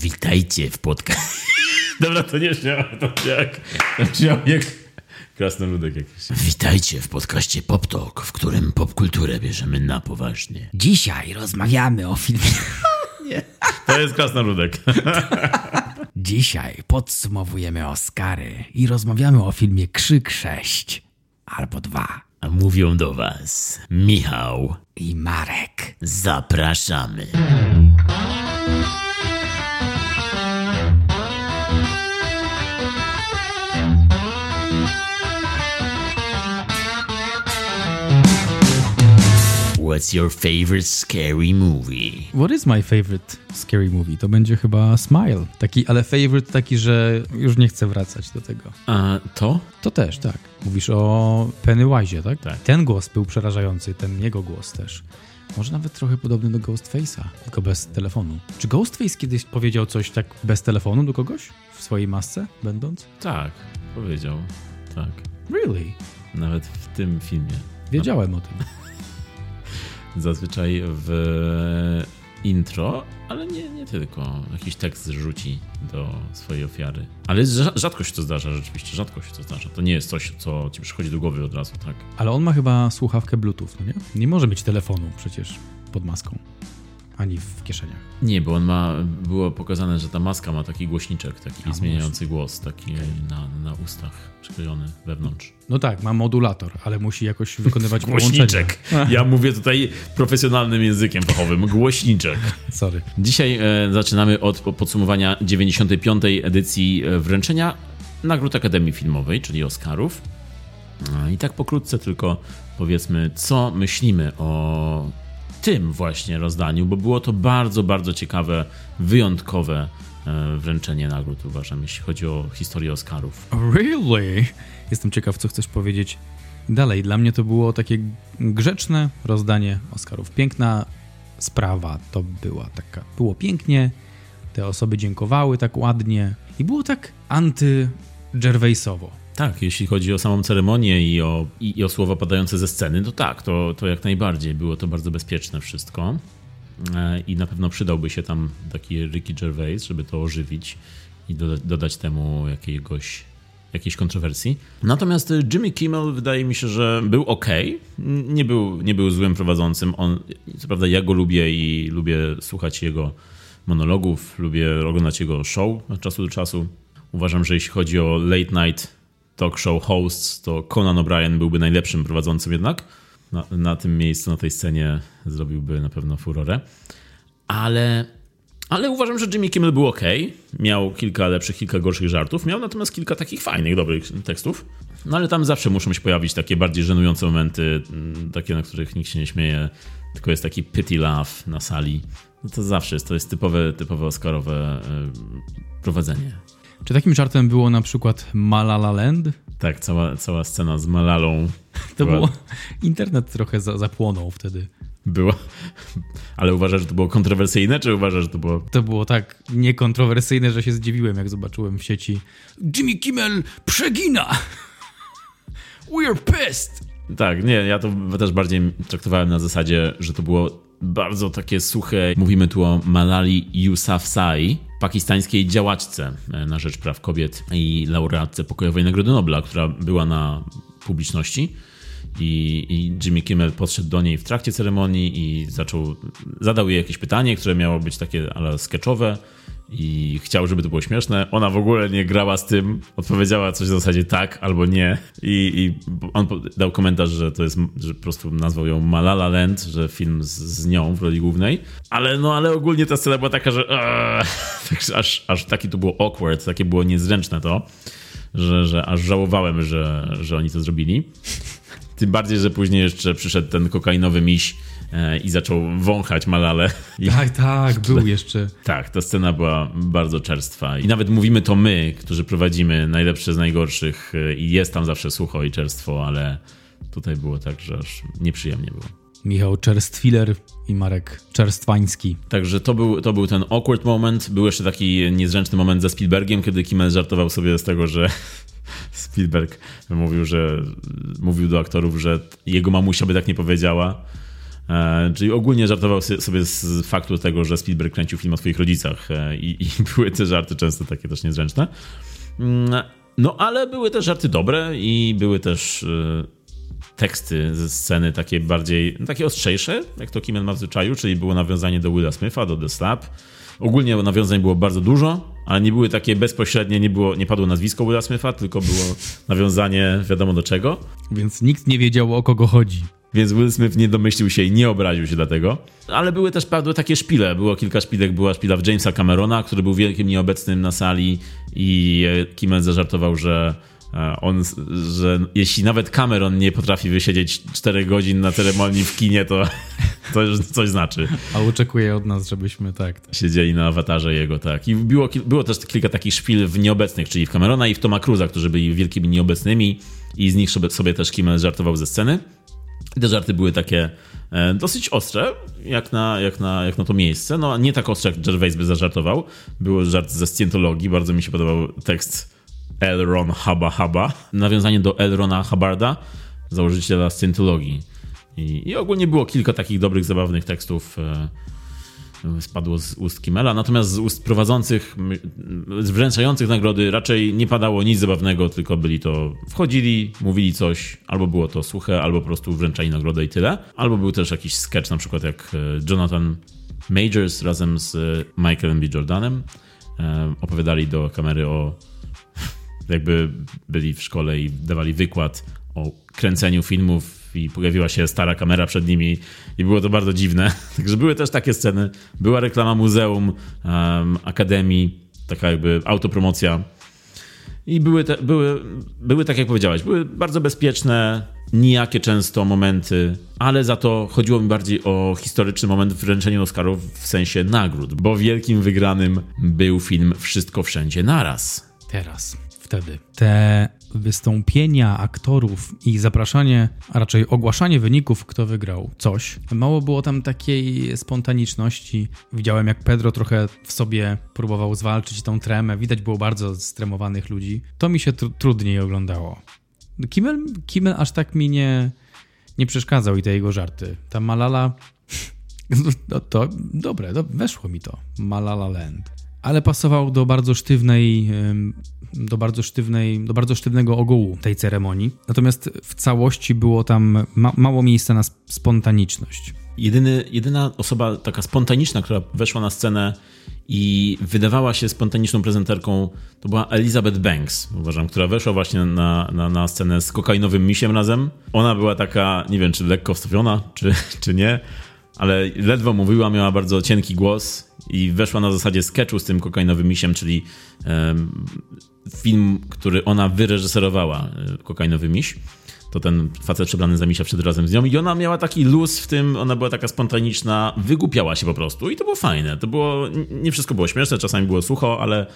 Witajcie w podcaście. Dobra, to nie brzmiało to jak... Brzmiało jak krasnoludek jakiś. Witajcie w podcaście Pop Talk, w którym popkulturę bierzemy na poważnie. Dzisiaj rozmawiamy o filmie. To jest krasnoludek. Dzisiaj podsumowujemy Oscary i rozmawiamy o filmie Krzyk 6 albo 2 A mówią do was Michał. i Marek. Zapraszamy. What's your favorite scary movie? What is my favorite scary movie? To będzie chyba Smile. Taki, ale favorite taki, że już nie chcę wracać do tego. A to? To też, tak. Mówisz o Pennywise'ie, tak? Tak. Ten głos był przerażający, ten jego głos też. Może nawet trochę podobny do Ghostface'a, tylko bez telefonu. Czy Ghostface kiedyś powiedział coś tak bez telefonu do kogoś? W swojej masce będąc? Tak, powiedział. Tak. Really? Nawet w tym filmie. Wiedziałem o tym. Zazwyczaj w intro, ale nie, nie tylko. Jakiś tekst rzuci do swojej ofiary. Ale rza- rzadko się to zdarza, rzeczywiście, rzadko się to zdarza. To nie jest coś, co ci przychodzi do głowy od razu, tak? Ale on ma chyba słuchawkę Bluetooth, no nie? Nie może mieć telefonu przecież pod maską. Ani w kieszeniach. Nie, bo on ma, było pokazane, że ta maska ma taki głośniczek, taki A, zmieniający głos, taki na, na ustach przyklejony wewnątrz. No tak, ma modulator, ale musi jakoś wykonywać. Głośniczek. Ja mówię tutaj profesjonalnym językiem fachowym. Głośniczek. Sorry. Dzisiaj e, zaczynamy od podsumowania 95. edycji e, wręczenia nagród Akademii Filmowej, czyli Oscarów. E, I tak pokrótce tylko powiedzmy, co myślimy o tym właśnie rozdaniu, bo było to bardzo, bardzo ciekawe, wyjątkowe e, wręczenie nagród, uważam, jeśli chodzi o historię Oscarów. Really? Jestem ciekaw, co chcesz powiedzieć dalej. Dla mnie to było takie grzeczne rozdanie Oscarów. Piękna sprawa to była taka. Było pięknie, te osoby dziękowały tak ładnie i było tak anty-Gervaisowo. Tak, jeśli chodzi o samą ceremonię i o, i, i o słowa padające ze sceny, to tak, to, to jak najbardziej. Było to bardzo bezpieczne wszystko. E, I na pewno przydałby się tam taki Ricky Gervais, żeby to ożywić i doda- dodać temu jakiegoś, jakiejś kontrowersji. Natomiast Jimmy Kimmel wydaje mi się, że był ok. Nie był, nie był złym prowadzącym. On, co prawda ja go lubię i lubię słuchać jego monologów, lubię oglądać jego show od czasu do czasu. Uważam, że jeśli chodzi o late night talk show hosts, to Conan O'Brien byłby najlepszym prowadzącym jednak. Na, na tym miejscu, na tej scenie zrobiłby na pewno furorę. Ale, ale uważam, że Jimmy Kimmel był ok. Miał kilka lepszych, kilka gorszych żartów. Miał natomiast kilka takich fajnych, dobrych tekstów. No ale tam zawsze muszą się pojawić takie bardziej żenujące momenty, mm, takie, na których nikt się nie śmieje, tylko jest taki pity laugh na sali. No to zawsze jest, to jest typowe, typowe oscarowe y, prowadzenie. Czy takim żartem było na przykład Malala Land? Tak, cała, cała scena z Malalą To była, było... Internet trochę za, zapłonął wtedy. była. Ale uważasz, że to było kontrowersyjne, czy uważasz, że to było. To było tak niekontrowersyjne, że się zdziwiłem, jak zobaczyłem w sieci Jimmy Kimmel przegina! We're pissed! Tak, nie, ja to też bardziej traktowałem na zasadzie, że to było bardzo takie suche. Mówimy tu o Malali Yousafzai, pakistańskiej działaczce e, na rzecz praw kobiet i laureatce pokojowej Nagrody Nobla, która była na publiczności. I, I Jimmy Kimmel podszedł do niej w trakcie ceremonii i zaczął, zadał jej jakieś pytanie, które miało być takie ale sketchowe i chciał, żeby to było śmieszne. Ona w ogóle nie grała z tym, odpowiedziała coś w zasadzie tak albo nie i, i on dał komentarz, że to jest, że po prostu nazwał ją Malala Land, że film z, z nią w roli głównej, ale no, ale ogólnie ta scena była taka, że eee, także aż, aż taki to było awkward, takie było niezręczne to, że, że aż żałowałem, że, że oni to zrobili. Tym bardziej, że później jeszcze przyszedł ten kokainowy miś i zaczął wąchać Malalę. I, Tak, tak, był jeszcze. tak, ta scena była bardzo czerstwa. I nawet mówimy to my, którzy prowadzimy najlepsze z najgorszych y, i jest tam zawsze sucho i czerstwo, ale tutaj było tak, że aż nieprzyjemnie było. Michał Czerstwiler i Marek Czerstwański. Także to był, to był ten awkward moment. Był jeszcze taki niezręczny moment ze Spielbergiem, kiedy Kimmel żartował sobie z tego, że Spielberg mówił, że mówił do aktorów, że jego mamusia by tak nie powiedziała. E, czyli ogólnie żartował sobie z faktu tego, że Spielberg kręcił film o swoich rodzicach e, i, i były te żarty często takie też niezręczne. Mm, no ale były też żarty dobre i były też e, teksty ze sceny takie bardziej, takie ostrzejsze, jak to Kimmel ma w zwyczaju, czyli było nawiązanie do Willa Smitha, do The Slap. Ogólnie nawiązań było bardzo dużo, ale nie były takie bezpośrednie, nie, było, nie padło nazwisko Willa Smitha, tylko było nawiązanie wiadomo do czego. Więc nikt nie wiedział o kogo chodzi. Więc Will Smith nie domyślił się i nie obraził się dlatego. Ale były też padły takie szpile. Było kilka szpilek. Była szpila w Jamesa Camerona, który był wielkim nieobecnym na sali i Kimmel zażartował, że e, on, że jeśli nawet Cameron nie potrafi wysiedzieć 4 godzin na ceremonii w kinie, to, to już coś znaczy. A oczekuje od nas, żebyśmy tak. Siedzieli na awatarze jego, tak. I było, było też kilka takich szpil w nieobecnych, czyli w Camerona i w Toma Cruza, którzy byli wielkimi nieobecnymi i z nich sobie, sobie też Kimmel żartował ze sceny. Te żarty były takie e, dosyć ostre, jak na, jak, na, jak na to miejsce. No, nie tak ostre, jak Gervais by zażartował. Był żart ze Scientologii, bardzo mi się podobał tekst L. Ron Haba Haba. Nawiązanie do L. Rona Hubbarda, założyciela Scientologii. I, I ogólnie było kilka takich dobrych, zabawnych tekstów. Spadło z ust Kimmela, natomiast z ust prowadzących, wręczających nagrody raczej nie padało nic zabawnego, tylko byli to, wchodzili, mówili coś, albo było to suche, albo po prostu wręczali nagrodę i tyle. Albo był też jakiś sketch, na przykład jak e, Jonathan Majors razem z e, Michaelem B. Jordanem e, opowiadali do kamery o jakby byli w szkole i dawali wykład o kręceniu filmów i pojawiła się stara kamera przed nimi i było to bardzo dziwne. Także były też takie sceny. Była reklama muzeum, um, akademii, taka jakby autopromocja. I były, te, były, były, tak jak powiedziałeś, były bardzo bezpieczne, nijakie często momenty, ale za to chodziło mi bardziej o historyczny moment w wręczeniu Oscarów w sensie nagród, bo wielkim wygranym był film Wszystko Wszędzie Naraz. Teraz, wtedy. Te wystąpienia aktorów i zapraszanie, a raczej ogłaszanie wyników, kto wygrał coś. Mało było tam takiej spontaniczności. Widziałem, jak Pedro trochę w sobie próbował zwalczyć tą tremę. Widać było bardzo stremowanych ludzi. To mi się tr trudniej oglądało. Kimmel, Kimmel aż tak mi nie, nie przeszkadzał i te jego żarty. Ta Malala... No to dobre, do, weszło mi to. Malala Land. Ale pasował do bardzo sztywnej do bardzo, sztywnej, do bardzo sztywnego ogółu tej ceremonii. Natomiast w całości było tam ma mało miejsca na spontaniczność. Jedyny, jedyna osoba taka spontaniczna, która weszła na scenę i wydawała się spontaniczną prezenterką, to była Elizabeth Banks, uważam, która weszła właśnie na, na, na scenę z kokainowym misiem razem. Ona była taka, nie wiem, czy lekko wstawiona, czy, czy nie, ale ledwo mówiła, miała bardzo cienki głos i weszła na zasadzie sketchu z tym kokainowym misiem, czyli um, film, który ona wyreżyserowała, e, Kokainowy Miś. To ten facet przebrany za misia przed razem z nią i ona miała taki luz w tym, ona była taka spontaniczna, wygłupiała się po prostu i to było fajne. To było, nie wszystko było śmieszne, czasami było sucho, ale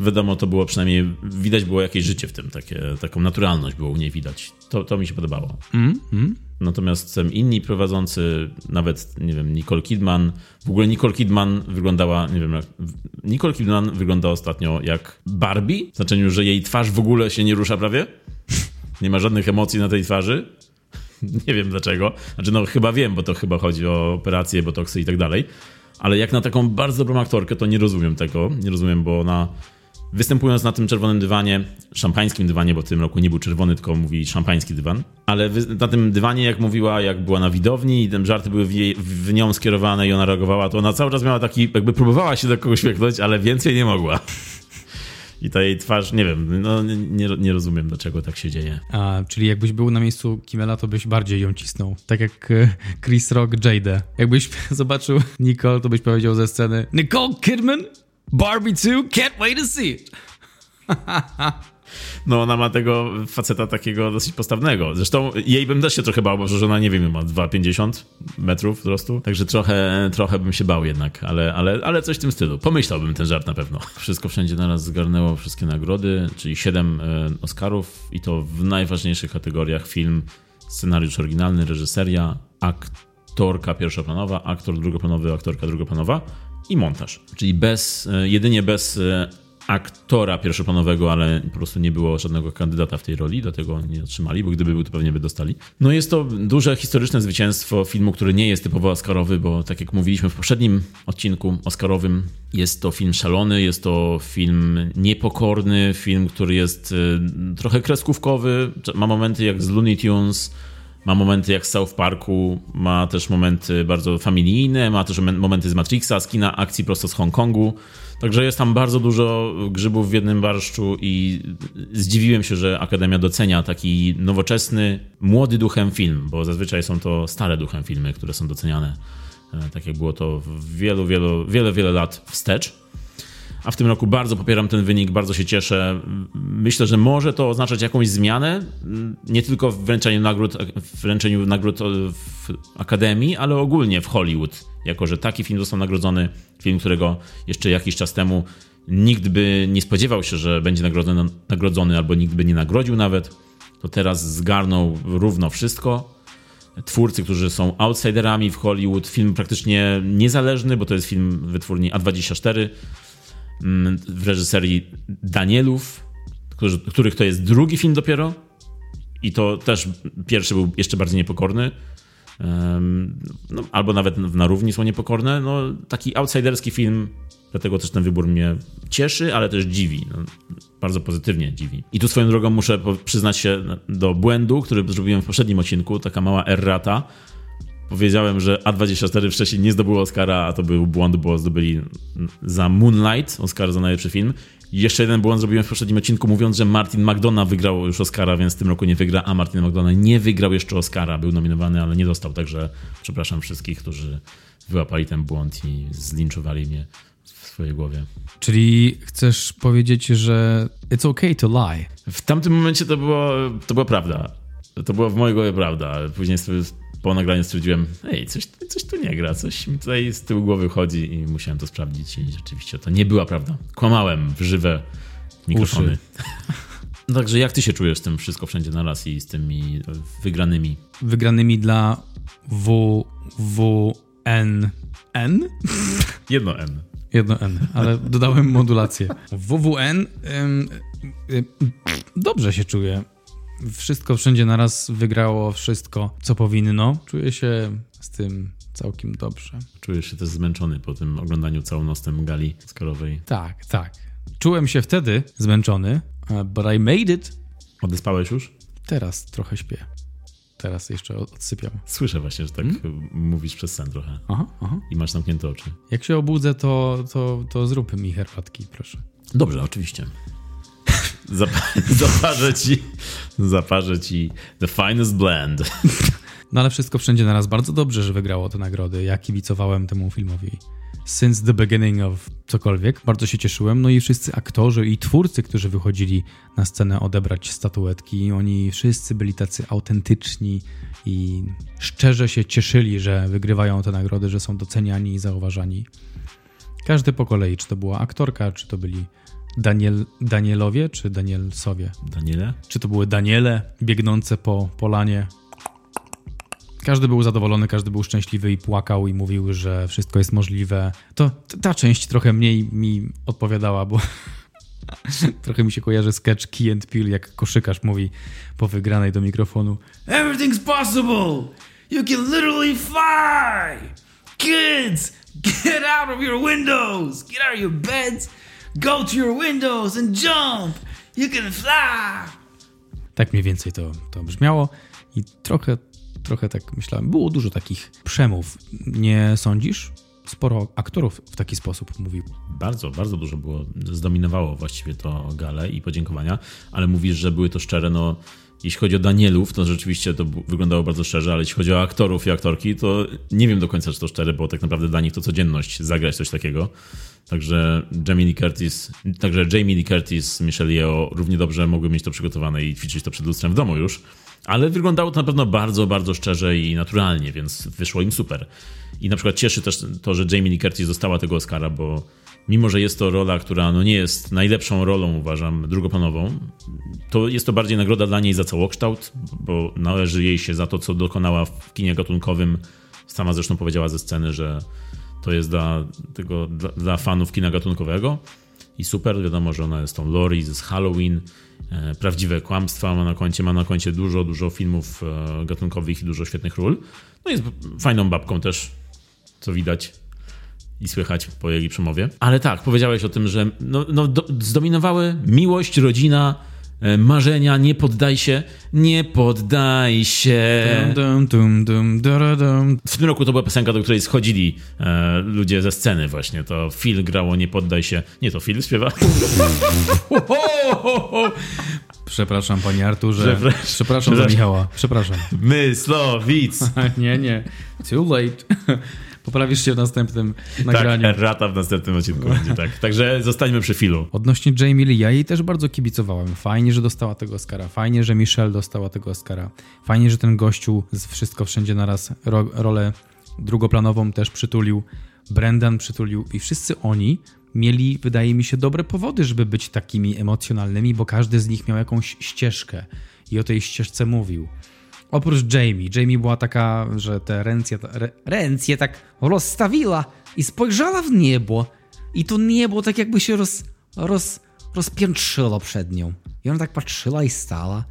wiadomo, to było przynajmniej, widać było jakieś życie w tym, takie, taką naturalność było u niej widać. To, to mi się podobało. Mm, mm. Natomiast inni prowadzący, nawet, nie wiem, Nicole Kidman, w ogóle Nicole Kidman wyglądała, nie wiem, jak, Nicole Kidman wygląda ostatnio jak Barbie, w znaczeniu, że jej twarz w ogóle się nie rusza prawie. Nie ma żadnych emocji na tej twarzy. Nie wiem dlaczego. Znaczy, no chyba wiem, bo to chyba chodzi o operacje, botoksy i tak dalej. Ale jak na taką bardzo dobrą aktorkę, to nie rozumiem tego. Nie rozumiem, bo ona Występując na tym czerwonym dywanie, szampańskim dywanie, bo w tym roku nie był czerwony, tylko mówi szampański dywan, ale na tym dywanie, jak mówiła, jak była na widowni i te żarty były w, jej, w nią skierowane i ona reagowała, to ona cały czas miała taki, jakby próbowała się do kogoś śmiechnąć, ale więcej nie mogła. I ta jej twarz, nie wiem, no, nie, nie rozumiem, dlaczego tak się dzieje. A, czyli jakbyś był na miejscu Kimela, to byś bardziej ją cisnął. Tak jak e, Chris Rock Jade. Jakbyś zobaczył Nicole, to byś powiedział ze sceny Nicole Kidman? Barbie 2, can't wait to see it. No, ona ma tego faceta takiego dosyć postawnego. Zresztą jej bym też się trochę bał, bo że ona, nie wiem, ma 2,50 metrów wzrostu. Także trochę, trochę bym się bał jednak, ale, ale, ale coś w tym stylu. Pomyślałbym ten żart na pewno. Wszystko wszędzie naraz zgarnęło wszystkie nagrody, czyli 7 e, Oscarów i to w najważniejszych kategoriach film, scenariusz oryginalny, reżyseria, aktorka pierwszoplanowa, aktor drugoplanowy, aktorka drugoplanowa i montaż. Czyli bez, e, jedynie bez e, aktora pierwszoplanowego, ale po prostu nie było żadnego kandydata w tej roli, dlatego nie otrzymali, bo gdyby był, to pewnie by dostali. No jest to duże historyczne zwycięstwo filmu, który nie jest typowo oscarowy, bo tak jak mówiliśmy w poprzednim odcinku oscarowym, jest to film szalony, jest to film niepokorny, film, który jest y, trochę kreskówkowy, ma momenty jak z Looney Tunes, ma momenty jak z South Parku, ma też momenty bardzo familijne, ma też momenty z Matrixa, z kina akcji prosto z Hongkongu. Także jest tam bardzo dużo grzybów w jednym barszczu i zdziwiłem się, że Akademia docenia taki nowoczesny, młody duchem film, bo zazwyczaj są to stare duchem filmy, które są doceniane, e, tak jak było to w wielu, wielu, wiele, wiele lat wstecz a w tym roku bardzo popieram ten wynik, bardzo się cieszę. Myślę, że może to oznaczać jakąś zmianę, nie tylko w wręczeniu nagród, w wręczeniu nagród w Akademii, ale ogólnie w Hollywood, jako że taki film został nagrodzony, film, którego jeszcze jakiś czas temu nikt by nie spodziewał się, że będzie nagrodzony, nagrodzony albo nikt by nie nagrodził nawet, to teraz zgarnął równo wszystko. Twórcy, którzy są outsiderami w Hollywood, film praktycznie niezależny, bo to jest film wytwórni A24, Mm, w reżyserii Danielów, których to jest drugi film dopiero. I to też pierwszy był jeszcze bardziej niepokorny. No, albo nawet na równi są niepokorne. No, taki outsiderski film, dlatego też ten wybór mnie cieszy, ale też dziwi. No, bardzo pozytywnie dziwi. I tu swoją drogą muszę przyznać się do błędu, który zrobiłem w poprzednim odcinku, taka mała errata powiedziałem, że A24 wcześniej nie zdobyło Oscara, a to był błąd, bo zdobyli za Moonlight Oscar za najlepszy film. Jeszcze jeden błąd zrobiłem w poprzednim odcinku, mówiąc, że Martin McDonough wygrał już Oscara, więc w tym roku nie wygra, a Martin McDonough nie wygrał jeszcze Oscara. Był nominowany, ale nie dostał, także przepraszam wszystkich, którzy wyłapali ten błąd i zlinczowali mnie w swojej głowie. Czyli chcesz powiedzieć, że it's okay to lie? W tamtym momencie to, było, to była prawda. To była w mojej głowie prawda. Później sobie po nagraniu stwierdziłem, ej, coś, coś tu nie gra, coś mi tutaj z tyłu głowy chodzi i musiałem to sprawdzić i rzeczywiście to nie była prawda. Kłamałem w żywe mikrofony. No także jak ty się czujesz z tym wszystko wszędzie na raz i z tymi wygranymi? Wygranymi dla W, W, N, N? Jedno N. Jedno N, ale dodałem modulację. WWN dobrze się czuję. Wszystko wszędzie naraz wygrało wszystko, co powinno. Czuję się z tym całkiem dobrze. Czujesz się też zmęczony po tym oglądaniu całonocnym gali Oscarowej? Tak, tak. Czułem się wtedy zmęczony, but I made it. Odespałeś już? Teraz trochę śpię. Teraz jeszcze odsypiam. Słyszę właśnie, że tak hmm? mówisz przez sen trochę. Aha, aha. I masz zamknięte oczy. Jak się obudzę, to, to, to zrób mi herbatki, proszę. Dobrze, oczywiście. zaparzę ci, zaparzę ci the finest blend. No ale wszystko wszędzie naraz bardzo dobrze, że wygrało te nagrody. Ja kibicowałem temu filmowi since the beginning of cokolwiek. Bardzo się cieszyłem. No i wszyscy aktorzy i twórcy, którzy wychodzili na scenę odebrać statuetki, oni wszyscy byli tacy autentyczni i szczerze się cieszyli, że wygrywają te nagrody, że są doceniani i zauważani. Każdy po kolei, czy to była aktorka, czy to byli Daniel, Danielowie czy Danielsowie? Daniele? Czy to były Daniele biegnące po polanie? Każdy był zadowolony, każdy był szczęśliwy i płakał i mówił, że wszystko jest możliwe. To ta część trochę mniej mi odpowiadała, bo trochę mi się kojarzy sketch Key and Peel, jak koszykarz mówi po wygranej do mikrofonu Everything's possible! You can literally fly! Kids, get out of your windows! Get out of your beds! Go to your windows and jump! You can fly! Tak mniej więcej to, to brzmiało i trochę, trochę tak myślałem. Było dużo takich przemów. Nie sądzisz? Sporo aktorów w taki sposób mówił. Bardzo, bardzo dużo było. Zdominowało właściwie to gale i podziękowania, ale mówisz, że były to szczere, no jeśli chodzi o Danielów, to rzeczywiście to wyglądało bardzo szczerze, ale jeśli chodzi o aktorów i aktorki, to nie wiem do końca, czy to szczere, bo tak naprawdę dla nich to codzienność zagrać coś takiego. Także Jamie Lee Curtis, także Jamie Lee Curtis, Michelle Yeoh równie dobrze mogły mieć to przygotowane i ćwiczyć to przed lustrem w domu już. Ale wyglądało to na pewno bardzo, bardzo szczerze i naturalnie, więc wyszło im super. I na przykład cieszy też to, że Jamie Lee Curtis dostała tego Oscara, bo mimo że jest to rola, która no nie jest najlepszą rolą, uważam, drugoplanową, to jest to bardziej nagroda dla niej za całokształt, bo należy jej się za to, co dokonała w kinie gatunkowym. Sama zresztą powiedziała ze sceny, że to jest dla, tego, dla, dla fanów kina gatunkowego. i super. Wiadomo, że ona jest tą Lori z Halloween. E, prawdziwe kłamstwa ma na koncie, ma na koncie dużo, dużo filmów e, gatunkowych i dużo świetnych ról. No jest fajną babką też, co widać i słychać po jej przemowie. Ale tak, powiedziałeś o tym, że no, no, do, zdominowały miłość, rodzina, marzenia, nie poddaj się, nie poddaj się. Dum, dum, dum, dum, dum. W tym roku to była piosenka, do której schodzili e, ludzie ze sceny właśnie. To Phil grało Nie poddaj się. Nie, to Phil śpiewa. Przepraszam, panie Arturze. Przepraszam. Przepraszam za Michała. Przepraszam. Myslowic. nie, nie. Too late. Poprawisz się w następnym Tak, nagraniu. errata w następnym odcinku będzie, tak. Także zostańmy przy Philu. Odnośnie Jamie Lee, ja jej też bardzo kibicowałem. Fajnie, że dostała tego Oscara. Fajnie, że Michelle dostała tego Oscara. Fajnie, że ten gościu z Wszystko Wszędzie Naraz ro rolę drugoplanową też przytulił. Brendan przytulił i wszyscy oni mieli, wydaje mi się, dobre powody, żeby być takimi emocjonalnymi, bo każdy z nich miał jakąś ścieżkę i o tej ścieżce mówił. Oprócz Jamie. Jamie była taka, że te ręce, re, ręce tak rozstawiła i spojrzała w niebo. I to niebo tak jakby się roz, roz, rozpiętrzyło przed nią. I ona tak patrzyła i stała.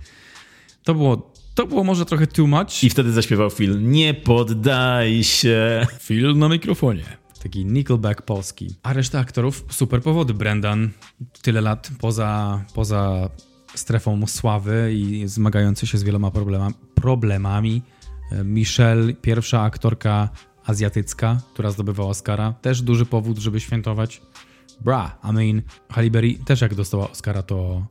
To było, to było może trochę too much. I wtedy zaśpiewał Phil Nie poddaj się. Phil na mikrofonie. Taki Nickelback polski. A reszta aktorów, super powody. Brendan, tyle lat poza, poza strefą sławy i zmagający się z wieloma problema, problemami. Michelle, pierwsza aktorka azjatycka, która zdobywała Oscara. Też duży powód, żeby świętować. Bra, I mean, Halle Berry też jak dostała Oscara, to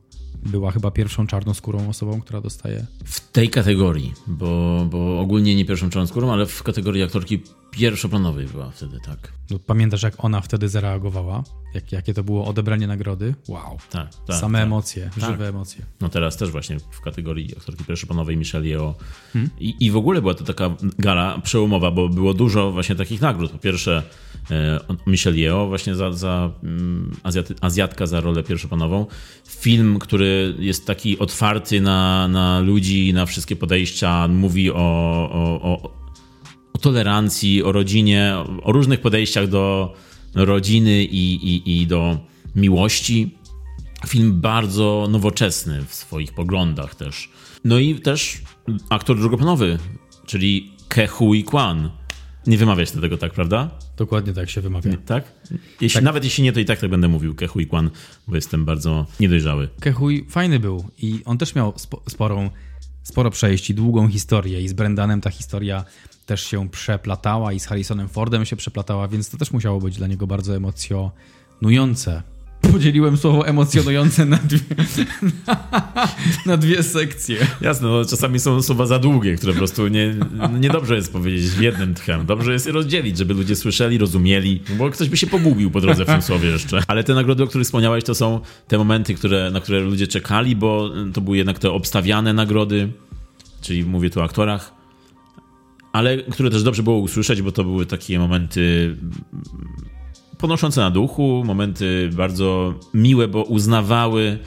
była chyba pierwszą czarnoskórą osobą, która dostaje. W tej kategorii, bo, bo ogólnie nie pierwszą czarnoskórą, ale w kategorii aktorki pierwszoplanowej była wtedy, tak. No, pamiętasz, jak ona wtedy zareagowała? Jak, jakie to było odebranie nagrody? Wow. Tak, tak. Same tak. emocje, Tak. żywe emocje. No teraz też właśnie w kategorii aktorki pierwszoplanowej Michelle Yeoh. Hmm? I, I w ogóle była to taka gala przełomowa, bo było dużo właśnie takich nagród. Po pierwsze e, Michelle Yeoh właśnie za, za mm, Azjaty, Azjatka za rolę pierwszoplanową. Film, który jest taki otwarty na, na ludzi, na wszystkie podejścia. Mówi o, o, o, o tolerancji, o rodzinie, o różnych podejściach do rodziny i, i, i do miłości. Film bardzo nowoczesny w swoich poglądach też. No i też aktor drugoplanowy, czyli Ke Huy Kwan. Nie wymawiać tego tak, prawda? Dokładnie tak się wymawia. Nie, tak? Jeśli, Nawet jeśli nie, to i tak tak będę mówił Ke Huy Kwan, bo jestem bardzo niedojrzały. Kechuj fajny był i on też miał spo, sporą, sporo przejść i długą historię i z Brendanem ta historia też się przeplatała i z Harrisonem Fordem się przeplatała, więc to też musiało być dla niego bardzo emocjonujące. Podzieliłem słowo emocjonujące na dwie, na dwie sekcje. Jasne, no czasami są słowa za długie, które po prostu nie, niedobrze jest powiedzieć w jednym tchem. Dobrze jest je rozdzielić, żeby ludzie słyszeli, rozumieli, bo ktoś by się pogubił po drodze w tym słowie jeszcze. Ale te nagrody, o których wspomniałeś, to są te momenty, które, na które ludzie czekali, bo to były jednak te obstawiane nagrody, czyli mówię tu o aktorach, ale które też dobrze było usłyszeć, bo to były takie momenty podnoszące na duchu, momenty bardzo miłe, bo uznawały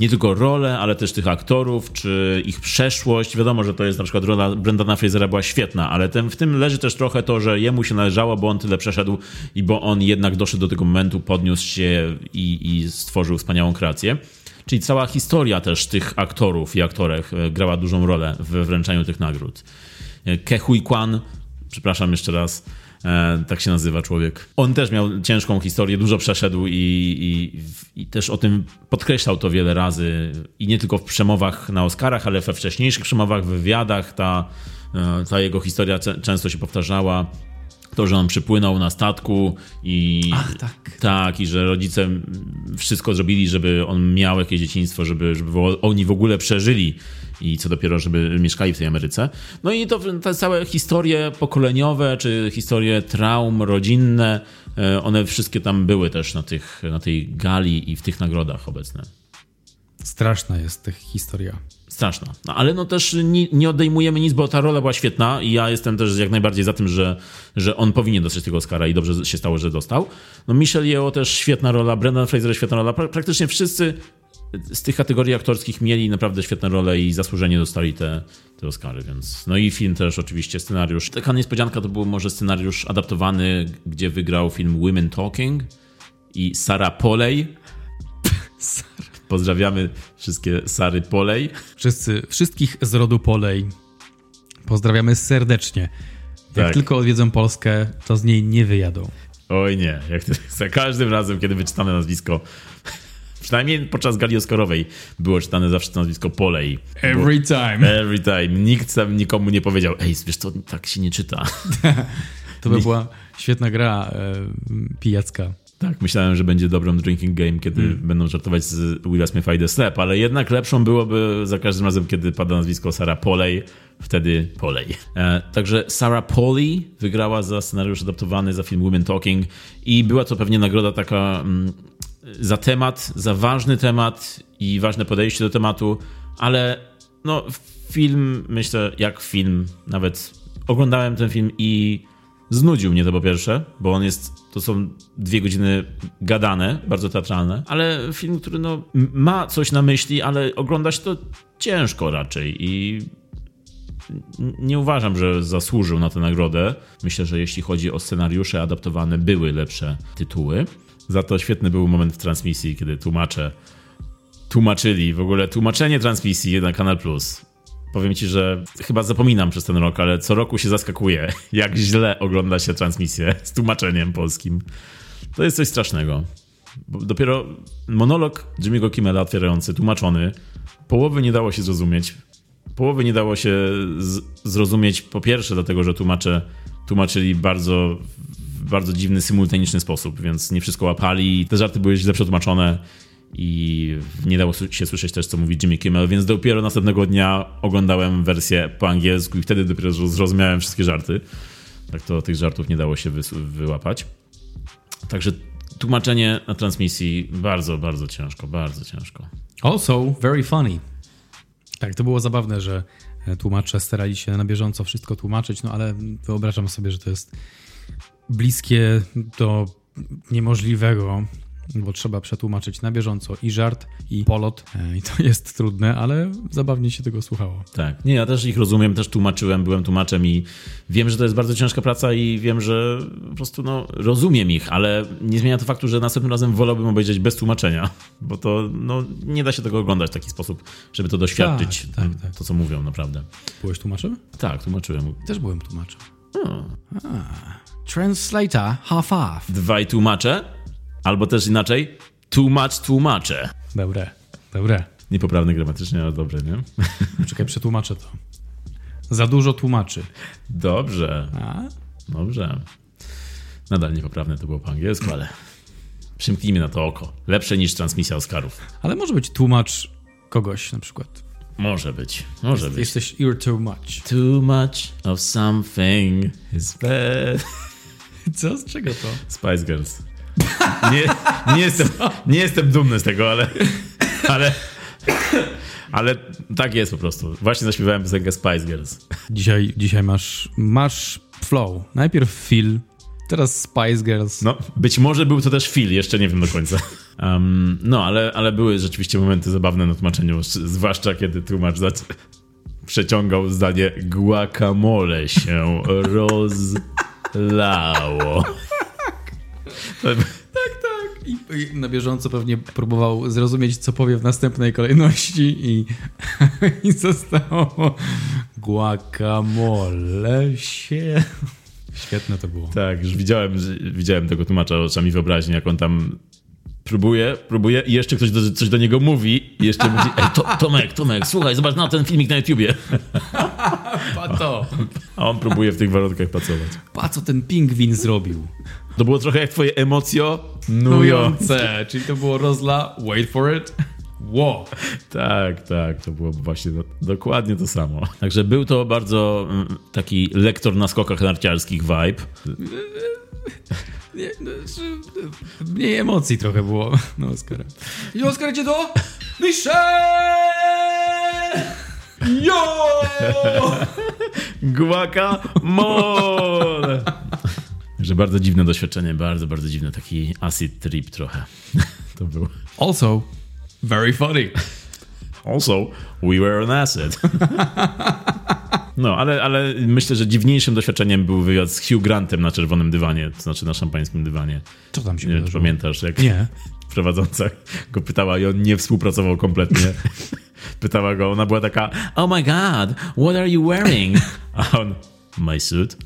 nie tylko rolę, ale też tych aktorów, czy ich przeszłość. Wiadomo, że to jest na przykład rola Brendana Frasera była świetna, ale ten, w tym leży też trochę to, że jemu się należało, bo on tyle przeszedł i bo on jednak doszedł do tego momentu, podniósł się i, i stworzył wspaniałą kreację. Czyli cała historia też tych aktorów i aktorek e, grała dużą rolę w wręczaniu tych nagród. E, Ke Huy Kwan, przepraszam jeszcze raz, tak się nazywa człowiek. On też miał ciężką historię, dużo przeszedł i, i, i, też o tym podkreślał to wiele razy. I nie tylko w przemowach na Oscarach, ale we wcześniejszych przemowach, w wywiadach. Ta, e, ta jego historia często się powtarzała. To, że on przypłynął na statku i. Ach, tak. Tak, i że rodzice wszystko zrobili, żeby on miał jakieś dzieciństwo, żeby, żeby oni w ogóle przeżyli i co dopiero, żeby mieszkali w tej Ameryce. No i to te całe historie pokoleniowe, czy historie traum rodzinne, e, one wszystkie tam były też na, tych, na tej gali i w tych nagrodach obecne. Straszna jest ta historia. Straszna. No, ale no też nie, nie odejmujemy nic, bo ta rola była świetna i ja jestem też jak najbardziej za tym, że, że on powinien dostać tego Oscara i dobrze się stało, że dostał. No Michelle Yeoh też świetna rola, Brendan Fraser świetna rola. Pra- praktycznie wszyscy z tych kategorii aktorskich mieli naprawdę świetne role i zasłużenie dostali te, te Oscary, więc no i film też oczywiście, scenariusz. Taka niespodzianka to był może scenariusz adaptowany, gdzie wygrał film Women Talking i Sarah Polley Pozdrawiamy wszystkie Sary Polej. Wszyscy, wszystkich z rodu Polej pozdrawiamy serdecznie. Jak Tak. tylko odwiedzą Polskę, to z niej nie wyjadą. Oj nie, jak to, za każdym razem, kiedy wyczytane nazwisko, przynajmniej podczas gali Oscarowej było czytane zawsze to nazwisko Polej. Every time. Every time. Nikt tam nikomu nie powiedział, ej, wiesz co, tak się nie czyta. To by była świetna gra e, pijacka. Tak, myślałem, że będzie dobrą drinking game, kiedy będą żartować z Willa Smitha i The Slap, ale jednak lepszą byłoby za każdym razem, kiedy pada nazwisko Sarah Poley, wtedy Poley. E, także Sarah Poley wygrała za scenariusz adaptowany za film Women Talking i była to pewnie nagroda taka mm, za temat, za ważny temat i ważne podejście do tematu, ale no film, myślę, jak film, nawet oglądałem ten film i Znudził mnie to po pierwsze, bo on jest, to są dwie godziny gadane, bardzo teatralne, ale film, który no, ma coś na myśli, ale oglądać to ciężko raczej i nie uważam, że zasłużył na tę nagrodę. Myślę, że jeśli chodzi o scenariusze adaptowane, były lepsze tytuły. Za to świetny był moment w transmisji, kiedy tłumacze tłumaczyli, w ogóle tłumaczenie transmisji na Kanal Plus. Powiem ci, że chyba zapominam przez ten rok, ale co roku się zaskakuje, jak źle ogląda się transmisję z tłumaczeniem polskim. To jest coś strasznego. Bo dopiero monolog Jimmy'ego Kimmela otwierający, tłumaczony, połowy nie dało się zrozumieć. Połowy nie dało się zrozumieć po pierwsze dlatego, że tłumacze tłumaczyli bardzo w bardzo dziwny, symultaniczny sposób, więc nie wszystko łapali. Te żarty były źle przetłumaczone i nie dało się słyszeć też, co mówi Jimmy Kimmel, więc dopiero następnego dnia oglądałem wersję po angielsku i wtedy dopiero zro- zrozumiałem wszystkie żarty. Tak to tych żartów nie dało się wyłapać. Także tłumaczenie na transmisji bardzo, bardzo ciężko, bardzo ciężko. Also, very funny. Tak, to było zabawne, że e, tłumacze starali się na bieżąco wszystko tłumaczyć, no ale wyobrażam sobie, że to jest bliskie do niemożliwego, bo trzeba przetłumaczyć na bieżąco i żart, i polot. E, I to jest trudne, ale zabawnie się tego słuchało. Tak. Nie, ja też ich rozumiem, też tłumaczyłem, byłem tłumaczem i wiem, że to jest bardzo ciężka praca i wiem, że po prostu no, rozumiem ich, ale nie zmienia to faktu, że następnym razem wolałbym obejrzeć bez tłumaczenia, bo to no, nie da się tego oglądać w taki sposób, żeby to doświadczyć, Tak, tak, tak. to co mówią naprawdę. Byłeś tłumaczem? Tak, tłumaczyłem. Też byłem tłumaczem. A. Translator half-half. Dwaj tłumacze, albo też inaczej, tłumacz tłumacze. Dobre, dobre. Niepoprawne gramatycznie, ale dobrze, nie? Czekaj, przetłumaczę to. Za dużo tłumaczy. Dobrze. A? Dobrze. Nadal niepoprawne to było po angielsku, ale przymknijmy na to oko. Lepsze niż transmisja Oscarów. Ale może być tłumacz kogoś na przykład. Może być, może być. Jesteś you're too much. Too much of something is bad. Co? Z czego to? Spice Girls. Nie, nie, jestem, nie jestem dumny z tego, ale, ale, ale tak jest po prostu. Właśnie zaśpiewałem piosenkę Spice Girls. Dzisiaj, dzisiaj masz, masz flow. Najpierw Phil, teraz Spice Girls. No, być może był to też Phil, jeszcze nie wiem do końca. Um, no, ale, ale były rzeczywiście momenty zabawne na tłumaczeniu, zwłaszcza kiedy tłumacz zac- przeciągał zdanie guacamole się rozlało. To, I, I na bieżąco pewnie próbował zrozumieć, co powie w następnej kolejności i, i zostało. Guacamole się... Świetne to było. tak, już widziałem, widziałem tego tłumacza oczami wyobraźni, jak on tam próbuje, próbuje i jeszcze ktoś do, coś do niego mówi i jeszcze mówi, ej, to, Tomek, Tomek, słuchaj, zobacz na ten filmik na YouTubie. Pa to! A on próbuje w tych warunkach pracować. Pa co ten pingwin zrobił? To było trochę jak twoje emocjo nują. Nujące, czyli to było rozla, wait for it, wow. Tak, tak, to było właśnie do, dokładnie to samo. Także był to bardzo mm, taki lektor na skokach narciarskich vibe. Nie, no, że- mniej emocji trochę było na Oscara. I Oskar idzie do Michelle! Jo! Guacamole! Także bardzo dziwne doświadczenie, bardzo, bardzo dziwne. Taki acid trip trochę. To był. Also, very funny. Also, we were on acid. No, ale, ale myślę, że dziwniejszym doświadczeniem był wywiad z Hugh Grantem na czerwonym dywanie, to znaczy na szampańskim dywanie. Co tam się Nie wiem, pamiętasz, jak Nie. prowadząca go pytała i on nie współpracował kompletnie. Pytała go, ona była taka, oh my god, what are you wearing? A on, my suit.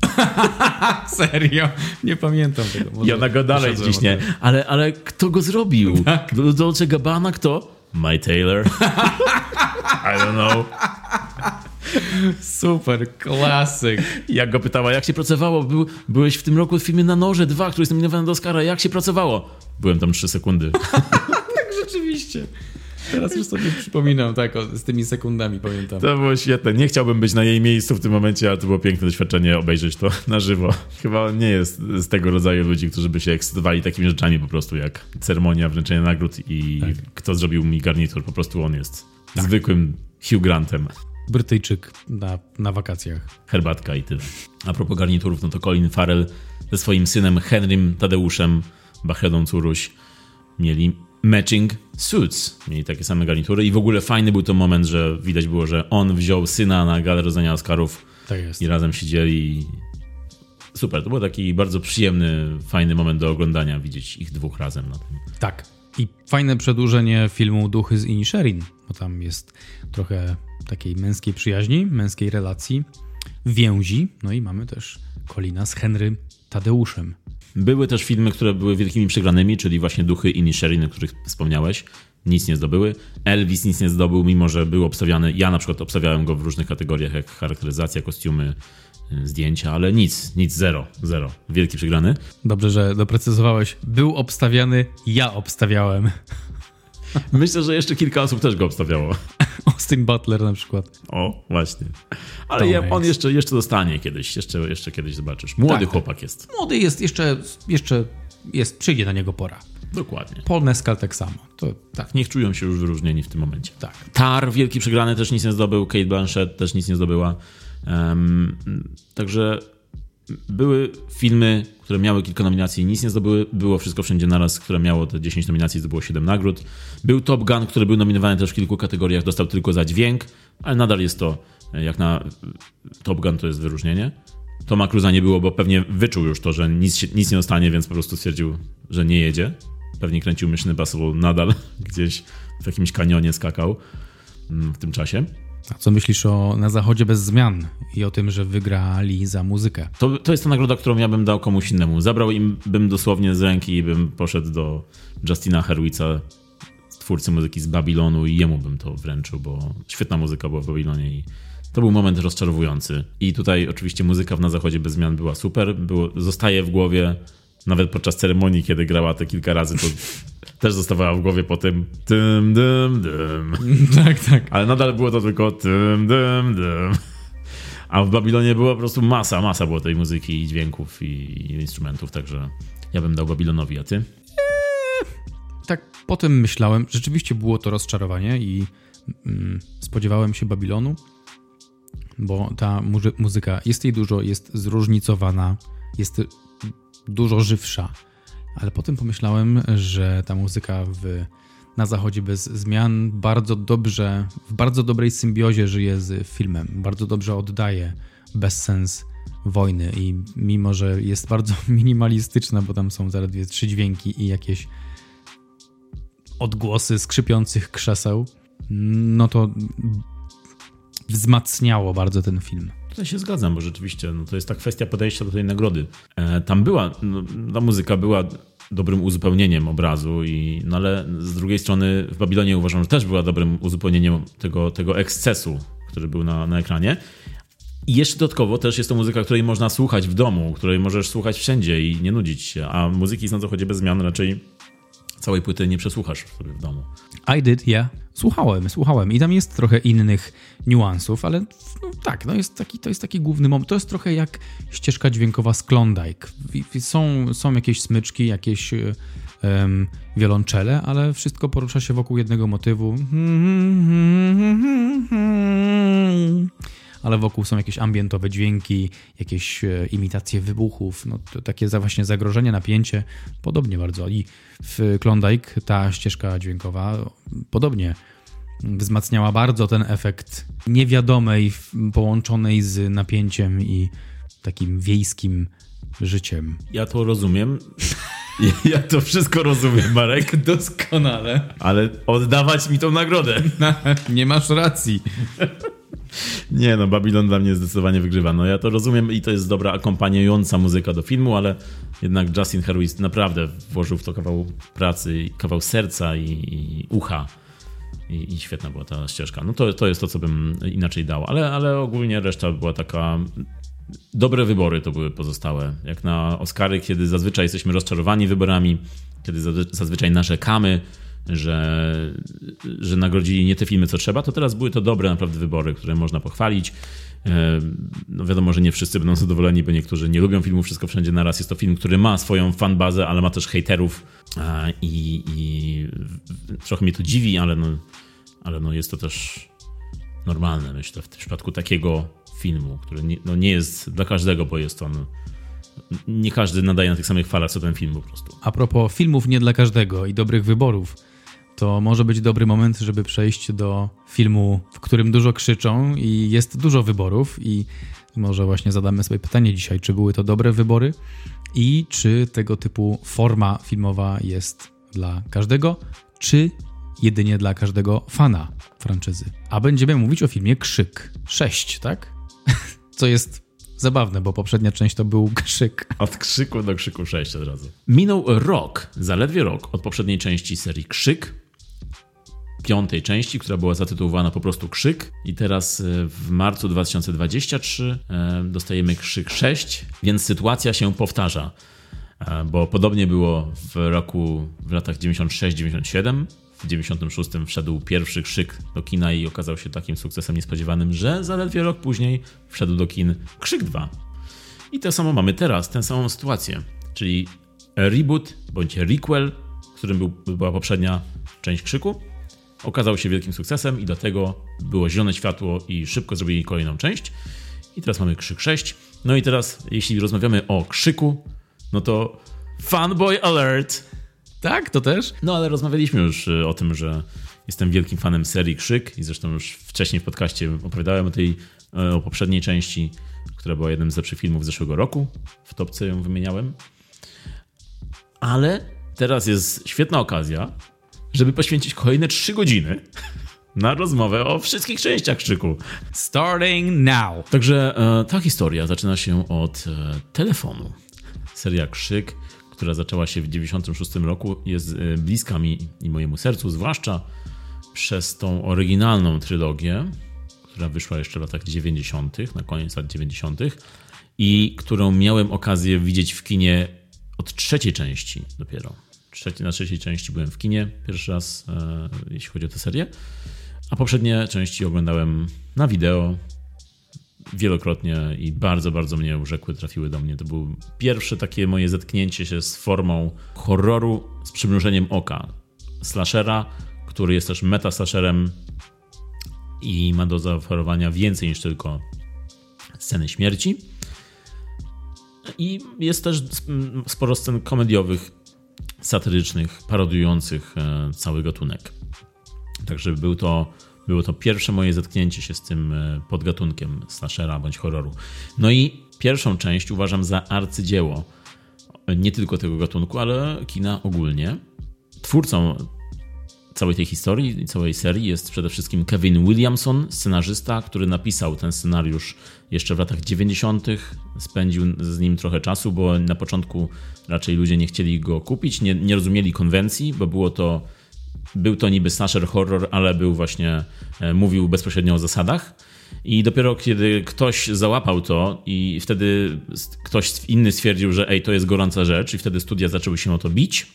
Serio? Nie pamiętam tego. Może I ona go dalej ciśnie. Ale, ale kto go zrobił? Do Dolce Gabbana kto? My Taylor. I don't know. Super, klasyk. Jak go pytała, jak się pracowało? Był, byłeś w tym roku w filmie Na Noże 2, który jest nominowany do Oscara. Jak się pracowało? Byłem tam 3 sekundy. Tak, rzeczywiście. Teraz już sobie przypominam, tak, o, z tymi sekundami pamiętam. To było świetne. Nie chciałbym być na jej miejscu w tym momencie, ale to było piękne doświadczenie obejrzeć to na żywo. Chyba nie jest z tego rodzaju ludzi, którzy by się ekscytowali takimi rzeczami po prostu jak ceremonia wręczenia nagród i kto zrobił mi garnitur. Po prostu on jest zwykłym Hugh Grantem. Brytyjczyk na, na wakacjach. Herbatka i tyle. A propos garniturów, no to Colin Farrell ze swoim synem Henrym Tadeuszem Bachedą Curuś mieli matching suits. Mieli takie same garnitury i w ogóle fajny był to moment, że widać było, że on wziął syna na galę rozdania Oscarów Tak jest. i razem siedzieli. Super, to był taki bardzo przyjemny, fajny moment do oglądania, widzieć ich dwóch razem na tym. Tak. I fajne przedłużenie filmu Duchy z Inisherin, bo tam jest trochę takiej męskiej przyjaźni, męskiej relacji, więzi. No i mamy też Kolina z Henry Tadeuszem. Były też filmy, które były wielkimi przegranymi, czyli właśnie Duchy i Nisherin, o których wspomniałeś. Nic nie zdobyły. Elvis nic nie zdobył, mimo że był obstawiany. Ja na przykład obstawiałem go w różnych kategoriach, jak charakteryzacja, kostiumy, y, zdjęcia, ale nic, nic, zero, zero. Wielki przegrany. Dobrze, że doprecyzowałeś. Był obstawiany, ja obstawiałem. Myślę, że jeszcze kilka osób też go obstawiało. Austin Butler na przykład. O, właśnie. Ale ja, on jeszcze, jeszcze dostanie kiedyś, jeszcze, jeszcze kiedyś zobaczysz. Młody Tak. chłopak jest. Młody jest jeszcze, jeszcze jest, przyjdzie na niego pora. Dokładnie. Paul Mescal tak samo. To Tak, niech czują się już wyróżnieni w tym momencie. tak. Tar, wielki przegrany, też nic nie zdobył. Kate Blanchett też nic nie zdobyła. Em, także były filmy, które miały kilka nominacji i nic nie zdobyły. Było wszystko wszędzie naraz, które miało te 10 nominacji, zdobyło 7 nagród. Był Top Gun, który był nominowany też w kilku kategoriach, dostał tylko za dźwięk, ale nadal jest to, e, jak na Top Gun, to jest wyróżnienie. Toma Cruza nie było, bo pewnie wyczuł już to, że nic, nic nie dostanie, więc po prostu stwierdził, że nie jedzie. Pewnie kręcił Mission Impossible nadal, gdzieś w jakimś kanionie skakał mm, w tym czasie. A co myślisz o Na Zachodzie bez zmian i o tym, że wygrali za muzykę? To, to jest ta nagroda, którą ja bym dał komuś innemu. Zabrał im bym dosłownie z ręki i bym poszedł do Justina Hurwitza, twórcy muzyki z Babilonu i jemu bym to wręczył, bo świetna muzyka była w Babilonie i to był moment rozczarowujący. I tutaj oczywiście muzyka w Na Zachodzie bez zmian była super, było, zostaje w głowie, nawet podczas ceremonii, kiedy grała te kilka razy, to też zostawała w głowie po tym dym, dym, dym. tak, tak. Ale nadal było to tylko dym, dym, dym. A w Babilonie była po prostu masa, masa było tej muzyki i dźwięków i, i instrumentów, także ja bym dał Babilonowi, a ty? Tak potem myślałem, rzeczywiście było to rozczarowanie i mm, spodziewałem się Babilonu, bo ta muzy- muzyka, jest jej dużo, jest zróżnicowana, jest dużo żywsza, ale potem pomyślałem, że ta muzyka w, na zachodzie bez zmian bardzo dobrze, w bardzo dobrej symbiozie żyje z filmem, bardzo dobrze oddaje bezsens wojny i mimo, że jest bardzo minimalistyczna, bo tam są zaledwie trzy dźwięki i jakieś odgłosy skrzypiących krzeseł, no to wzmacniało bardzo ten film. Tutaj się zgadzam, bo rzeczywiście no, to jest ta kwestia podejścia do tej nagrody. E, tam była, no, ta muzyka była dobrym uzupełnieniem obrazu, i, no ale z drugiej strony w Babilonie uważam, że też była dobrym uzupełnieniem tego, tego ekscesu, który był na, na ekranie. I jeszcze dodatkowo też jest to muzyka, której można słuchać w domu, której możesz słuchać wszędzie i nie nudzić się, a muzyki na zachodzie bez zmian raczej całej płyty nie przesłuchasz sobie w domu. I did, yeah. Słuchałem, słuchałem i tam jest trochę innych niuansów, ale no, tak, no jest taki, to jest taki główny moment. To jest trochę jak ścieżka dźwiękowa z Klondike. Są, są jakieś smyczki, jakieś um, wiolonczele, ale wszystko porusza się wokół jednego motywu. Ale wokół są jakieś ambientowe dźwięki, jakieś e, imitacje wybuchów, no to takie za właśnie zagrożenie, napięcie, podobnie bardzo. I w Klondike ta ścieżka dźwiękowa podobnie wzmacniała bardzo ten efekt niewiadomej, połączonej z napięciem i takim wiejskim życiem. Ja to rozumiem. Ja to wszystko rozumiem, Marek. Doskonale. Ale oddawać mi tą nagrodę. Nie masz racji. Nie no, Babylon dla mnie zdecydowanie wygrywa. No ja to rozumiem i to jest dobra akompaniująca muzyka do filmu, ale jednak Justin Harris naprawdę włożył w to kawał pracy, kawał serca i, i ucha. I, I, świetna była ta ścieżka. No to, to jest to, co bym inaczej dał, ale, ale ogólnie reszta była taka. Dobre wybory to były pozostałe. Jak na Oscary, kiedy zazwyczaj jesteśmy rozczarowani wyborami, kiedy zazwyczaj narzekamy, że, że nagrodzili nie te filmy, co trzeba, to teraz były to dobre naprawdę wybory, które można pochwalić. E, no wiadomo, że nie wszyscy będą zadowoleni, bo niektórzy nie lubią filmu Wszystko Wszędzie Naraz. Jest to film, który ma swoją fanbazę, ale ma też hejterów i, i trochę mnie to dziwi, ale, no, ale no jest to też normalne, myślę, w przypadku takiego filmu, który nie, no nie jest dla każdego, bo jest on nie każdy nadaje na tych samych falach co ten film po prostu. A propos filmów nie dla każdego i dobrych wyborów, to może być dobry moment, żeby przejść do filmu, w którym dużo krzyczą i jest dużo wyborów i może właśnie zadamy sobie pytanie dzisiaj, czy były to dobre wybory i czy tego typu forma filmowa jest dla każdego, czy jedynie dla każdego fana franczyzy. A będziemy mówić o filmie Krzyk 6, tak? Co jest zabawne, bo poprzednia część to był krzyk. Od krzyku do krzyku 6 od razu. Minął rok, zaledwie rok od poprzedniej części serii Krzyk, piątej części, która była zatytułowana po prostu Krzyk. I teraz e, w marcu 2023 e, dostajemy Krzyk 6, więc sytuacja się powtarza. E, bo podobnie było w roku, w latach 96-97. W 96 wszedł pierwszy krzyk do kina i okazał się takim sukcesem niespodziewanym, że zaledwie rok później wszedł do kin Krzyk 2. I to samo mamy teraz, tę samą sytuację. Czyli reboot bądź requel, którym był, była poprzednia część Krzyku, okazał się wielkim sukcesem i do tego było zielone światło i szybko zrobili kolejną część. I teraz mamy Krzyk 6. No i teraz, jeśli rozmawiamy o Krzyku, no to Fanboy Alert! Tak, to też? No ale rozmawialiśmy już y, o tym, że jestem wielkim fanem serii Krzyk i zresztą już wcześniej w podcaście opowiadałem o tej y, o poprzedniej części, która była jednym z lepszych filmów zeszłego roku. W topce ją wymieniałem. Ale teraz jest świetna okazja, żeby poświęcić kolejne 3 godziny na rozmowę o wszystkich częściach Krzyku. Starting now. Także e, ta historia zaczyna się od e, telefonu. Seria Krzyk, która zaczęła się w 96 roku, jest e, bliska mi i mojemu sercu, zwłaszcza przez tą oryginalną trylogię, która wyszła jeszcze w latach 90., na koniec lat 90., i którą miałem okazję widzieć w kinie od trzeciej części dopiero trzeci, na trzeciej części byłem w kinie pierwszy raz, e, jeśli chodzi o tę serię. A poprzednie części oglądałem na wideo wielokrotnie i bardzo, bardzo mnie urzekły, trafiły do mnie. To było pierwsze takie moje zetknięcie się z formą horroru z przymrużeniem oka. Slashera, który jest też meta-slasherem i ma do zaoferowania więcej niż tylko sceny śmierci. I jest też sporo scen komediowych, satyrycznych, parodiujących e, cały gatunek. Także był to, było to pierwsze moje zetknięcie się z tym e, podgatunkiem slashera bądź horroru. No i pierwszą część uważam za arcydzieło nie tylko tego gatunku, ale kina ogólnie. Twórcą całej tej historii, całej serii jest przede wszystkim Kevin Williamson, scenarzysta, który napisał ten scenariusz jeszcze w latach 90. Spędził z nim trochę czasu, bo na początku raczej ludzie nie chcieli go kupić, nie, nie rozumieli konwencji, bo było to był to niby slasher horror, ale był właśnie, e, mówił bezpośrednio o zasadach. I dopiero kiedy ktoś załapał to i wtedy ktoś inny stwierdził, że ej, to jest gorąca rzecz i wtedy studia zaczęły się o to bić,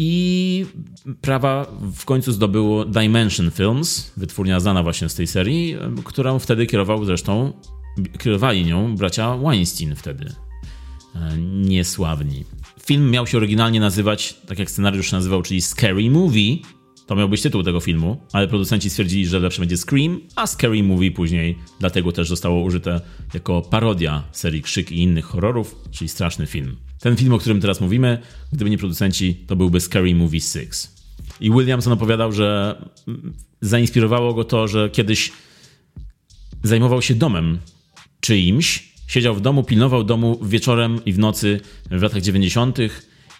i prawa w końcu zdobyło Dimension Films, wytwórnia znana właśnie z tej serii, którą wtedy kierował zresztą, kierowali nią bracia Weinstein wtedy. E, niesławni. Film miał się oryginalnie nazywać, tak jak scenariusz nazywał, czyli Scary Movie. To miał być tytuł tego filmu, ale producenci stwierdzili, że lepsze będzie Scream, a Scary Movie później dlatego też zostało użyte jako parodia serii Krzyk i innych horrorów, czyli straszny film. Ten film, o którym teraz mówimy, gdyby nie producenci, to byłby Scary Movie 6. I Williamson opowiadał, że zainspirowało go to, że kiedyś zajmował się domem czyimś, siedział w domu, pilnował domu wieczorem i w nocy w latach 90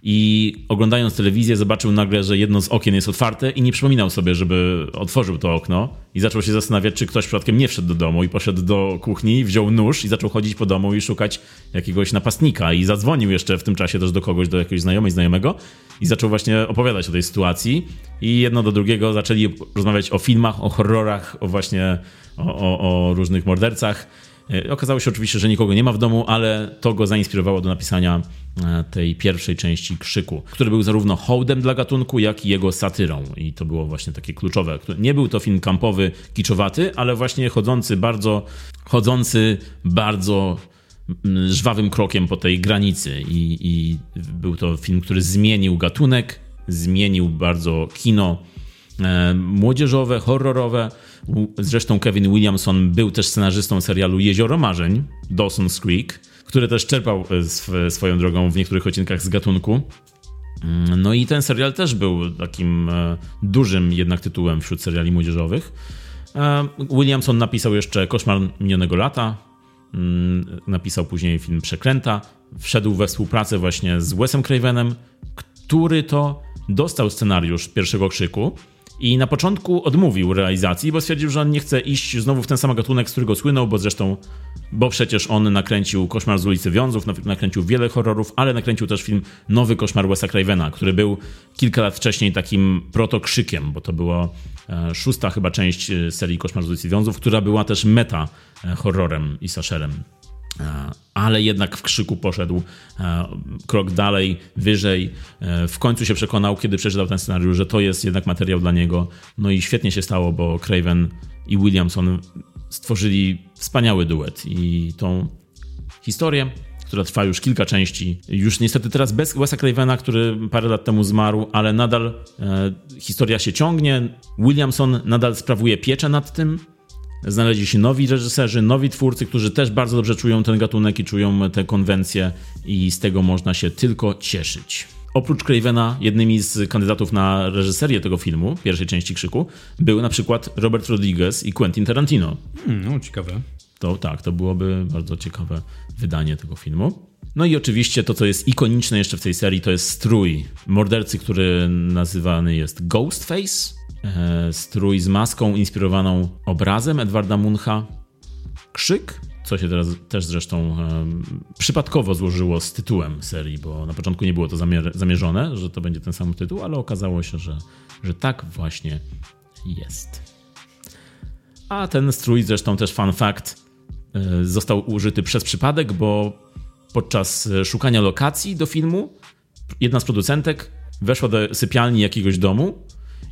i oglądając telewizję zobaczył nagle, że jedno z okien jest otwarte i nie przypominał sobie, żeby otworzył to okno. I zaczął się zastanawiać, czy ktoś przypadkiem nie wszedł do domu i poszedł do kuchni, wziął nóż i zaczął chodzić po domu i szukać jakiegoś napastnika. I zadzwonił jeszcze w tym czasie też do kogoś, do jakiegoś znajomej, znajomego i zaczął właśnie opowiadać o tej sytuacji. I jedno do drugiego zaczęli rozmawiać o filmach, o horrorach, o właśnie o, o, o różnych mordercach okazało się oczywiście, że nikogo nie ma w domu, ale to go zainspirowało do napisania e, tej pierwszej części Krzyku, który był zarówno hołdem dla gatunku, jak i jego satyrą. I to było właśnie takie kluczowe. Nie był to film kampowy, kiczowaty, ale właśnie chodzący bardzo, chodzący bardzo mm, żwawym krokiem po tej granicy. I, i był to film, który zmienił gatunek, zmienił bardzo kino e, młodzieżowe, horrorowe Zresztą Kevin Williamson był też scenarzystą serialu Jezioro Marzeń, Dawson's Creek, który też czerpał e, swoją drogą w niektórych odcinkach z gatunku. Mm, no i ten serial też był takim e, dużym jednak tytułem wśród seriali młodzieżowych. E, Williamson napisał jeszcze Koszmar minionego lata, mm, napisał później film Przekręta, wszedł we współpracę właśnie z Wesem Cravenem, który to dostał scenariusz pierwszego krzyku i na początku odmówił realizacji, bo stwierdził, że on nie chce iść znowu w ten sam gatunek, z którego słynął, bo zresztą, bo przecież on nakręcił Koszmar z ulicy Wiązów, nakręcił wiele horrorów, ale nakręcił też film Nowy Koszmar Wesa Cravena, który był kilka lat wcześniej takim protokrzykiem, bo to była e, szósta chyba część e, serii Koszmar z ulicy Wiązów, która była też meta e, horrorem i slasherem. E, ale jednak w krzyku poszedł e, krok dalej, wyżej. E, w końcu się przekonał, kiedy przeczytał ten scenariusz, że to jest jednak materiał dla niego. No i świetnie się stało, bo Craven i Williamson stworzyli wspaniały duet i tą historię która trwa już kilka części. Już niestety teraz bez Wesa Cravena, który parę lat temu zmarł, ale nadal e, historia się ciągnie. Williamson nadal sprawuje pieczę nad tym. Znaleźli się nowi reżyserzy, nowi twórcy, którzy też bardzo dobrze czują ten gatunek i czują te konwencje, i z tego można się tylko cieszyć. Oprócz Cravena, jednymi z kandydatów na reżyserię tego filmu, pierwszej części Krzyku, był na przykład Robert Rodriguez i Quentin Tarantino. Hmm, no, ciekawe. To tak, to byłoby bardzo ciekawe wydanie tego filmu. No i oczywiście to, co jest ikoniczne jeszcze w tej serii, to jest strój mordercy, który nazywany jest Ghostface. E, strój z maską inspirowaną obrazem Edwarda Muncha. Krzyk, co się teraz też zresztą e, przypadkowo złożyło z tytułem serii, bo na początku nie było to zamier zamierzone, że to będzie ten sam tytuł, ale okazało się, że, że tak właśnie jest. A ten strój, zresztą też fun fact, e, został użyty przez przypadek, bo podczas szukania lokacji do filmu jedna z producentek weszła do sypialni jakiegoś domu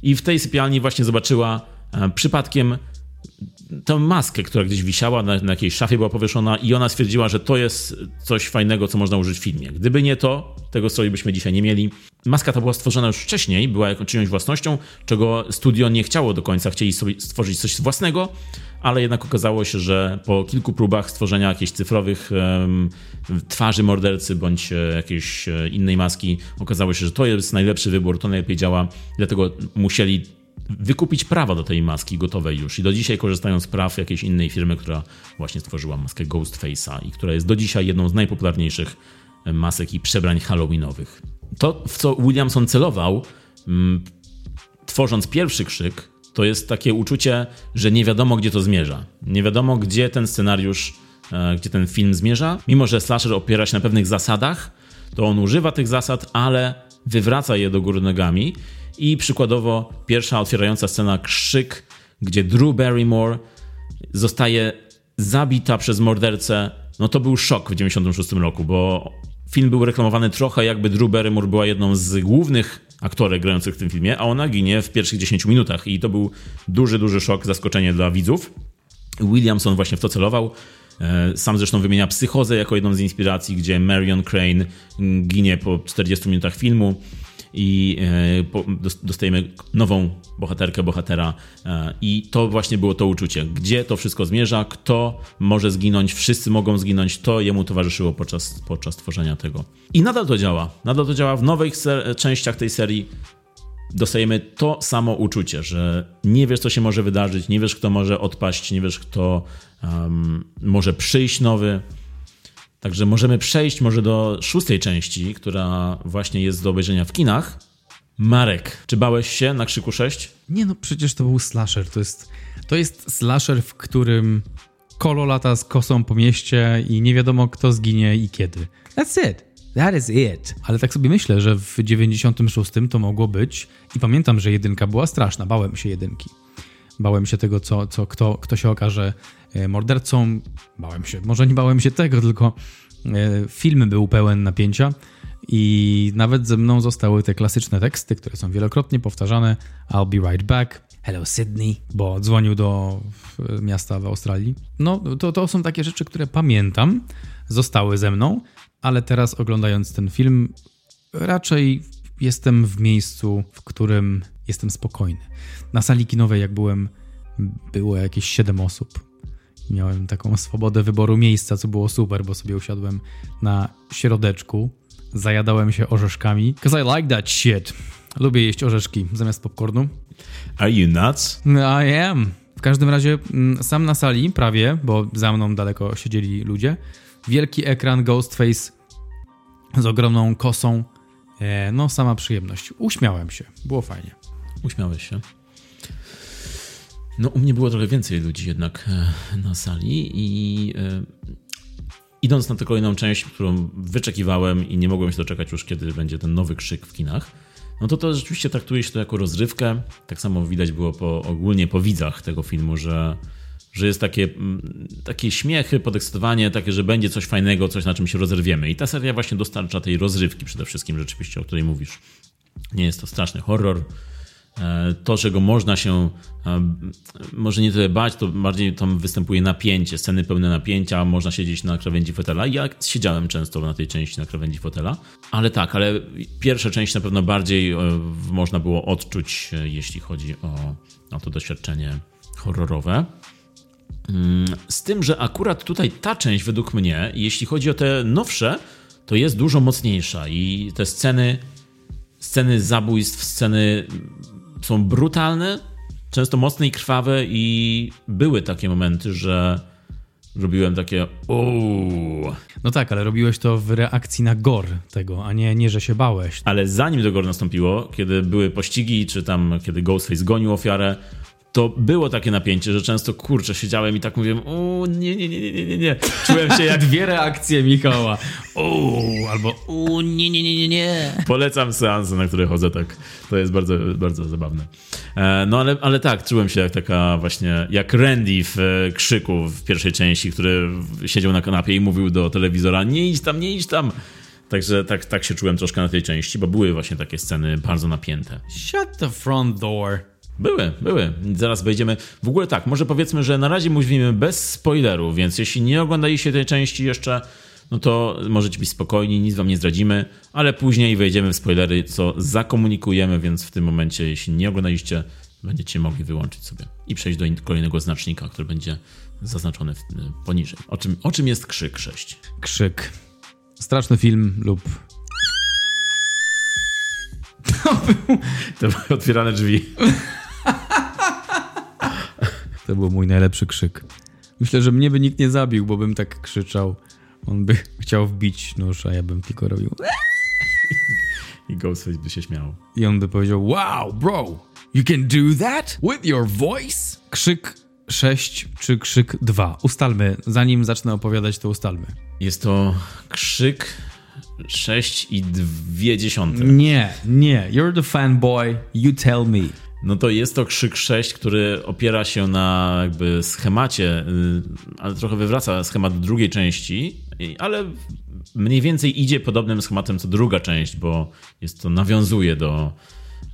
i w tej sypialni właśnie zobaczyła e, przypadkiem tę maskę, która gdzieś wisiała, na, na, jakiejś szafie była powieszona i ona stwierdziła, że to jest coś fajnego, co można użyć w filmie. Gdyby nie to, tego stroju byśmy dzisiaj nie mieli. Maska ta była stworzona już wcześniej, była czyjąś własnością, czego studio nie chciało do końca, chcieli sobie stworzyć coś własnego, ale jednak okazało się, że po kilku próbach stworzenia jakichś cyfrowych um, twarzy mordercy bądź e, jakiejś e, innej maski, okazało się, że to jest najlepszy wybór, to najlepiej działa, dlatego musieli wykupić prawa do tej maski gotowej już i do dzisiaj korzystają z praw jakiejś innej firmy, która właśnie stworzyła maskę Ghostface'a i która jest do dzisiaj jedną z najpopularniejszych e, masek i przebrań halloweenowych. To, w co Williamson celował, mm, tworząc pierwszy krzyk, to jest takie uczucie, że nie wiadomo, gdzie to zmierza. Nie wiadomo, gdzie ten scenariusz, e, gdzie ten film zmierza. Mimo, że slasher opiera się na pewnych zasadach, to on używa tych zasad, ale wywraca je do góry nogami. I przykładowo pierwsza otwierająca scena Krzyk, gdzie Drew Barrymore zostaje zabita przez mordercę. No to był szok w 96 roku, bo film był reklamowany trochę jakby Drew Barrymore była jedną z głównych aktorek grających w tym filmie, a ona ginie w pierwszych 10 minutach i to był duży, duży szok, zaskoczenie dla widzów. Williamson właśnie w to celował. E, sam zresztą wymienia psychozę jako jedną z inspiracji, gdzie Marion Crane ginie po 40 minutach filmu i e, dostajemy nową bohaterkę, bohatera e, i to właśnie było to uczucie. Gdzie to wszystko zmierza, kto może zginąć, wszyscy mogą zginąć, to jemu towarzyszyło podczas, podczas tworzenia tego. I nadal to działa. Nadal to działa w nowych częściach tej serii. dostajemy to samo uczucie, że nie wiesz, co się może wydarzyć, nie wiesz, kto może odpaść, nie wiesz, kto um, może przyjść nowy. Także możemy przejść może do szóstej części, która właśnie jest do obejrzenia w kinach. Marek, czy bałeś się na krzyku 6? Nie no, przecież to był slasher. To jest, to jest slasher, w którym kolo lata z kosą po mieście i nie wiadomo kto zginie i kiedy. That's it. That is it. Ale tak sobie myślę, że w 96 to mogło być i pamiętam, że jedynka była straszna. Bałem się jedynki. Bałem się tego, co, co kto, kto się okaże mordercą. Bałem się, może nie bałem się tego, tylko e, film był pełen napięcia i nawet ze mną zostały te klasyczne teksty, które są wielokrotnie powtarzane. I'll be right back. Hello Sydney, bo dzwonił do miasta w Australii. No, to, to są takie rzeczy, które pamiętam, zostały ze mną, ale teraz oglądając ten film, raczej jestem w miejscu, w którym jestem spokojny. Na sali kinowej, jak byłem, było jakieś 7 osób. Miałem taką swobodę wyboru miejsca, co było super, bo sobie usiadłem na środeczku, zajadałem się orzeszkami. Because I like that shit. Lubię jeść orzeszki zamiast popcornu. Are you nuts? I am. W każdym razie mm, sam na sali, prawie, bo za mną daleko siedzieli ludzie. Wielki ekran Ghostface z ogromną kosą. E, no, sama przyjemność. Uśmiałem się. Było fajnie. Uśmiałeś się. No, u mnie było trochę więcej ludzi jednak e, na sali i e, idąc na tę kolejną część, którą wyczekiwałem i nie mogłem się doczekać już, kiedy będzie ten nowy krzyk w kinach, no to to rzeczywiście traktuje się to jako rozrywkę. Tak samo widać było po, ogólnie po widzach tego filmu, że, że jest takie, mm, takie śmiechy, podekscytowanie, takie, że będzie coś fajnego, coś na czym się rozerwiemy. I ta seria właśnie dostarcza tej rozrywki przede wszystkim rzeczywiście, o której mówisz. Nie jest to straszny horror, to, czego można się e, może nie tyle bać, to bardziej tam występuje napięcie, sceny pełne napięcia, można siedzieć na krawędzi fotela. Ja siedziałem często na tej części na krawędzi fotela, ale tak, ale pierwsza część na pewno bardziej e, można było odczuć, jeśli chodzi o, o to doświadczenie horrorowe. Mm, z tym, że akurat tutaj ta część według mnie, jeśli chodzi o te nowsze, to jest dużo mocniejsza i te sceny, sceny zabójstw, sceny są brutalne, często mocne i krwawe i były takie momenty, że robiłem takie uuu. No tak, ale robiłeś to w reakcji na gor tego, a nie, nie że się bałeś. Ale zanim do gor nastąpiło, kiedy były pościgi, czy tam kiedy Ghostface gonił ofiarę, to było takie napięcie, że często kurczę, siedziałem i tak mówiłem, o nie, nie, nie, nie, nie, nie. Czułem się jak dwie reakcje Michała. O, albo o nie, nie, nie, nie, nie. Polecam seanse, na które chodzę tak. To jest bardzo, bardzo zabawne. E, no ale, ale tak, czułem się jak taka właśnie, jak Randy w e, Krzyku w pierwszej części, który siedział na kanapie i mówił do telewizora, nie idź tam, nie idź tam. Także tak, tak się czułem troszkę na tej części, bo były właśnie takie sceny bardzo napięte. Shut the front door. Były, były. Zaraz wejdziemy. W ogóle tak, może powiedzmy, że na razie mówimy bez spoilerów, więc jeśli nie oglądaliście tej części jeszcze, no to możecie być spokojni, nic wam nie zdradzimy, ale później wejdziemy w spoilery, co zakomunikujemy, więc w tym momencie, jeśli nie oglądaliście, będziecie mogli wyłączyć sobie i przejść do kolejnego znacznika, który będzie zaznaczony poniżej. O czym, o czym jest Krzyk 6? Krzyk. Straszny film lub to były otwierane drzwi. To był mój najlepszy krzyk. Myślę, że mnie by nikt nie zabił, bo bym tak krzyczał. On by chciał wbić nóż, a ja bym tylko robił. I Ghostface by się śmiał. I on by powiedział: Wow, bro, you can do that with your voice? Krzyk 6 czy krzyk 2? Ustalmy, zanim zacznę opowiadać, to ustalmy. Jest to krzyk 6 i 2 dziesiąte. Nie, nie. You're the fanboy, you tell me. No to jest to krzyk 6, który opiera się na jakby schemacie, y, ale trochę wywraca schemat drugiej części, ale mniej więcej idzie podobnym schematem co druga część, bo jest to nawiązuje do,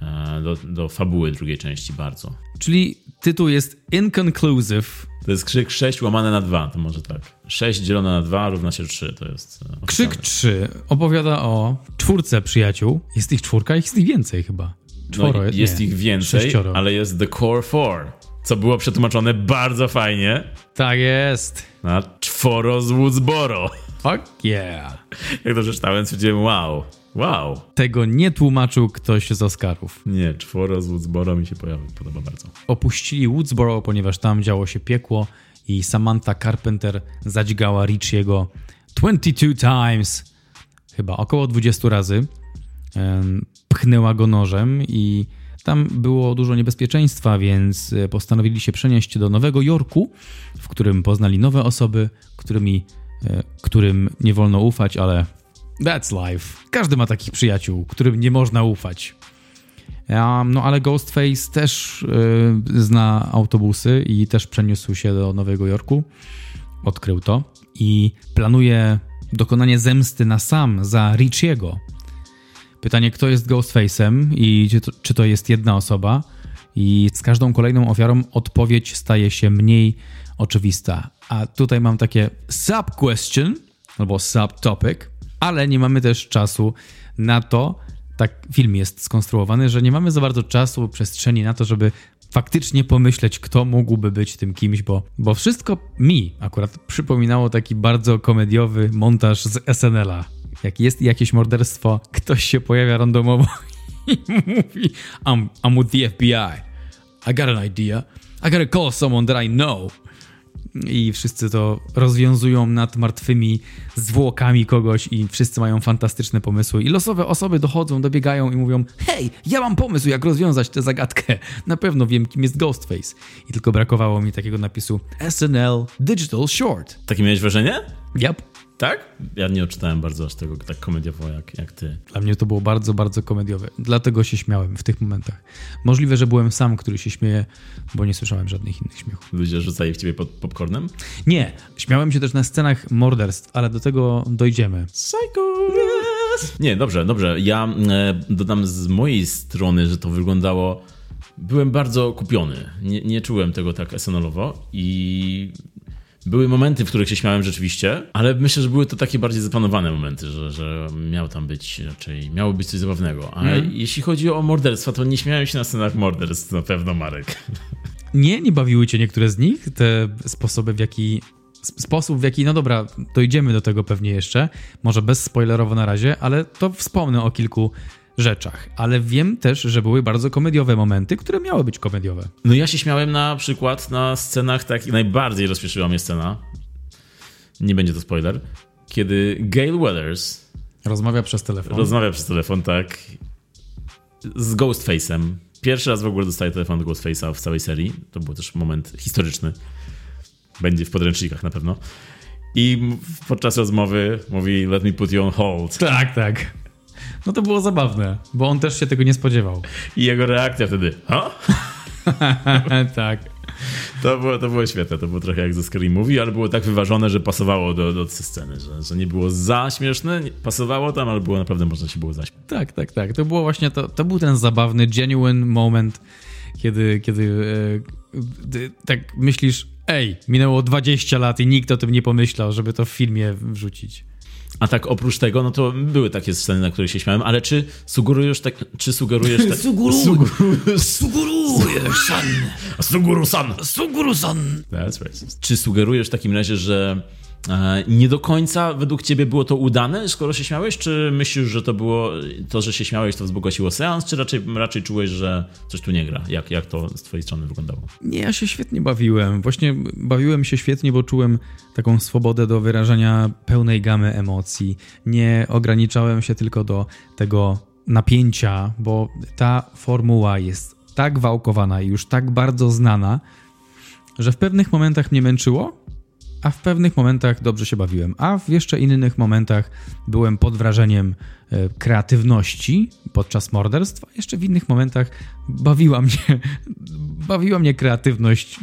e, do, do fabuły drugiej części bardzo. Czyli tytuł jest inconclusive. To jest krzyk 6 łamane na 2, to może tak. 6 dzielone na 2 równa się 3, to jest... E, krzyk 3 opowiada o czwórce przyjaciół. Jest ich czwórka, jest ich więcej chyba. Czworo no, jest. Ich więcej, sześcioro. ale jest The Core Four, co było przetłumaczone bardzo fajnie. Tak jest. Na czworo z Woodsboro. Fuck yeah. Jak to przeczytałem, stwierdziłem wow. Wow. Tego nie tłumaczył ktoś z Oscarów. Nie, czworo z Woodsboro mi się podoba bardzo. Opuścili Woodsboro, ponieważ tam działo się piekło i Samantha Carpenter zadźgała Richiego 22 times, chyba około 20 razy. Pchnęła go nożem i tam było dużo niebezpieczeństwa, więc e, postanowili się przenieść do Nowego Jorku, w którym poznali nowe osoby, którymi, e, którym nie wolno ufać, ale that's life. Każdy ma takich przyjaciół, którym nie można ufać. No ale Ghostface też yy, zna autobusy i też przeniósł się do Nowego Jorku. Odkrył to i planuje dokonanie zemsty na sam za Richiego. Pytanie, kto jest Ghostface'em i czy to, czy to jest jedna osoba? I z każdą kolejną ofiarą odpowiedź staje się mniej oczywista. A tutaj mam takie sub-question albo sub-topic, ale nie mamy też czasu na to, tak film jest skonstruowany, że nie mamy za bardzo czasu, przestrzeni na to, żeby faktycznie pomyśleć, kto mógłby być tym kimś, bo, bo wszystko mi akurat przypominało taki bardzo komediowy montaż z SNL-a. Jak jest jakieś morderstwo, ktoś się pojawia randomowo i mówi I'm, I'm with the FBI. I got an idea. I gotta call someone that I know i wszyscy to rozwiązują nad martwymi zwłokami kogoś i wszyscy mają fantastyczne pomysły i losowe osoby dochodzą, dobiegają i mówią hej, ja mam pomysł jak rozwiązać tę zagadkę. Na pewno wiem kim jest Ghostface. I tylko brakowało mi takiego napisu SNL Digital Short. Takie miałeś wrażenie? Yep. Tak? Ja nie odczytałem bardzo aż tego tak komediowo jak, jak ty. Dla mnie to było bardzo, bardzo komediowe. Dlatego się śmiałem w tych momentach. Możliwe, że byłem sam, który się śmieje, bo nie słyszałem żadnych innych śmiechów. Ludzie rzucali w ciebie pod popcornem? Nie. Śmiałem się też na scenach morderstw, ale do tego dojdziemy. Psycho! Yes. Nie, dobrze, dobrze. Ja e, dodam z mojej strony, że to wyglądało byłem bardzo kupiony. Nie, nie czułem tego tak SNL-owo i były momenty, w których się śmiałem rzeczywiście, ale myślę, że były to takie bardziej zaplanowane momenty, że, że miał tam być raczej, miało być coś zabawnego. A mm. jeśli chodzi o morderstwa, to nie śmiałem się na scenach morderstw na pewno, Marek. Nie, nie bawiły cię niektóre z nich? Te sposoby, w jaki sposób, w jaki, no dobra, dojdziemy do tego pewnie jeszcze, może bez spoilerowo na razie, ale to wspomnę o kilku rzeczach, ale wiem też, że były bardzo komediowe momenty, które miały być komediowe. No ja się śmiałem na przykład na scenach, tak najbardziej rozśmieszyła mnie scena, nie będzie to spoiler, kiedy Gail Weathers rozmawia przez telefon. Rozmawia przez telefon, tak, z Ghostface'em. Pierwszy raz w ogóle dostaje telefon od Ghostface'a w całej serii. To był też moment historyczny. Będzie w podręcznikach na pewno. I podczas rozmowy mówi let me put you on hold. Tak, tak. No to było zabawne, bo on też się tego nie spodziewał. I jego reakcja wtedy, ha? tak. To było, to było świetne, to było trochę jak ze Scary Movie, ale było tak wyważone, że pasowało do, do tej sceny, że, że nie było za śmieszne, pasowało tam, ale było naprawdę można się było zaśmiać. Tak, tak, tak. To było właśnie, to, to był ten zabawny, genuine moment, kiedy, kiedy e, tak myślisz, ej, minęło 20 lat i nikt o tym nie pomyślał, żeby to w filmie wrzucić. A tak oprócz tego, no to były takie sceny, na które się śmiałem, ale czy sugerujesz tak, czy sugerujesz tak... Suguru, sugerujesz, san. Suguru-san. Suguru-san. That's racist. Czy sugerujesz w takim razie, że nie do końca według ciebie było to udane, skoro się śmiałeś? Czy myślisz, że to było to, że się śmiałeś, to wzbogaciło seans, czy raczej, raczej czułeś, że coś tu nie gra? Jak, jak to z twojej strony wyglądało? Nie, ja się świetnie bawiłem. Właśnie bawiłem się świetnie, bo czułem taką swobodę do wyrażania pełnej gamy emocji. Nie ograniczałem się tylko do tego napięcia, bo ta formuła jest tak wałkowana i już tak bardzo znana, że w pewnych momentach mnie męczyło, a w pewnych momentach dobrze się bawiłem, a w jeszcze innych momentach byłem pod wrażeniem e, kreatywności podczas morderstwa, jeszcze w innych momentach bawiła mnie, bawiła mnie kreatywność,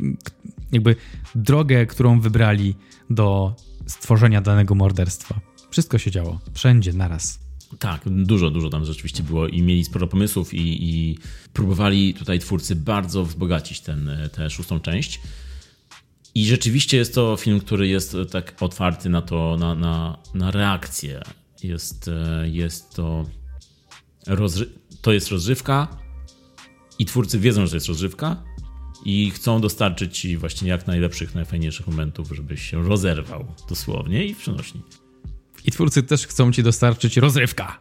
jakby drogę, którą wybrali do stworzenia danego morderstwa. Wszystko się działo, wszędzie, naraz. Tak, dużo, dużo tam rzeczywiście było i mieli sporo pomysłów i, i próbowali tutaj twórcy bardzo wzbogacić ten, tę szóstą część. I rzeczywiście jest to film, który jest tak otwarty na to, na, na, na reakcję. Jest, e, jest to. Rozry- to jest rozrywka, i twórcy wiedzą, że to jest rozrywka, i chcą dostarczyć ci właśnie jak najlepszych, najfajniejszych momentów, żebyś się rozerwał dosłownie i w przenośni. I twórcy też chcą ci dostarczyć rozrywka.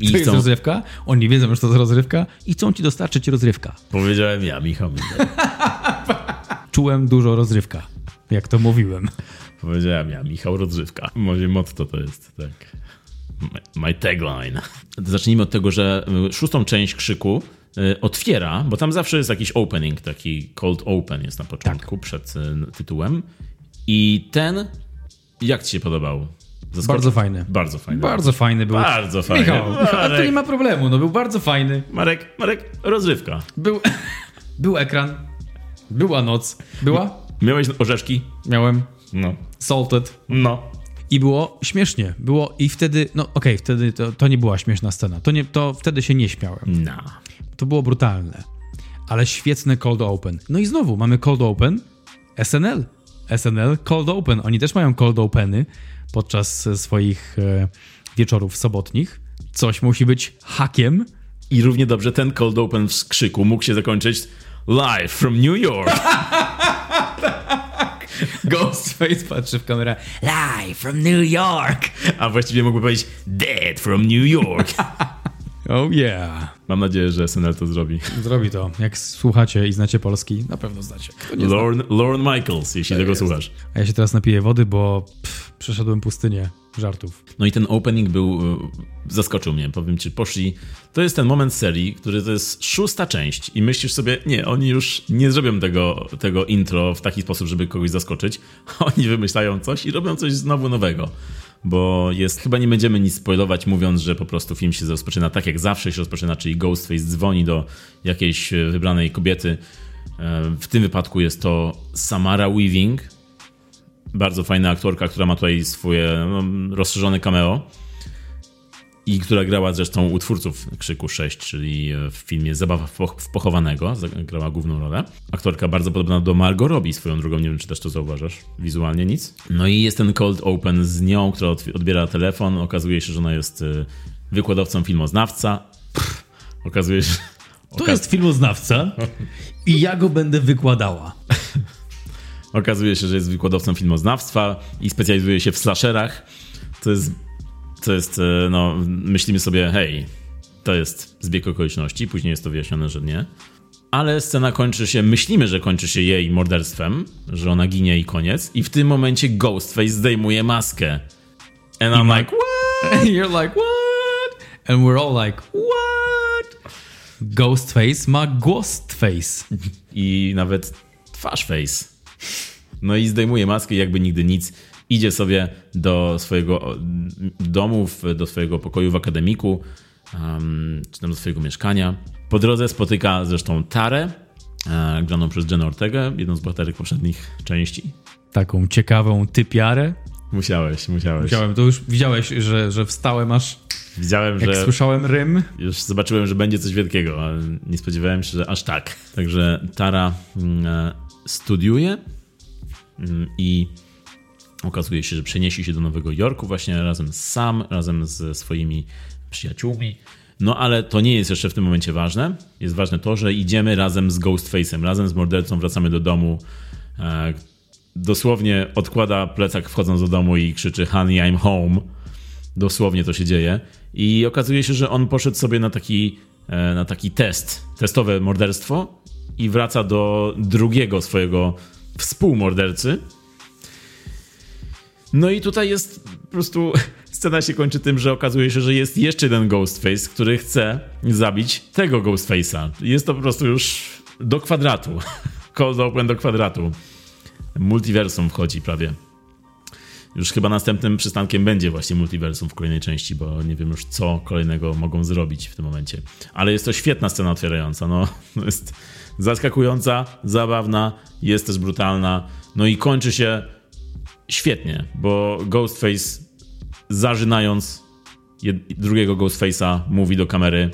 I to jest chcą, rozrywka, oni wiedzą, że to jest rozrywka i chcą ci dostarczyć rozrywka. powiedziałem ja, Michał Czułem dużo rozrywka, jak to mówiłem. Powiedziałem ja, Michał Rozrywka. Może motto to jest, tak. My, my tagline. Zacznijmy od tego, że y, szóstą część krzyku y, otwiera, bo tam zawsze jest jakiś opening, taki cold open jest na początku, przed y, tytułem. I ten, jak ci się podobał? Zaskoczył? Bardzo fajny. Bardzo fajny. Bardzo fajny był. Bardzo fajny. Michał, Michał, to Marek. nie ma problemu, no był bardzo fajny. Marek, Marek, rozrywka. Był, był ekran, była noc, była? Miałeś orzeszki? Miałem No. salted No. i było śmiesznie. Było i wtedy, no okej, wtedy to, to nie była śmieszna scena. To, nie, to wtedy się nie śmiałem. No. To było brutalne. Ale świetny cold open. No i znowu mamy cold open SNL. SNL cold open. Oni też mają cold openy podczas e, swoich e, wieczorów sobotnich. Coś musi być hakiem. I równie dobrze ten cold open w krzyku mógł się zakończyć live from New York. Ghostface patrzy w kamerę. Live from New York. A właściwie mógłby powiedzieć Dead from New York. Oh yeah. Mam nadzieję, że SNL to zrobi. Zrobi to. Jak słuchacie i znacie polski, na pewno znacie. Lorne, Lorne Michaels, jeśli tego jest. słuchasz. A ja się teraz napiję wody, bo pff, przeszedłem pustynię żartów. No i ten opening był, e, zaskoczył mnie, powiem ci, poszli, to jest ten moment serii, który to jest szósta część i myślisz sobie, nie, oni już nie zrobią tego, tego intro w taki sposób, żeby kogoś zaskoczyć, oni wymyślają coś i robią coś znowu nowego, bo jest, chyba nie będziemy nic spoilować mówiąc, że po prostu film się rozpoczyna tak jak zawsze się rozpoczyna, czyli Ghostface dzwoni do jakiejś e, wybranej kobiety, E, w tym wypadku jest to Samara Weaving, bardzo fajna aktorka, która ma tutaj swoje no, rozszerzone cameo i która grała zresztą u twórców Krzyku 6, czyli w filmie Zabawa w poch- w pochowanego, grała główną rolę. Aktorka bardzo podobna do Margot Robbie swoją drogą, nie wiem czy też to zauważasz, wizualnie nic. No i jest ten cold open z nią, która odbiera telefon, okazuje się, że ona jest y, wykładowcą filmoznawca. Pff, okazuje się... To jest filmoznawca i ja go będę wykładała. Okazuje się, że jest wykładowcą filmoznawstwa i specjalizuje się w slasherach. To jest, to jest e, no, myślimy sobie, hej, to jest zbieg okoliczności, później jest to wyjaśnione, że nie. Ale scena kończy się, myślimy, że kończy się jej morderstwem, że ona ginie i koniec. I w tym momencie Ghostface zdejmuje maskę. And I'm like, what? You're like, what? And we're all like, what? Ghostface ma Ghostface. i nawet twarz face. No i zdejmuje maskę i jakby nigdy nic. Idzie sobie do swojego domu, do swojego pokoju w akademiku, czy tam do swojego mieszkania. Po drodze spotyka zresztą Tarę, e, graną przez Jenna Ortega, jedną z bohaterek poprzednich części. Taką ciekawą typiarę. Musiałeś, musiałeś. Widziałem, to już widziałeś, że, że wstałem aż, Widziałem, jak że słyszałem rym. już zobaczyłem, że będzie coś wielkiego, ale nie spodziewałem się, że aż tak. Także Tara mm, e, studiuje mm, i okazuje się, że przeniesie się do Nowego Jorku właśnie razem z Sam, razem ze swoimi przyjaciółmi. No ale to nie jest jeszcze w tym momencie ważne. Jest ważne to, że idziemy razem z Ghostface'em, razem z mordercą wracamy do domu. E, Dosłownie odkłada plecak wchodząc do domu i krzyczy Honey, I'm home. Dosłownie to się dzieje. I okazuje się, że on poszedł sobie na taki, e, na taki test, testowe morderstwo i wraca do drugiego swojego współmordercy. No i tutaj jest po prostu scena się kończy tym, że okazuje się, że jest jeszcze jeden Ghostface, który chce zabić tego Ghostface'a. Jest to po prostu już do kwadratu. Cold open do kwadratu. Multiversum wchodzi prawie. Już chyba następnym przystankiem będzie właśnie multiversum w kolejnej części, bo nie wiem już co kolejnego mogą zrobić w tym momencie. Ale jest to świetna scena otwierająca. No, jest zaskakująca, zabawna, jest też brutalna. No i kończy się świetnie, bo Ghostface zażynając drugiego Ghostface'a mówi do kamery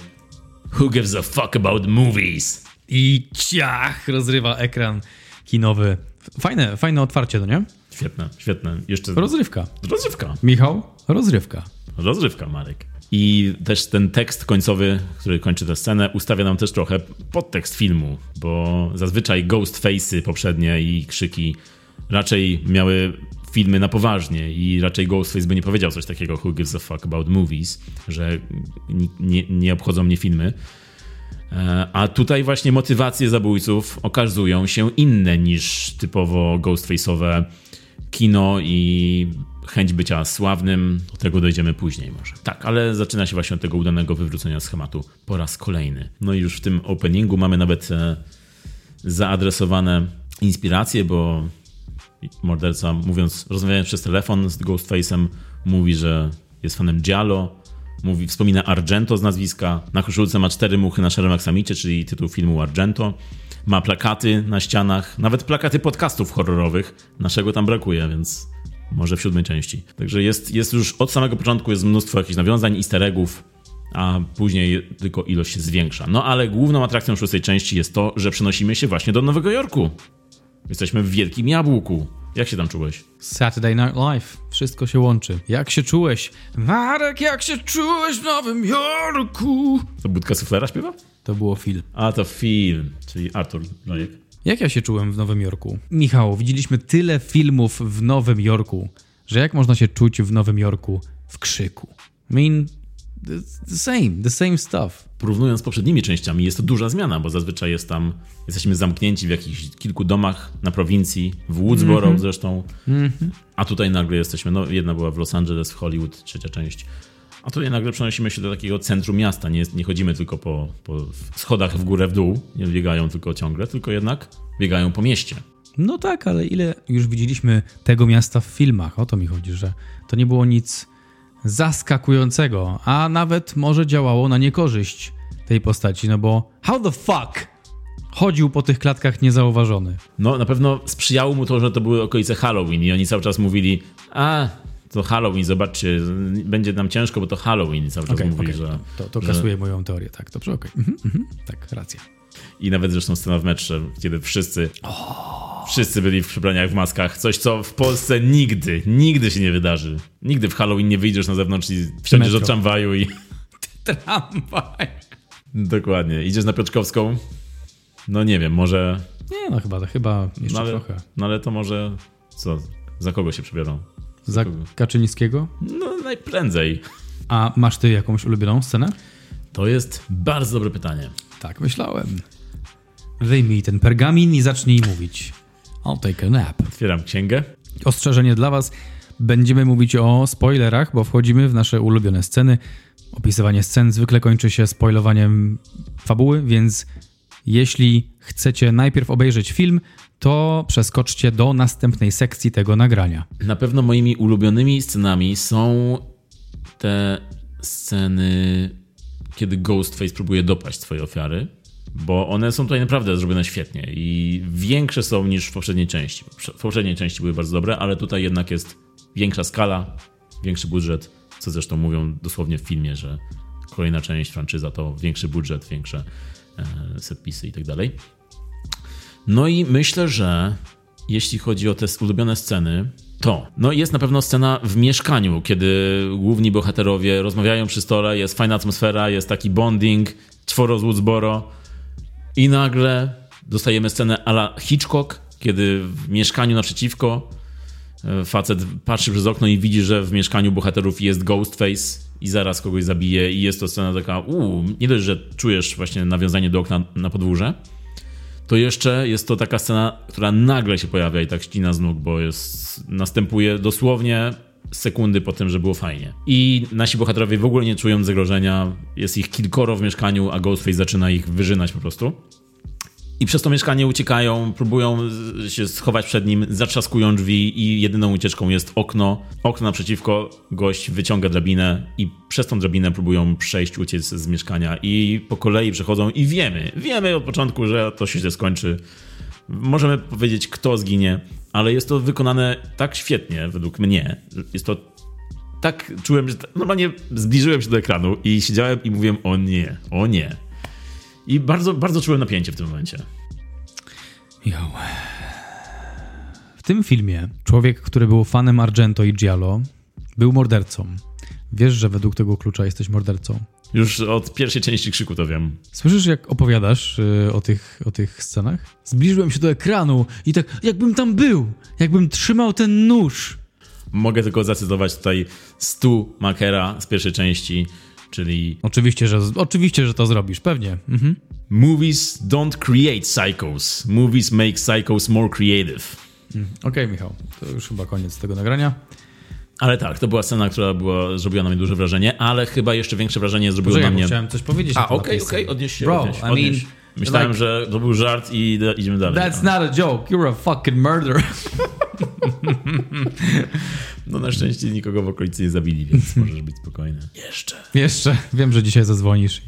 Who gives a fuck about movies? I ciach, rozrywa ekran kinowy. Fajne, fajne otwarcie, to nie? Świetne, świetne. Jeszcze Rozrywka. rozrywka. Michał, rozrywka. Rozrywka, Marek. I też ten tekst końcowy, który kończy tę scenę, ustawia nam też trochę podtekst filmu, bo zazwyczaj Ghostface'y poprzednie i krzyki raczej miały filmy na poważnie i raczej Ghostface by nie powiedział coś takiego who gives a fuck about movies, że nie, nie obchodzą mnie filmy. E, a tutaj właśnie motywacje zabójców okazują się inne niż typowo Ghostface'owe kino i chęć bycia sławnym. Do tego dojdziemy później może. Tak, ale zaczyna się właśnie od tego udanego wywrócenia schematu po raz kolejny. No i już w tym openingu mamy nawet e, zaadresowane inspiracje, bo morderca, mówiąc, rozmawiając przez telefon z Ghostface'em, mówi, że jest fanem Giallo, mówi, wspomina Argento z nazwiska, na koszulce ma cztery muchy na szarym aksamicie, czyli tytuł filmu Argento, ma plakaty na ścianach, nawet plakaty podcastów horrorowych, naszego tam brakuje, więc może w siódmej części. Także jest, jest już od samego początku jest mnóstwo jakichś nawiązań, easter eggów, a później tylko ilość się zwiększa. No ale główną atrakcją szóstej części jest to, że przenosimy się właśnie do Nowego Jorku. Jesteśmy w Wielkim Jabłku. Jak się tam czułeś? Saturday Night Live. Wszystko się łączy. Jak się czułeś? Marek, jak się czułeś w Nowym Jorku? To Budka Suflera śpiewa? To było film. A, to film, czyli Artur Nojek. Jak ja się czułem w Nowym Jorku? Michał, widzieliśmy tyle filmów w Nowym Jorku, że jak można się czuć w Nowym Jorku w krzyku? I mean, the same, the same stuff. Porównując z poprzednimi częściami, jest to duża zmiana, bo zazwyczaj jest tam, jesteśmy zamknięci w jakichś kilku domach na prowincji, w Woodsboro mm -hmm. zresztą, mm -hmm. a tutaj nagle jesteśmy, no jedna była w Los Angeles, w Hollywood, trzecia część, a tutaj nagle przenosimy się do takiego centrum miasta, nie, nie chodzimy tylko po, po schodach w górę, w dół, nie biegają tylko ciągle, tylko jednak biegają po mieście. No tak, ale ile już widzieliśmy tego miasta w filmach, o to mi chodzi, że to nie było nic zaskakującego, a nawet może działało na niekorzyść tej postaci, no bo how the fuck chodził po tych klatkach niezauważony? No na pewno sprzyjało mu to, że to były okolice Halloween i oni cały czas mówili, a to Halloween, zobaczcie, będzie nam ciężko, bo to Halloween cały czas okay, mówi, okay. że... To, to kasuje że... moją teorię, tak, dobrze, okej. Okay. Mhm, mhm, tak, racja. I nawet zresztą scena w metrze, kiedy wszyscy... Oh Wszyscy byli w przebraniach, w maskach. Coś, co w Polsce nigdy, nigdy się nie wydarzy. Nigdy w Halloween nie wyjdziesz na zewnątrz i wsiądziesz do tramwaju i... Tramwaj. Dokładnie. Idziesz na Piotrkowską. No nie wiem, może... Nie, no chyba, chyba jeszcze no ale, trochę. No ale to może... Co? Za kogo się przebiorą? Za, Kaczyńskiego? No najprędzej. A masz ty jakąś ulubioną scenę? To jest bardzo dobre pytanie. Tak myślałem. Wyjmij ten pergamin i zacznij mówić. I'll take a nap. Otwieram księgę. Ostrzeżenie dla Was. Będziemy mówić o spoilerach, bo wchodzimy w nasze ulubione sceny. Opisywanie scen zwykle kończy się spoilowaniem fabuły, więc jeśli chcecie najpierw obejrzeć film, to przeskoczcie do następnej sekcji tego nagrania. Na pewno moimi ulubionymi scenami są te sceny, kiedy Ghostface próbuje dopaść swojej ofiary bo one są tutaj naprawdę zrobione świetnie i większe są niż w poprzedniej części. W poprzedniej części były bardzo dobre, ale tutaj jednak jest większa skala, większy budżet, co zresztą mówią dosłownie w filmie, że kolejna część franczyza to większy budżet, większe e, setpisy i tak dalej. No i myślę, że jeśli chodzi o te ulubione sceny, to. No jest na pewno scena w mieszkaniu, kiedy główni bohaterowie rozmawiają przy stole, jest fajna atmosfera, jest taki bonding, czworo z Woodsboro i nagle dostajemy scenę ala Hitchcock, kiedy w mieszkaniu naprzeciwko e, facet patrzy przez okno i widzi, że w mieszkaniu bohaterów jest Ghostface i zaraz kogoś zabije i jest to scena taka, uuu, nie dość, że czujesz właśnie nawiązanie do okna na podwórze, to jeszcze jest to taka scena, która nagle się pojawia i tak ścina z nóg, bo jest, następuje dosłownie sekundy po tym, że było fajnie. I nasi bohaterowie w ogóle nie czują zagrożenia, jest ich kilkoro w mieszkaniu, a Ghostface zaczyna ich wyżynać po prostu. I przez to mieszkanie uciekają, próbują się schować przed nim, zatrzaskują drzwi i jedyną ucieczką jest okno. Okno naprzeciwko, gość wyciąga drabinę i przez tą drabinę próbują przejść, uciec z mieszkania i po kolei przechodzą i wiemy, wiemy od początku, że to się źle skończy. Możemy powiedzieć, kto zginie, ale jest to wykonane tak świetnie, według mnie. Jest to tak, czułem, że normalnie zbliżyłem się do ekranu i siedziałem i mówiłem, o nie, o nie. I bardzo, bardzo czułem napięcie w tym momencie. Jo. W tym filmie człowiek, który był fanem Argento i Giallo, był mordercą. Wiesz, że według tego klucza jesteś mordercą. Już od pierwszej części krzyku to wiem. Słyszysz, jak opowiadasz y, o, tych, o tych scenach? Zbliżyłem się do ekranu i tak, jakbym tam był, jakbym trzymał ten nóż mogę tylko zacytować tutaj Stu Makera z pierwszej części, czyli Oczywiście, że, oczywiście, że to zrobisz, pewnie. Mhm. Movies don't create psychos. Movies make psychos more creative. Okej, Michał, to już chyba koniec tego nagrania. Ale tak, to była scena, która była, zrobiła na mnie duże wrażenie, ale chyba jeszcze większe wrażenie zrobiło Poczekaj, na mnie... chciałem coś powiedzieć. A, okej, okej, sceny. odnieś się, Bro, odnieś, I odnieś. mean, Myślałem, like- że to był żart i da- idziemy dalej. That's not a joke, you're a fucking murderer. No na szczęście nikogo w okolicy nie zabili, więc możesz być spokojny. Jeszcze. Jeszcze, wiem, że dzisiaj zadzwonisz.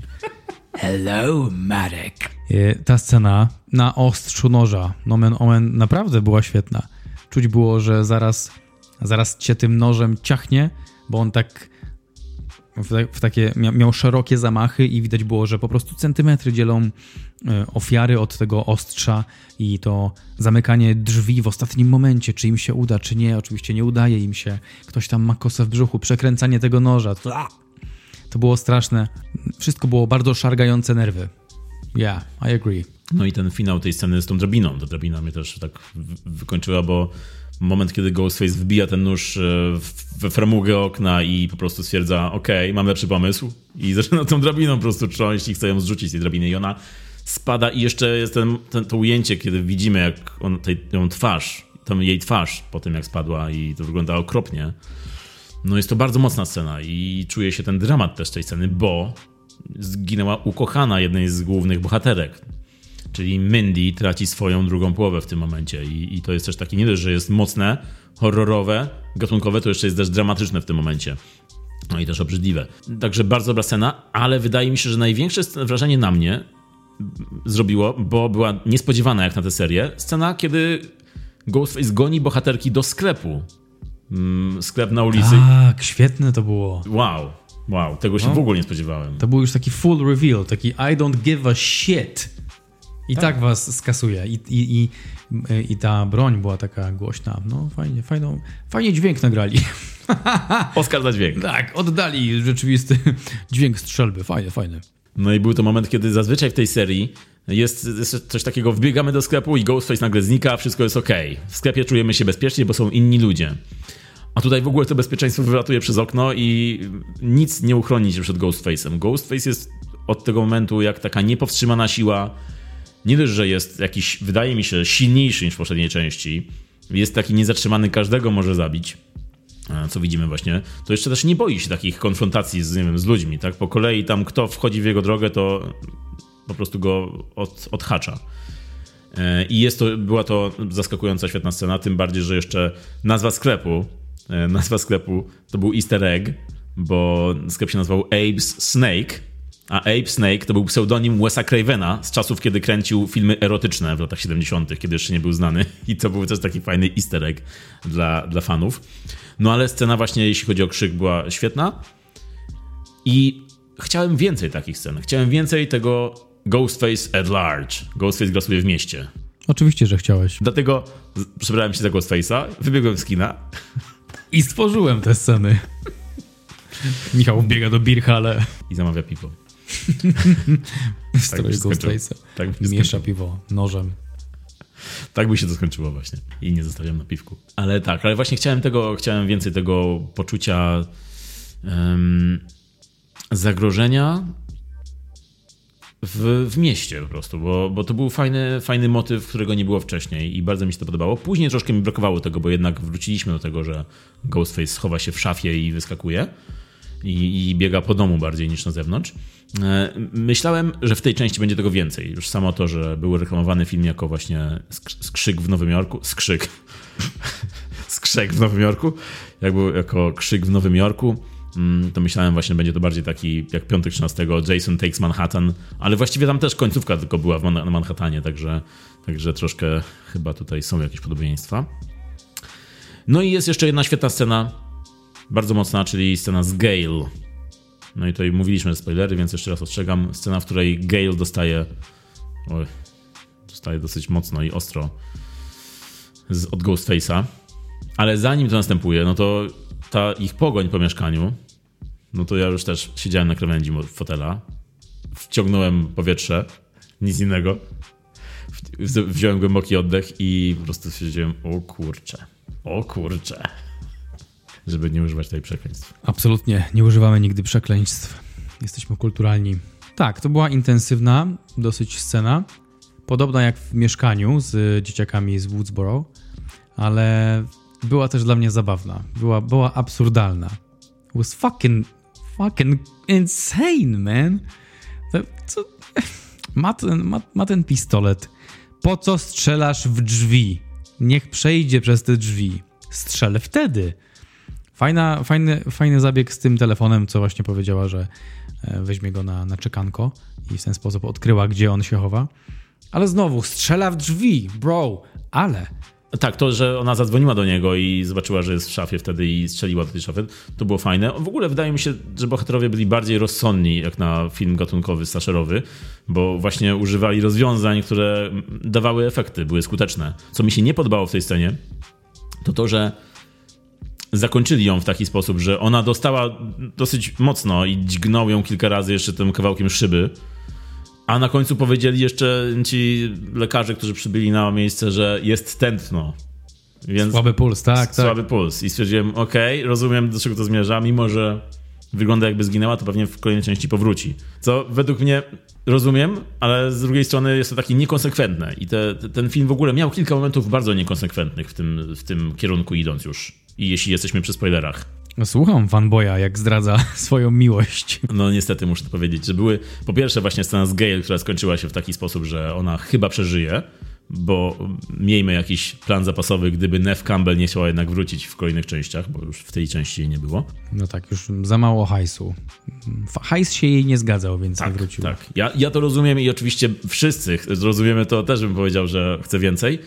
Hello, Marek. E, Ta scena na ostrzu noża, nomen omen, naprawdę była świetna. Czuć było, że zaraz, zaraz cię tym nożem ciachnie, bo on tak w, ta- w takie, mia, miał szerokie zamachy i widać było, że po prostu centymetry dzielą e, ofiary od tego ostrza i to zamykanie drzwi w ostatnim momencie, czy im się uda, czy nie. Oczywiście nie udaje im się. Ktoś tam ma kosę w brzuchu, przekręcanie tego noża. To, było straszne. Wszystko było bardzo szargające nerwy. Yeah, I agree. No i ten finał tej sceny z tą drabiną. Ta drabina mnie też tak wykończyła, bo moment, kiedy Ghostface wbija ten nóż e, we framugę okna i po prostu stwierdza, okej, mam lepszy pomysł i zaczyna tą drabiną po prostu trząść i chce ją zrzucić z tej drabiny i ona spada i jeszcze jest ten, ten, to ujęcie, kiedy widzimy jak on, tej, ją twarz, tą jej twarz po tym jak spadła i to wygląda okropnie. No jest to bardzo mocna scena i czuje się ten dramat też tej sceny, bo zginęła ukochana jednej z głównych bohaterek. Czyli Mindy traci swoją drugą połowę w tym momencie i, i to jest też takie nie dość, że jest mocne, horrorowe, gatunkowe, to jeszcze jest też dramatyczne w tym momencie. No i też obrzydliwe. Także bardzo dobra scena, ale wydaje mi się, że największe wrażenie na mnie zrobiło, bo była niespodziewana jak na tę serię, scena, kiedy Ghostface goni bohaterki do sklepu. Mm, Sklep na ulicy. Tak, świetne to było. Wow, wow, tego się w ogóle nie spodziewałem. To był już taki full reveal, taki I don't give a shit. I tak, was skasuje. I, i, i, I ta broń była taka głośna. No fajnie, fajną, fajnie dźwięk nagrali. Oscar za dźwięk. tak, oddali rzeczywisty dźwięk strzelby. Fajne, fajne. No i był to moment, kiedy zazwyczaj w tej serii jest, jest coś takiego, wbiegamy do sklepu i Ghostface nagle znika, wszystko jest ok. W sklepie czujemy się bezpiecznie, bo są inni ludzie. A tutaj w ogóle to bezpieczeństwo wylatuje przez okno i nic nie uchroni się przed Ghostface'em. Ghostface jest od tego momentu jak taka niepowstrzymana siła. Nie dość, że jest jakiś, wydaje mi się, silniejszy niż w poprzedniej części. Jest taki niezatrzymany, każdego może zabić. Co widzimy właśnie, to jeszcze też nie boi się takich konfrontacji z, nie wiem, z ludźmi, tak? Po kolei tam kto wchodzi w jego drogę, to po prostu go od, odhacza. E, I jest to, była to zaskakująca, świetna scena, tym bardziej, że jeszcze nazwa sklepu, e, nazwa sklepu to był easter egg, bo sklep się nazywał Abe's Snake, a Abe Snake to był pseudonim Wesa Cravena z czasów, kiedy kręcił filmy erotyczne w latach 70., kiedy jeszcze nie był znany. I to był też taki fajny easter egg dla, dla fanów. No ale scena właśnie, jeśli chodzi o krzyk, była świetna. I chciałem więcej takich scen. Chciałem więcej tego Ghostface at large. Ghostface gra sobie w mieście. Oczywiście, że chciałeś. Dlatego przebrałem się za Ghostface'a, wybiegłem z kina. I stworzyłem te sceny. Michał biega do Birchale. i zamawia piwo. W stroju się skończyło. Ghostface'a. Tak Miesza piwo nożem. Tak by się to skończyło właśnie. I nie zostawiam na piwku. Ale tak, ale właśnie chciałem tego, chciałem więcej tego poczucia em, zagrożenia w, w mieście po prostu, bo, bo to był fajny, fajny motyw, którego nie było wcześniej i bardzo mi się to podobało. Później troszkę mi brakowało tego, bo jednak wróciliśmy do tego, że Ghostface schowa się w szafie i wyskakuje i, i biega po domu bardziej niż na zewnątrz. E, Myślałem, że w tej części będzie tego więcej. Już samo to, że był reklamowany film jako właśnie sk- Skrzyk w Nowym Jorku. Skrzyk. Skrzek w Nowym Jorku. Jak był jako Krzyk w Nowym Jorku. mm, To myślałem właśnie, będzie to bardziej taki jak Piątek 13, Jason Takes Manhattan, ale właściwie tam też końcówka tylko była na Manhattanie, także, także troszkę chyba tutaj są jakieś podobieństwa. No i jest jeszcze jedna świetna scena, bardzo mocna, czyli scena z Gale. No i tutaj mówiliśmy spoilery, więc jeszcze raz ostrzegam. Scena, w której Gale dostaje. Oj, dostaje dosyć mocno i ostro z, od Ghostface'a. Ale zanim to następuje, no to ta ich pogoń po mieszkaniu, no to ja już też siedziałem na krawędzi fotela, wciągnąłem powietrze, nic innego. Wziąłem głęboki oddech i po prostu siedziałem, o kurcze, o kurcze. Żeby nie używać tutaj przekleństw. Absolutnie, nie używamy nigdy przekleństw. Jesteśmy kulturalni. Tak, to była intensywna dosyć scena. Podobna jak w mieszkaniu z dzieciakami z Woodsboro, ale była też dla mnie zabawna. Była, była absurdalna. It was fucking, fucking insane, man. Co, ma, ten, ma, ma ten pistolet. Po co strzelasz w drzwi? Niech przejdzie przez te drzwi. Strzelę wtedy. Fajna, fajny, fajny zabieg z tym telefonem, co właśnie powiedziała, że e, weźmie go na, na czekanko i w ten sposób odkryła, gdzie on się chowa. Ale znowu, strzela w drzwi, bro, ale tak, to, że ona zadzwoniła do niego i zobaczyła, że jest w szafie wtedy i strzeliła do tej szafy, to było fajne. W ogóle wydaje mi się, że bohaterowie byli bardziej rozsądni jak na film gatunkowy, slasherowy, bo właśnie używali rozwiązań, które dawały efekty, były skuteczne. Co mi się nie podobało w tej scenie, to to, że zakończyli ją w taki sposób, że ona dostała dosyć mocno i dźgnął ją kilka razy jeszcze tym kawałkiem szyby. A na końcu powiedzieli jeszcze ci lekarze, którzy przybyli na miejsce, że jest tętno. Więc słaby puls, tak, tak. Słaby puls. I stwierdziłem, okej, okay, rozumiem do czego to zmierza, mimo że wygląda jakby zginęła, to pewnie w kolejnej części powróci. Co według mnie rozumiem, ale z drugiej strony jest to takie niekonsekwentne. I te, ten film w ogóle miał kilka momentów bardzo niekonsekwentnych w tym, w tym kierunku idąc już. I jeśli jesteśmy przy spoilerach. Słucham fanboya, jak zdradza swoją miłość. No niestety muszę to powiedzieć, że były po pierwsze właśnie scena z Gale, która skończyła się w taki sposób, że ona chyba przeżyje, bo miejmy jakiś plan zapasowy, gdyby Nev Campbell nie chciała jednak wrócić w kolejnych częściach, bo już w tej części jej nie było. No tak, już za mało hajsu. Hajs się jej nie zgadzał, więc tak, nie wrócił. Tak, ja, ja to rozumiem i oczywiście wszyscy rozumiemy to, też bym powiedział, że chce więcej,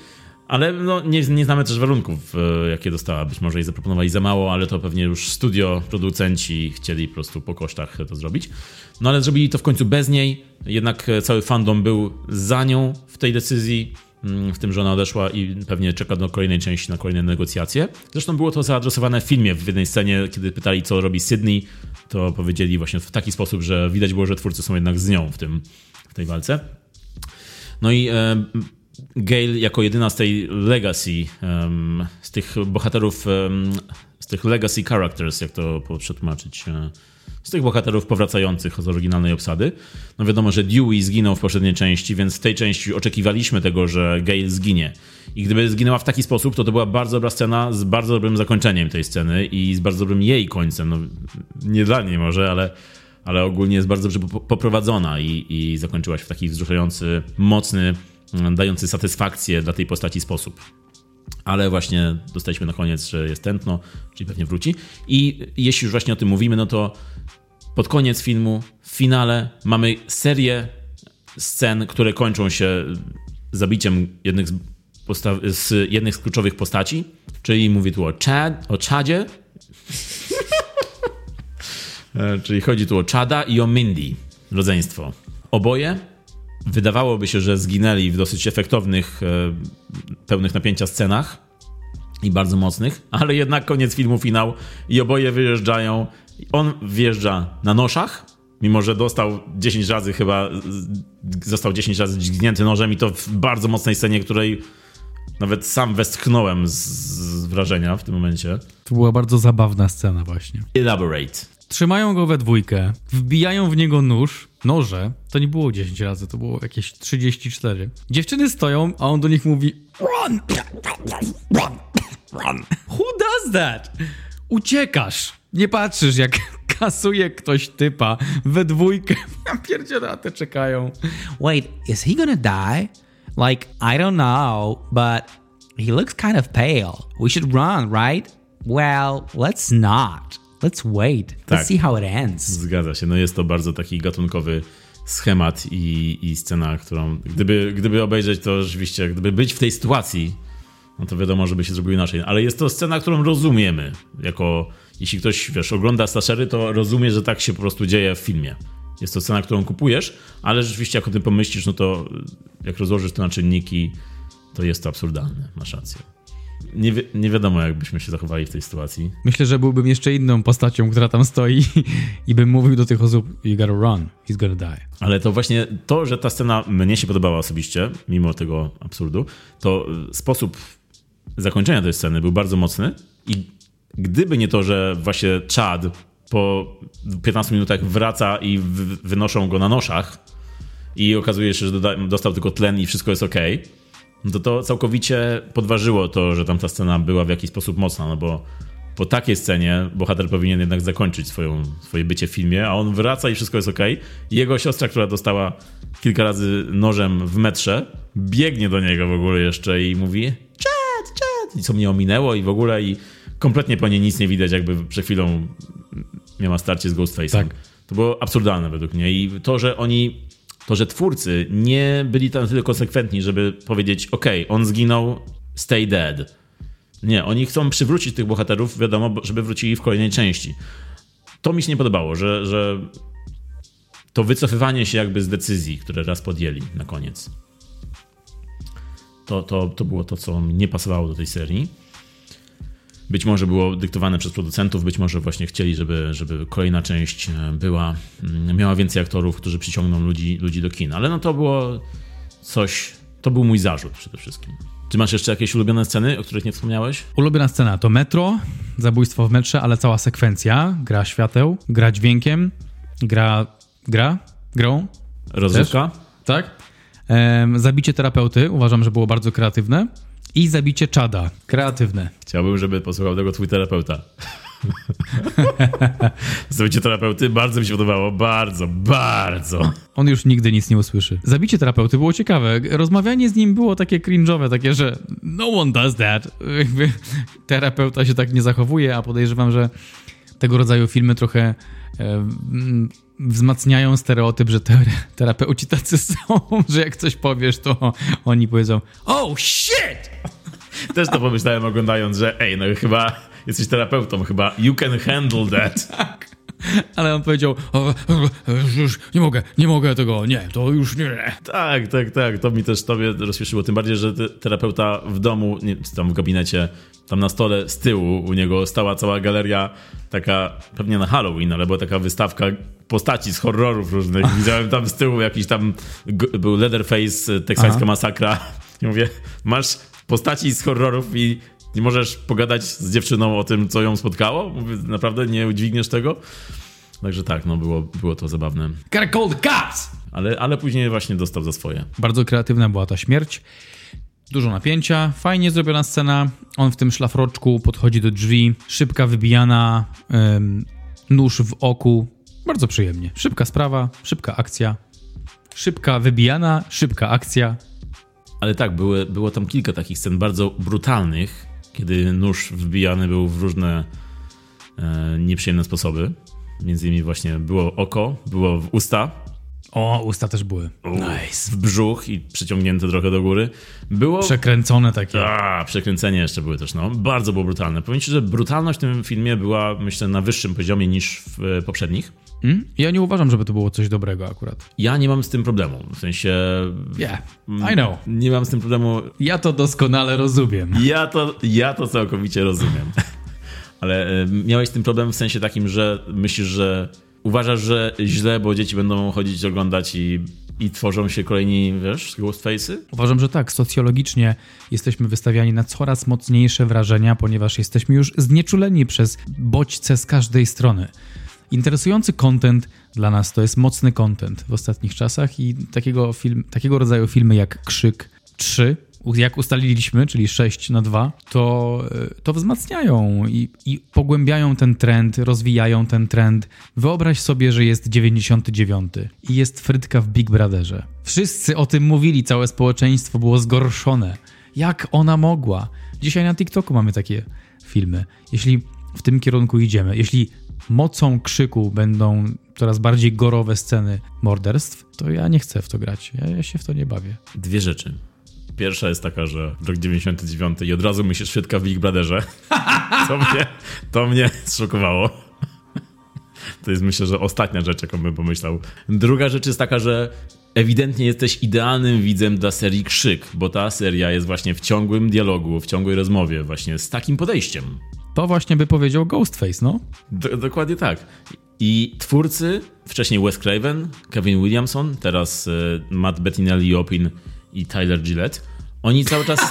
ale no, nie, nie znamy też warunków, jakie dostała. Być może jej zaproponowali za mało, ale to pewnie już studio, producenci chcieli po prostu po kosztach to zrobić. No ale zrobili to w końcu bez niej. Jednak e, cały fandom był za nią w tej decyzji. Mm, w tym, że ona odeszła i pewnie czeka do kolejnej części na kolejne negocjacje. Zresztą było to zaadresowane w filmie w jednej scenie, kiedy pytali, co robi Sydney, to powiedzieli właśnie w taki sposób, że widać było, że twórcy są jednak z nią w, tym, w tej walce. No i e, Gale jako jedyna z tej legacy, um, z tych bohaterów, um, z tych legacy characters, jak to przetłumaczyć, e, z tych bohaterów powracających z oryginalnej obsady. No wiadomo, że Dewey zginął w poprzedniej części, więc w tej części oczekiwaliśmy tego, że Gale zginie. I gdyby zginęła w taki sposób, to to była bardzo dobra scena z bardzo dobrym zakończeniem tej sceny i z bardzo dobrym jej końcem. No, nie dla niej może, ale, ale ogólnie jest bardzo dobrze poprowadzona i, i zakończyła się w taki wzruszający, mocny, dający satysfakcję dla tej postaci sposób. Ale właśnie dostaliśmy na koniec, że jest tętno, czyli pewnie wróci. I jeśli już właśnie o tym mówimy, no to pod koniec filmu, w finale, mamy serię scen, które kończą się zabiciem jednych z, z jednych z kluczowych postaci. Czyli mówię tu o, Chad, o Chadzie. E, czyli chodzi tu o Chada i o Mindy, rodzeństwo. Oboje wydawałoby się, że zginęli w dosyć efektownych, e, pełnych napięcia scenach i bardzo mocnych, ale jednak koniec filmu, finał i oboje wyjeżdżają. On wjeżdża na noszach, mimo że dostał 10 razy chyba, został 10 razy dźgnięty nożem i to w bardzo mocnej scenie, której nawet sam westchnąłem z, z wrażenia w tym momencie. To była bardzo zabawna scena właśnie. Elaborate. Trzymają go we dwójkę, wbijają w niego nóż, noże. To nie było 10 razy, to było jakieś 34. Dziewczyny stoją, a on do nich mówi Run! Run! Run! Who does that? Uciekasz! Nie patrzysz, jak kasuje ktoś typa we dwójkę. Pierdzielate czekają. Wait, is he gonna die? Like, I don't know, but he looks kind of pale. We should run, right? Well, let's not. Let's wait. Let's tak. see how it ends. Zgadza się. No jest to bardzo taki gatunkowy schemat i, i scena, którą gdyby, gdyby obejrzeć to rzeczywiście, gdyby być w tej sytuacji, no to wiadomo, żeby się zrobiło inaczej. Ale jest to scena, którą rozumiemy. Jako, jeśli ktoś, wiesz, ogląda slashery, to rozumie, że tak się po prostu dzieje w filmie. Jest to scena, którą kupujesz, ale rzeczywiście jak o tym pomyślisz, no to jak rozłożysz to na czynniki, to jest to absurdalne. Masz rację nie, wi nie wiadomo, jakbyśmy się zachowali w tej sytuacji. Myślę, że byłbym jeszcze inną postacią, która tam stoi i bym mówił do tych osób, you gotta run, he's gonna die. Ale to właśnie to, że ta scena mnie się podobała osobiście, mimo tego absurdu, to sposób zakończenia tej sceny był bardzo mocny i Gdyby nie to, że właśnie Chad po 15 minutach wraca i wynoszą go na noszach i okazuje się, że dostał tylko tlen i wszystko jest ok, to to całkowicie podważyło to, że tamta scena była w jakiś sposób mocna, no bo po takiej scenie bohater powinien jednak zakończyć swoją, swoje bycie w filmie, a on wraca i wszystko jest ok. Jego siostra, która dostała kilka razy nożem w metrze, biegnie do niego w ogóle jeszcze i mówi czad, czad, i co mnie ominęło i w ogóle i kompletnie po niej nic nie widać, jakby przed chwilą miała starcie z Ghostface'em. Tak. To było absurdalne według mnie i to, że oni to, że twórcy nie byli tam tyle konsekwentni, żeby powiedzieć, ok, on zginął, stay dead nie, oni chcą przywrócić tych bohaterów, wiadomo, żeby wrócili w kolejnej części. To mi się nie podobało, że, że to wycofywanie się jakby z decyzji, które raz podjęli na koniec. To, to, to było to, co mi nie pasowało do tej serii. Być może było dyktowane przez producentów, być może właśnie chcieli, żeby, żeby kolejna część e, była, mm, miała więcej aktorów, którzy przyciągną ludzi, ludzi do kina. Ale no to było coś, to był mój zarzut przede wszystkim. Czy masz jeszcze jakieś ulubione sceny, o których nie wspomniałeś? Ulubiona scena to metro, zabójstwo w metrze, ale cała sekwencja, gra świateł, gra dźwiękiem, gra... gra? Grą? Rozrywka? Tak. Ehm, zabicie terapeuty, uważam, że było bardzo kreatywne. I zabicie czada, kreatywne. Chciałbym, żeby posłuchał tego twój terapeuta. Zabicie terapeuty bardzo mi się podobało. Bardzo, bardzo. On już nigdy nic nie usłyszy. Zabicie terapeuty było ciekawe. Rozmawianie z nim było takie cringe'owe, takie, że no one does that. Jakby terapeuta się tak nie zachowuje, a podejrzewam, że tego rodzaju filmy trochę e, wzmacniają stereotyp, że te, terapeuci tacy są, że jak coś powiesz, to oni powiedzą oh shit! Też to pomyślałem oglądając, że ej, no chyba jesteś terapeutą chyba. You can handle that. tak. Ale on powiedział, o, już nie mogę, nie mogę tego, nie, to już nie. Tak, tak, tak, to mi też tobie rozśmieszyło, tym bardziej, że terapeuta w domu, nie, tam w gabinecie, tam na stole z tyłu u niego stała cała galeria, taka pewnie na Halloween, ale była taka wystawka postaci z horrorów różnych. Widziałem tam z tyłu jakiś tam, był Leatherface, teksańska Aha. masakra. I mówię, masz postaci z horrorów i nie możesz pogadać z dziewczyną o tym, co ją spotkało? Mówię, naprawdę nie udźwigniesz tego? Także tak, no było, było to zabawne. The cops! Ale, ale później właśnie dostał za swoje. Bardzo kreatywna była ta śmierć. Dużo napięcia, fajnie zrobiona scena. On w tym szlafroczku podchodzi do drzwi, szybka wybijana, ym, nóż w oku. Bardzo przyjemnie. Szybka sprawa, szybka akcja. Szybka wybijana, szybka akcja. Ale tak, były, było tam kilka takich scen bardzo brutalnych, kiedy nóż wbijany był w różne e, nieprzyjemne sposoby. Między innymi właśnie było oko, było w usta. O, usta też były. nice. W brzuch i przyciągnięte trochę do góry. Było... Przekręcone takie. A, przekręcenie jeszcze były też, no. Bardzo było brutalne. Powiem ci, że brutalność w tym filmie była, myślę, na wyższym poziomie niż w e, poprzednich. Hmm? Ja nie uważam, żeby to było coś dobrego akurat. Ja nie mam z tym problemu. W sensie. Yeah, I know. Nie mam z tym problemu. Ja to doskonale rozumiem. Ja to, ja to całkowicie rozumiem. Ale miałeś z tym problem w sensie takim, że myślisz, że uważasz, że źle, bo dzieci będą chodzić oglądać i, i tworzą się kolejni, wiesz, Ghostface'y? Uważam, że tak. Socjologicznie jesteśmy wystawiani na coraz mocniejsze wrażenia, ponieważ jesteśmy już znieczuleni przez bodźce z każdej strony. Interesujący content dla nas to jest mocny content w ostatnich czasach i takiego, film, takiego rodzaju filmy jak Krzyk 3, jak ustaliliśmy, czyli 6 na 2, to, e, to wzmacniają i, i pogłębiają ten trend, rozwijają ten trend. Wyobraź sobie, że jest 99 i jest frytka w Big Brotherze. Wszyscy o tym mówili, całe społeczeństwo było zgorszone. Jak ona mogła? Dzisiaj na TikToku mamy takie filmy. Jeśli w tym kierunku idziemy, jeśli mocą krzyku będą coraz bardziej gorowe sceny morderstw, to ja nie chcę w to grać. Ja, ja się w to nie bawię. Dwie rzeczy. Pierwsza jest taka, że rok 99 i od razu myślisz świadka w Big Brotherze. To mnie, to mnie zszokowało. To jest myślę, że ostatnia rzecz, jaką bym pomyślał. Druga rzecz jest taka, że ewidentnie jesteś idealnym widzem dla serii Krzyk, bo ta seria jest właśnie w ciągłym dialogu, w ciągłej rozmowie, właśnie z takim podejściem. To właśnie by powiedział Ghostface, no? Do, dokładnie tak. I twórcy, wcześniej Wes Craven, Kevin Williamson, teraz y, Matt Bettinelli Opin i Tyler Gillette, oni cały czas...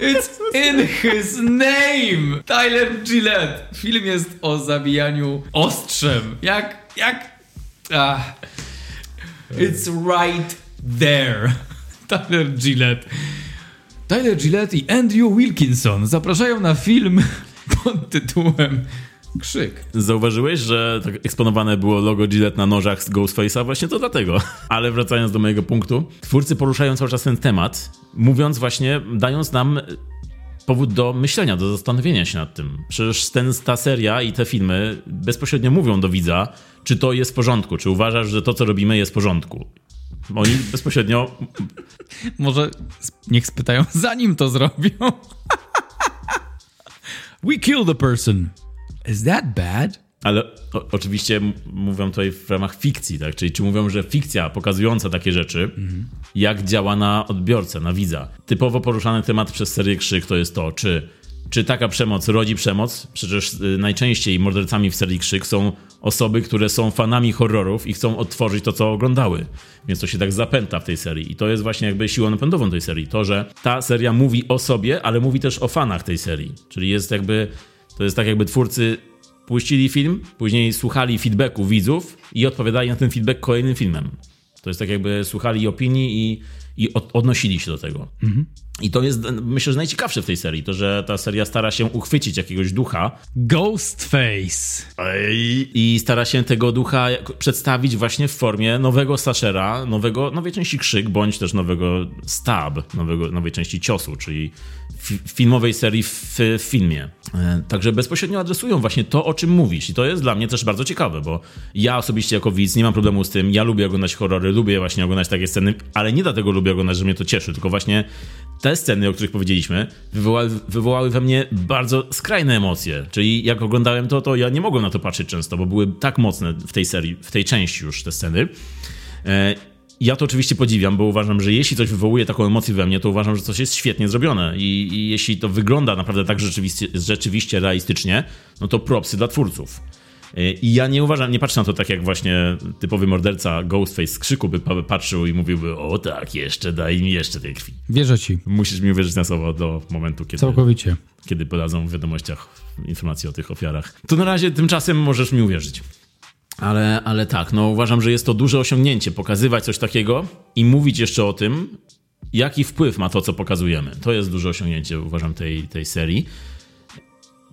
It's in his name! Tyler Gillette. Film jest o zabijaniu ostrzem. Jak, jak... Ah. It's right there. Tyler Gillette. Tyler Gillette i Andrew Wilkinson zapraszają na film pod tytułem Krzyk. Zauważyłeś, że tak eksponowane było logo Gillette na nożach z Ghostface'a? Właśnie to dlatego. Ale wracając do mojego punktu, twórcy poruszają cały czas ten temat, mówiąc właśnie, dając nam powód do myślenia, do zastanowienia się nad tym. Przecież ten, ta seria i te filmy bezpośrednio mówią do widza, czy to jest w porządku, czy uważasz, że to, co robimy, jest w porządku. Oni bezpośrednio. Może niech spytają, zanim to zrobią. We kill the person. Is that bad? Ale o, oczywiście mówią tutaj w ramach fikcji, tak? Czyli czy mówią, że fikcja pokazująca takie rzeczy, jak działa na odbiorcę, na widza. Typowo poruszany temat przez serię Krzyk to jest to, czy, czy taka przemoc rodzi przemoc. Przecież y, najczęściej mordercami w serii Krzyk są osoby, które są fanami horrorów i chcą odtworzyć to, co oglądały. Więc to się tak zapęta w tej serii. I to jest właśnie jakby siłą napędową tej serii. To, że ta seria mówi o sobie, ale mówi też o fanach tej serii. Czyli jest jakby, to jest tak jakby twórcy puścili film, później słuchali feedbacku widzów i odpowiadali na ten feedback kolejnym filmem. To jest tak jakby słuchali opinii i, i od, odnosili się do tego. Mhm. I to jest, myślę, że najciekawsze w tej serii, to że ta seria stara się uchwycić jakiegoś ducha. Ghostface. I, i stara się tego ducha przedstawić właśnie w formie nowego slashera, nowego, nowej części krzyk, bądź też nowego stab, nowego, nowej części ciosu, czyli filmowej serii w, w filmie. E, także bezpośrednio adresują właśnie to, o czym mówisz. I to jest dla mnie też bardzo ciekawe, bo ja osobiście jako widz nie mam problemu z tym. Ja lubię oglądać horrory, lubię właśnie oglądać takie sceny, ale nie dlatego lubię oglądać, że mnie to cieszy, tylko właśnie te sceny, o których powiedzieliśmy, wywołały, wywołały we mnie bardzo skrajne emocje. Czyli jak oglądałem to, to ja nie mogłem na to patrzeć często, bo były tak mocne w tej serii, w tej części już te sceny. Ja to oczywiście podziwiam, bo uważam, że jeśli coś wywołuje taką emocję we mnie, to uważam, że coś jest świetnie zrobione. I, i jeśli to wygląda naprawdę tak rzeczywiście, rzeczywiście realistycznie, no to propsy dla twórców. E, I ja nie uważam, nie patrzę na to tak jak właśnie typowy morderca Ghostface z krzyku by patrzył i mówiłby, o tak, jeszcze daj mi jeszcze tej krwi. Wierzę ci. Musisz mi uwierzyć na słowo do momentu, kiedy... Całkowicie. Kiedy podadzą w wiadomościach informacje o tych ofiarach. To na razie tymczasem możesz mi uwierzyć. Ale, ale tak, no uważam, że jest to duże osiągnięcie pokazywać coś takiego i mówić jeszcze o tym, jaki wpływ ma to, co pokazujemy. To jest duże osiągnięcie, uważam, tej, tej serii.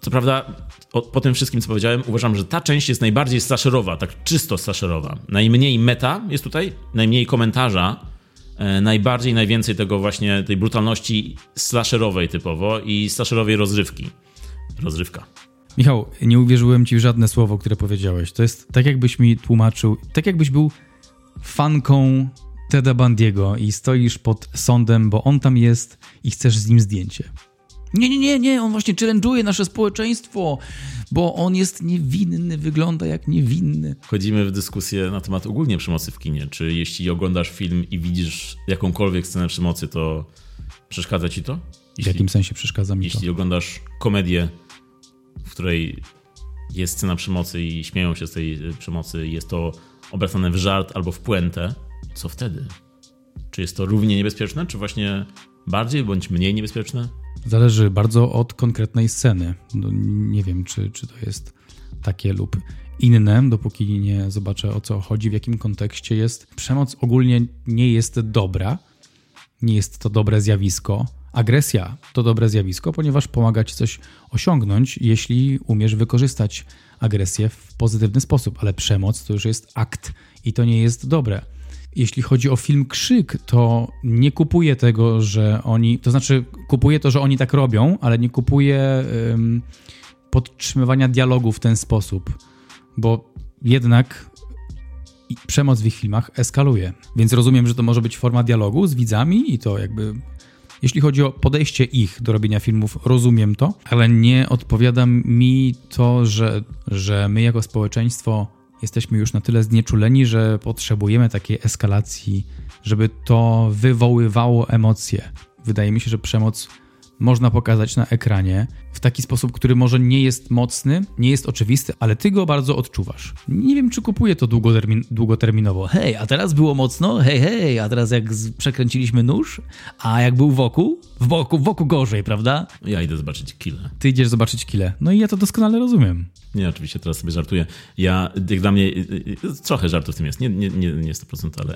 Co prawda, o, po tym wszystkim, co powiedziałem, uważam, że ta część jest najbardziej slasherowa, tak czysto slasherowa. Najmniej meta jest tutaj, najmniej komentarza, e, najbardziej, najwięcej tego właśnie, tej brutalności slasherowej typowo i slasherowej rozrywki. Rozrywka. Michał, nie uwierzyłem ci w żadne słowo, które powiedziałeś. To jest tak, jakbyś mi tłumaczył, tak jakbyś był fanką Teda Bandiego i stoisz pod sądem, bo on tam jest i chcesz z nim zdjęcie. Nie, nie, nie, nie, on właśnie challenge'uje nasze społeczeństwo, bo on jest niewinny, wygląda jak niewinny. Wchodzimy w dyskusję na temat ogólnie przemocy w kinie. Czy jeśli oglądasz film i widzisz jakąkolwiek scenę przemocy, to przeszkadza ci to? Jeśli, w jakim sensie przeszkadza mi jeśli to? Jeśli oglądasz komedię, której jest scena przemocy i śmieją się z tej przemocy, jest to obracane w żart albo w puentę, co wtedy? Czy jest to równie niebezpieczne, czy właśnie bardziej bądź mniej niebezpieczne? Zależy bardzo od konkretnej sceny. No, nie wiem, czy, czy to jest takie lub inne, dopóki nie zobaczę o co chodzi, w jakim kontekście jest. Przemoc ogólnie nie jest dobra, nie jest to dobre zjawisko. Agresja to dobre zjawisko, ponieważ pomaga ci coś osiągnąć, jeśli umiesz wykorzystać agresję w pozytywny sposób, ale przemoc to już jest akt i to nie jest dobre jeśli chodzi o film Krzyk, to nie kupuję tego, że oni. To znaczy, kupuję to, że oni tak robią, ale nie kupuję um, podtrzymywania dialogu w ten sposób, bo jednak przemoc w ich filmach eskaluje. Więc rozumiem, że to może być forma dialogu z widzami i to jakby. Jeśli chodzi o podejście ich do robienia filmów, rozumiem to, ale nie odpowiada mi to, że, że my jako społeczeństwo jesteśmy już na tyle znieczuleni, że potrzebujemy takiej eskalacji, żeby to wywoływało emocje. Wydaje mi się, że przemoc można pokazać na ekranie w taki sposób, który może nie jest mocny, nie jest oczywisty, ale ty go bardzo odczuwasz. Nie wiem, czy kupuję to długotermin długoterminowo. Hej, a teraz było mocno, hej, hej, a teraz jak przekręciliśmy nóż, a jak był wokół, w boku, wokół gorzej, prawda? Ja idę zobaczyć Kille. Ty idziesz zobaczyć Kille. No i ja to doskonale rozumiem. Nie, oczywiście teraz sobie żartuję. Ja, jak dla mnie, y, y, trochę żartu w tym jest, nie, nie, nie, nie 100%, ale...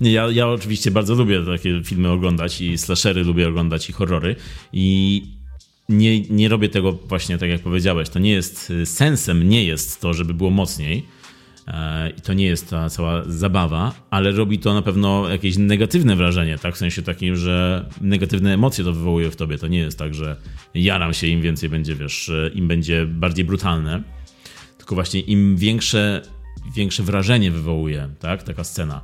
Ja, ja oczywiście bardzo lubię takie filmy oglądać i slashery lubię oglądać i horrory i nie, nie robię tego właśnie tak jak powiedziałeś. To nie jest, y, sensem nie jest to, żeby było mocniej, e, i to nie jest ta cała zabawa, ale robi to na pewno jakieś negatywne wrażenie, tak? W sensie takim, że negatywne emocje to wywołuje w tobie. To nie jest tak, że jaram się, im więcej będzie, wiesz, im będzie bardziej brutalne. Tylko właśnie im większe, większe wrażenie wywołuje, tak? Taka scena.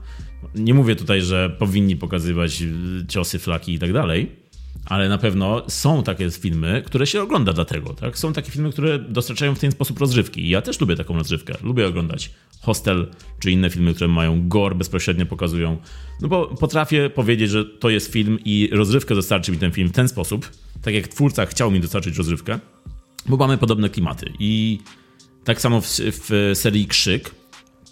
Nie mówię tutaj, że powinni pokazywać ciosy, flaki i tak dalej, ale na pewno są takie filmy, które się ogląda dlatego, tak? Są takie filmy, które dostarczają w ten sposób rozrywki. Ja też lubię taką rozrywkę. Lubię oglądać Hostel czy inne filmy, które mają gore, bezpośrednio pokazują. No bo potrafię powiedzieć, że to jest film i rozrywkę dostarczy mi ten film w ten sposób, tak jak twórca chciał mi dostarczyć rozrywkę, bo mamy podobne klimaty. I tak samo w, w serii Krzyk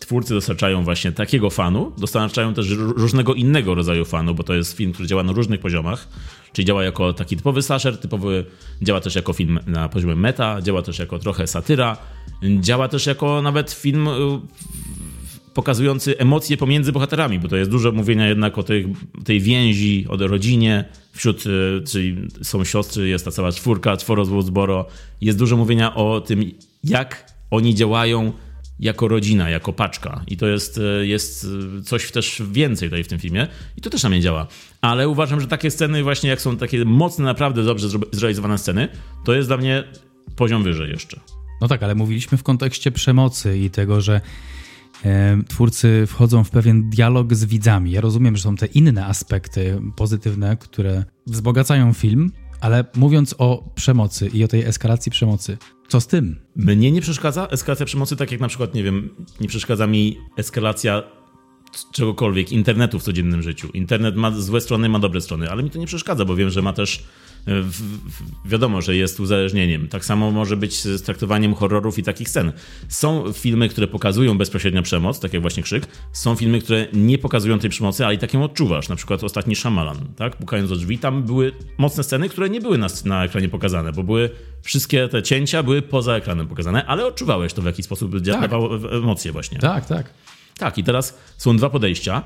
twórcy dostarczają właśnie takiego fanu, dostarczają też różnego innego rodzaju fanu, bo to jest film, który działa na różnych poziomach, czyli działa jako taki typowy slasher, typowy, działa też jako film na poziomie meta, działa też jako trochę satyra, działa też jako nawet film y, pokazujący emocje pomiędzy bohaterami, bo to jest dużo mówienia jednak o tej, tej więzi, o rodzinie, wśród, y, czyli są siostry, jest ta cała czwórka, czworo zboro, jest dużo mówienia o tym, jak oni działają jako rodzina, jako paczka. I to jest, e, jest e, coś też więcej tutaj w tym filmie. I to też na mnie działa. Ale uważam, że takie sceny właśnie, jak są takie mocne, naprawdę dobrze zrealizowane sceny, to jest dla mnie poziom wyżej jeszcze. No tak, ale mówiliśmy w kontekście przemocy i tego, że e, twórcy wchodzą w pewien dialog z widzami. Ja rozumiem, że są te inne aspekty pozytywne, które wzbogacają film, ale mówiąc o przemocy i o tej eskalacji przemocy, co z tym? Mnie nie przeszkadza eskalacja przemocy, tak jak na przykład, nie wiem, nie przeszkadza mi eskalacja czegokolwiek, internetu w codziennym życiu. Internet ma złe strony, ma dobre strony, ale mi to nie przeszkadza, bo wiem, że ma też w, w, wiadomo, że jest uzależnieniem. Tak samo może być z traktowaniem horrorów i takich scen. Są filmy, które pokazują bezpośrednio przemoc, tak jak właśnie Krzyk. Są filmy, które nie pokazują tej przemocy, ale i taką odczuwasz. Na przykład ostatni Shyamalan, tak? Pukając do drzwi, tam były mocne sceny, które nie były na, na ekranie pokazane, bo były wszystkie te cięcia były poza ekranem pokazane, ale odczuwałeś to w jakiś sposób, tak. dawało emocje właśnie. Tak, tak. Tak, i teraz są dwa podejścia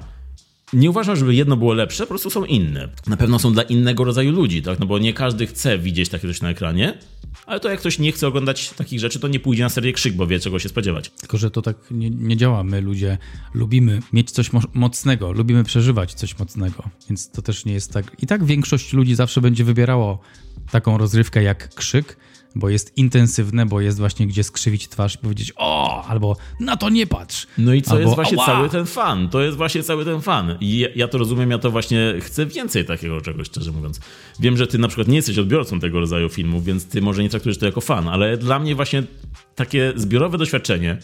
nie uważam, żeby jedno było lepsze, po prostu są inne. Na pewno są dla innego rodzaju ludzi, tak? No bo nie każdy chce widzieć takie coś na ekranie, ale to jak ktoś nie chce oglądać takich rzeczy, to nie pójdzie na serię krzyk, bo wie czego się spodziewać. Tylko, że to tak nie, nie działa. My ludzie lubimy mieć coś mo mocnego, lubimy przeżywać coś mocnego, więc to też nie jest tak. I tak większość ludzi zawsze będzie wybierało taką rozrywkę jak krzyk, bo jest intensywne, bo jest właśnie gdzie skrzywić twarz i powiedzieć o, albo na to nie patrz. No i co albo, jest właśnie ała. cały ten fan. To jest właśnie cały ten fan. I ja, ja, to rozumiem, ja to właśnie chcę więcej takiego czegoś, szczerze mówiąc. Wiem, że ty na przykład nie jesteś odbiorcą tego rodzaju filmów, więc ty może nie traktujesz to jako fan, ale dla mnie właśnie takie zbiorowe doświadczenie,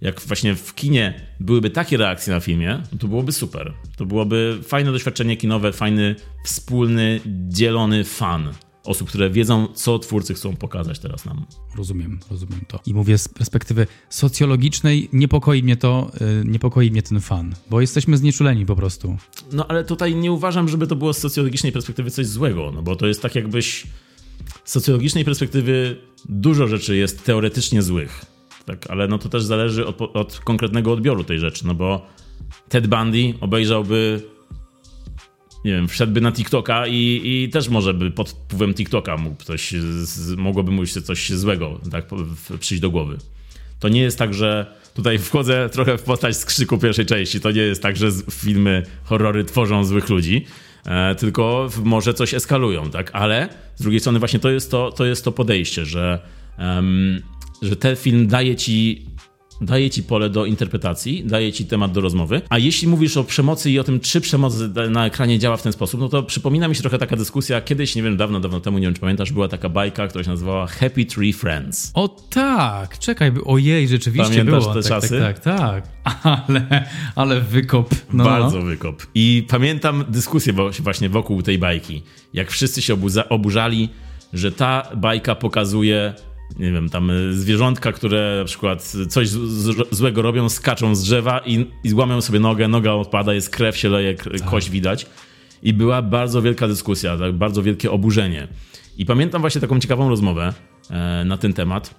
jak właśnie w kinie byłyby takie reakcje na filmie, to byłoby super. To byłoby fajne doświadczenie kinowe, fajny, wspólny, dzielony fan osób, które wiedzą, co twórcy chcą pokazać teraz nam. Rozumiem, rozumiem to. I mówię z perspektywy socjologicznej, niepokoi mnie to, yy, niepokoi mnie ten fan, bo jesteśmy znieczuleni po prostu. No ale tutaj nie uważam, żeby to było z socjologicznej perspektywy coś złego, no bo to jest tak jakbyś z socjologicznej perspektywy dużo rzeczy jest teoretycznie złych. Tak, ale no to też zależy od, od konkretnego odbioru tej rzeczy, no bo Ted Bundy obejrzałby nie wiem, wszedłby na TikToka i, i też może by pod wpływem TikToka mógł coś, mogłoby mu się coś złego tak, przyjść do głowy. To nie jest tak, że tutaj wchodzę trochę w postać z krzyku pierwszej części. To nie jest tak, że filmy, horrory tworzą złych ludzi, e, tylko może coś eskalują, tak? Ale z drugiej strony właśnie to jest to, to, jest to podejście, że, um, że ten film daje ci daje ci pole do interpretacji, daje ci temat do rozmowy. A jeśli mówisz o przemocy i o tym, czy przemoc na ekranie działa w ten sposób, no to przypomina mi się trochę taka dyskusja. Kiedyś, nie wiem, dawno, dawno temu, nie wiem, czy pamiętasz, była taka bajka, która się nazywała Happy Tree Friends. O tak, czekaj, ojej, rzeczywiście Pamiętasz było. te tak, czasy? Tak, tak, tak. Ale, ale wykop. No, Bardzo no. wykop. I pamiętam dyskusję właśnie wokół tej bajki. Jak wszyscy się oburzali, że ta bajka pokazuje, nie wiem, tam y, zwierzątka, które na przykład coś złego robią, skaczą z drzewa i, i złamią sobie nogę, noga odpada, jest krew, się leje, k- kość widać. I była bardzo wielka dyskusja, tak, bardzo wielkie oburzenie. I pamiętam właśnie taką ciekawą rozmowę e, na ten temat,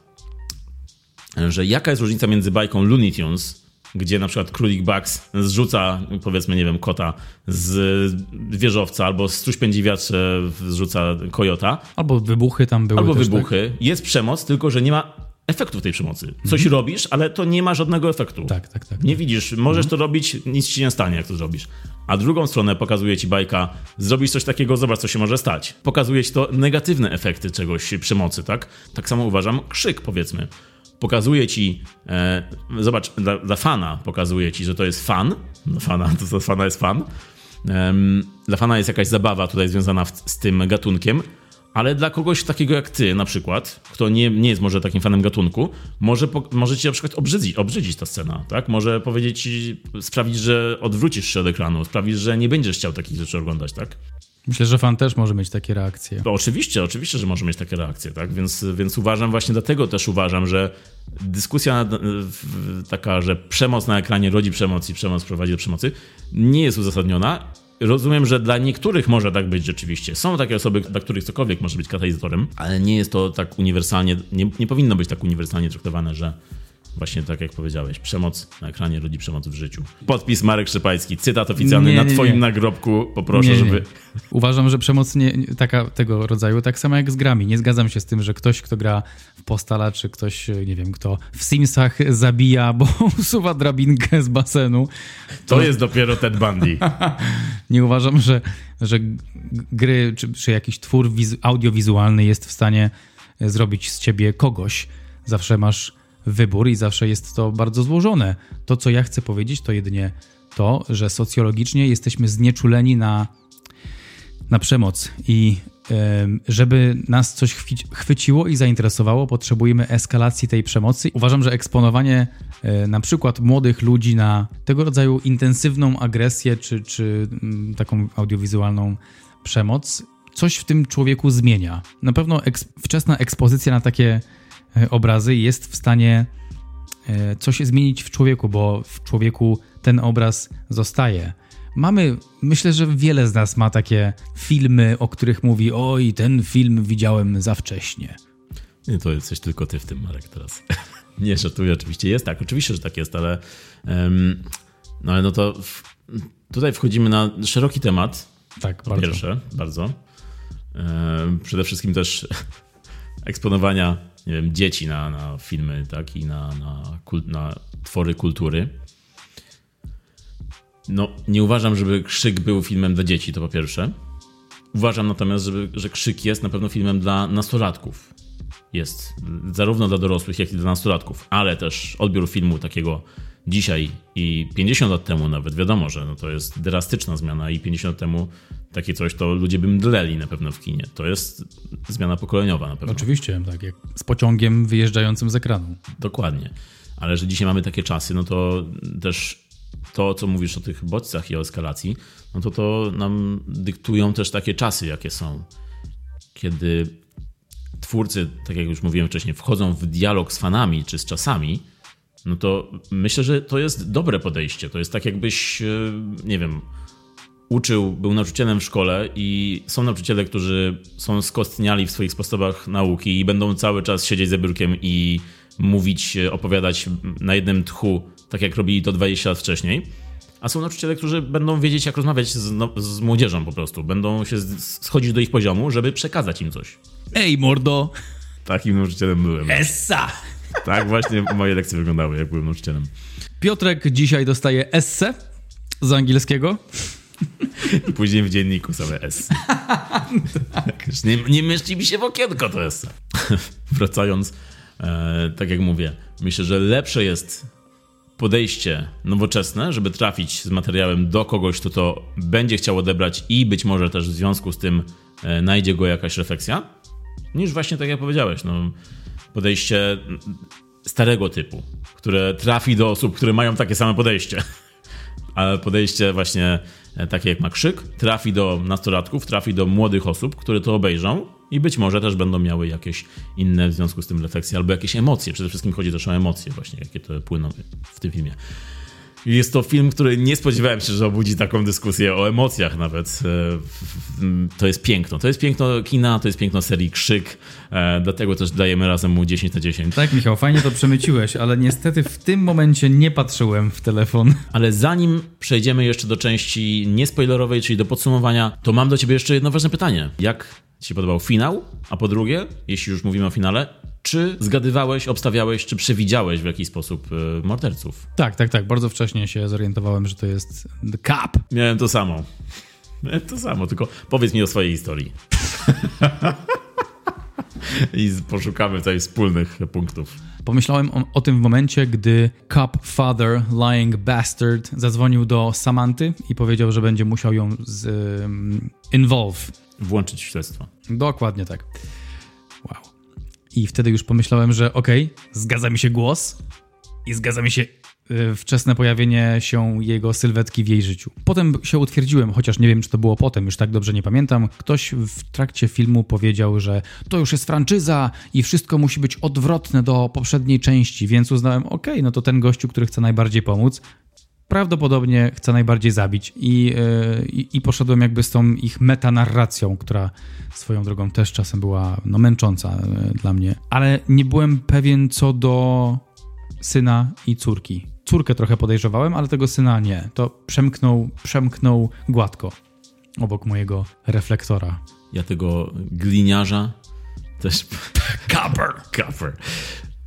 że jaka jest różnica między bajką Looney Tunes, gdzie na przykład królik Bugs zrzuca, powiedzmy, nie wiem, kota z wieżowca, albo struś pędzi wiatrze zrzuca kojota, Albo wybuchy tam były albo też, wybuchy. Jest przemoc, tylko że nie ma efektów tej przemocy. Coś robisz, ale to nie ma żadnego efektu. Tak, tak, tak. Nie widzisz, możesz to robić, nic ci nie stanie, jak to zrobisz. A drugą stronę pokazuje ci bajka, zrobisz coś takiego, zobacz, co się może stać. Pokazuje ci to negatywne efekty czegoś, przemocy, tak? Tak samo uważam, krzyk, powiedzmy. Pokazuje ci, e, zobacz, dla, dla fana pokazuje ci, że to jest fan. Dla fana, to dla fana jest fan. Em, dla fana jest jakaś zabawa tutaj związana w, z tym gatunkiem, ale dla kogoś takiego jak ty na przykład, kto nie, nie jest może takim fanem gatunku, może, po, może ci na przykład obrzydzić, obrzydzić ta scena, tak? Może powiedzieć sprawić, że odwrócisz się od ekranu, sprawić, że nie będziesz chciał takich rzeczy oglądać, tak? Myślę, że fan też może mieć takie reakcje. To oczywiście, oczywiście, że może mieć takie reakcje, tak? Więc, więc uważam, właśnie dlatego też uważam, że dyskusja taka, że przemoc na ekranie rodzi przemoc i przemoc prowadzi do przemocy, nie jest uzasadniona. Rozumiem, że dla niektórych może tak być rzeczywiście. Są takie osoby, dla których cokolwiek może być katalizatorem, ale nie jest to tak uniwersalnie, nie, nie powinno być tak uniwersalnie traktowane, że właśnie tak jak powiedziałeś, przemoc na ekranie rodzi przemoc w życiu. Podpis Marek Szypański, cytat oficjalny Nie, na nie, twoim nie. nagrobku, poproszę, żeby... Uważam, że przemoc nie, taka, tego rodzaju, tak samo jak z grami. Nie zgadzam się z tym, że ktoś, kto gra w Postala, czy ktoś, nie wiem, kto w Simsach zabija, bo usuwa drabinkę z basenu. To jest dopiero Ted Bundy. Nie uważam, że, że gry, czy, czy jakiś twór wiz- audiowizualny jest w stanie e, zrobić z ciebie kogoś. Zawsze masz wybór i zawsze jest to bardzo złożone. To, co ja chcę powiedzieć, to jedynie to, że socjologicznie jesteśmy znieczuleni na, na przemoc i żeby nas coś chwyciło i zainteresowało, potrzebujemy eskalacji tej przemocy. Uważam, że eksponowanie e, na przykład młodych ludzi na tego rodzaju intensywną agresję czy, czy mm, taką audiowizualną przemoc coś w tym człowieku zmienia. Na pewno eks- wczesna ekspozycja na takie obrazy jest w stanie e, coś zmienić w człowieku, bo w człowieku ten obraz zostaje. Mamy, myślę, że wiele z nas ma takie filmy, o których mówi: Oj, ten film widziałem za wcześnie. Nie, to jesteś tylko ty w tym, Marek, teraz. Nie, żartuję, oczywiście jest tak, oczywiście, że tak jest, ale em, no ale no to w, tutaj wchodzimy na szeroki temat, Tak, bardzo. pierwsze, bardzo. Em, przede wszystkim też eksponowania nie wiem, dzieci na, na filmy, tak, i na, na, kult, na twory kultury. No, nie uważam, żeby Krzyk był filmem dla dzieci, to po pierwsze. Uważam natomiast, żeby, że Krzyk jest na pewno filmem dla nastolatków. Jest zarówno dla dorosłych, jak i dla nastolatków, ale też odbiór filmu takiego dzisiaj i 50 lat temu nawet, wiadomo, że no to jest drastyczna zmiana i 50 lat temu takie coś to ludzie by mdleli na pewno w kinie. To jest zmiana pokoleniowa na pewno. Oczywiście, tak jak z pociągiem wyjeżdżającym z ekranu. Dokładnie. Ale że dzisiaj mamy takie czasy, no to też to, co mówisz o tych bodźcach i o eskalacji, no to to nam dyktują też takie czasy, jakie są. Kiedy twórcy, tak jak już mówiłem wcześniej, wchodzą w dialog z fanami czy z czasami, no to myślę, że to jest dobre podejście. To jest tak, jakbyś, e, nie wiem, uczył, był nauczycielem w szkole i są nauczyciele, którzy są skostniali w swoich sposobach nauki i będą cały czas siedzieć za biurkiem i mówić, e, opowiadać na jednym tchu, tak jak robili to 20 lat wcześniej. A są nauczyciele, którzy będą wiedzieć, jak rozmawiać z, no, z młodzieżą po prostu. Będą się z- schodzić do ich poziomu, żeby przekazać im coś. Ej, mordo! Takim nauczycielem byłem. Essa! Tak właśnie moje lekcje wyglądały, jak byłem nauczycielem. Piotrek dzisiaj dostaje esse z angielskiego. I później w dzienniku same S. Tak, nie, nie mieści mi się w okienko to S. Wracając, E, tak jak mówię, myślę, że lepsze jest podejście nowoczesne, żeby trafić z materiałem do kogoś, kto to będzie chciał odebrać i być może też w związku z tym e, najdzie go jakaś refleksja, niż właśnie tak jak powiedziałeś, no, podejście starego typu, które trafi do osób, które mają takie same podejście. Ale podejście właśnie e, takie jak ma krzyk, trafi do nastolatków, trafi do młodych osób, które to obejrzą i być może też będą miały jakieś inne w związku z tym refleksje albo jakieś emocje. Przede wszystkim chodzi też o emocje właśnie, jakie to płyną w tym filmie. Jest to film, który nie spodziewałem się, że obudzi taką dyskusję o emocjach nawet. E, to jest piękno. To jest piękno kina, to jest piękno serii Krzyk. E, dlatego też dajemy razem mu 10 na 10. Tak, Michał, fajnie to przemyciłeś, ale niestety w tym momencie nie patrzyłem w telefon. Ale zanim przejdziemy jeszcze do części niespoilerowej, czyli do podsumowania, to mam do ciebie jeszcze jedno ważne pytanie. Jak ci się podobał finał? A po drugie, jeśli już mówimy o finale, czy zgadywałeś, obstawiałeś, czy przewidziałeś w jakiś sposób y, morderców? Tak, tak, tak. Bardzo wcześnie się zorientowałem, że to jest The Cup. Miałem to samo. Miałem to samo, tylko powiedz mi o swojej historii. I poszukamy tutaj wspólnych punktów. Pomyślałem o, o, tym w momencie, gdy Cup Father, Lying Bastard, zadzwonił do Samanty i powiedział, że będzie musiał ją z, um, involve. Włączyć w śledztwo. Dokładnie tak. I wtedy już pomyślałem, że okej, okay, zgadza mi się głos i zgadza mi się y, wczesne pojawienie się jego sylwetki w jej życiu. Potem się utwierdziłem, chociaż nie wiem, czy to było potem, już tak dobrze nie pamiętam. Ktoś w trakcie filmu powiedział, że to już jest franczyza i wszystko musi być odwrotne do poprzedniej części, więc uznałem, okej, okay, no to ten gościu, który chce najbardziej pomóc, prawdopodobnie chce najbardziej zabić. I, e, i, i poszedłem jakby z tą ich metanarracją, która swoją drogą też czasem była no, męcząca e, dla mnie. Ale nie byłem pewien co do syna i córki. Córkę trochę podejrzewałem, ale tego syna nie. To przemknął, przemknął gładko obok mojego reflektora. Ja tego gliniarza też... Copper! Copper.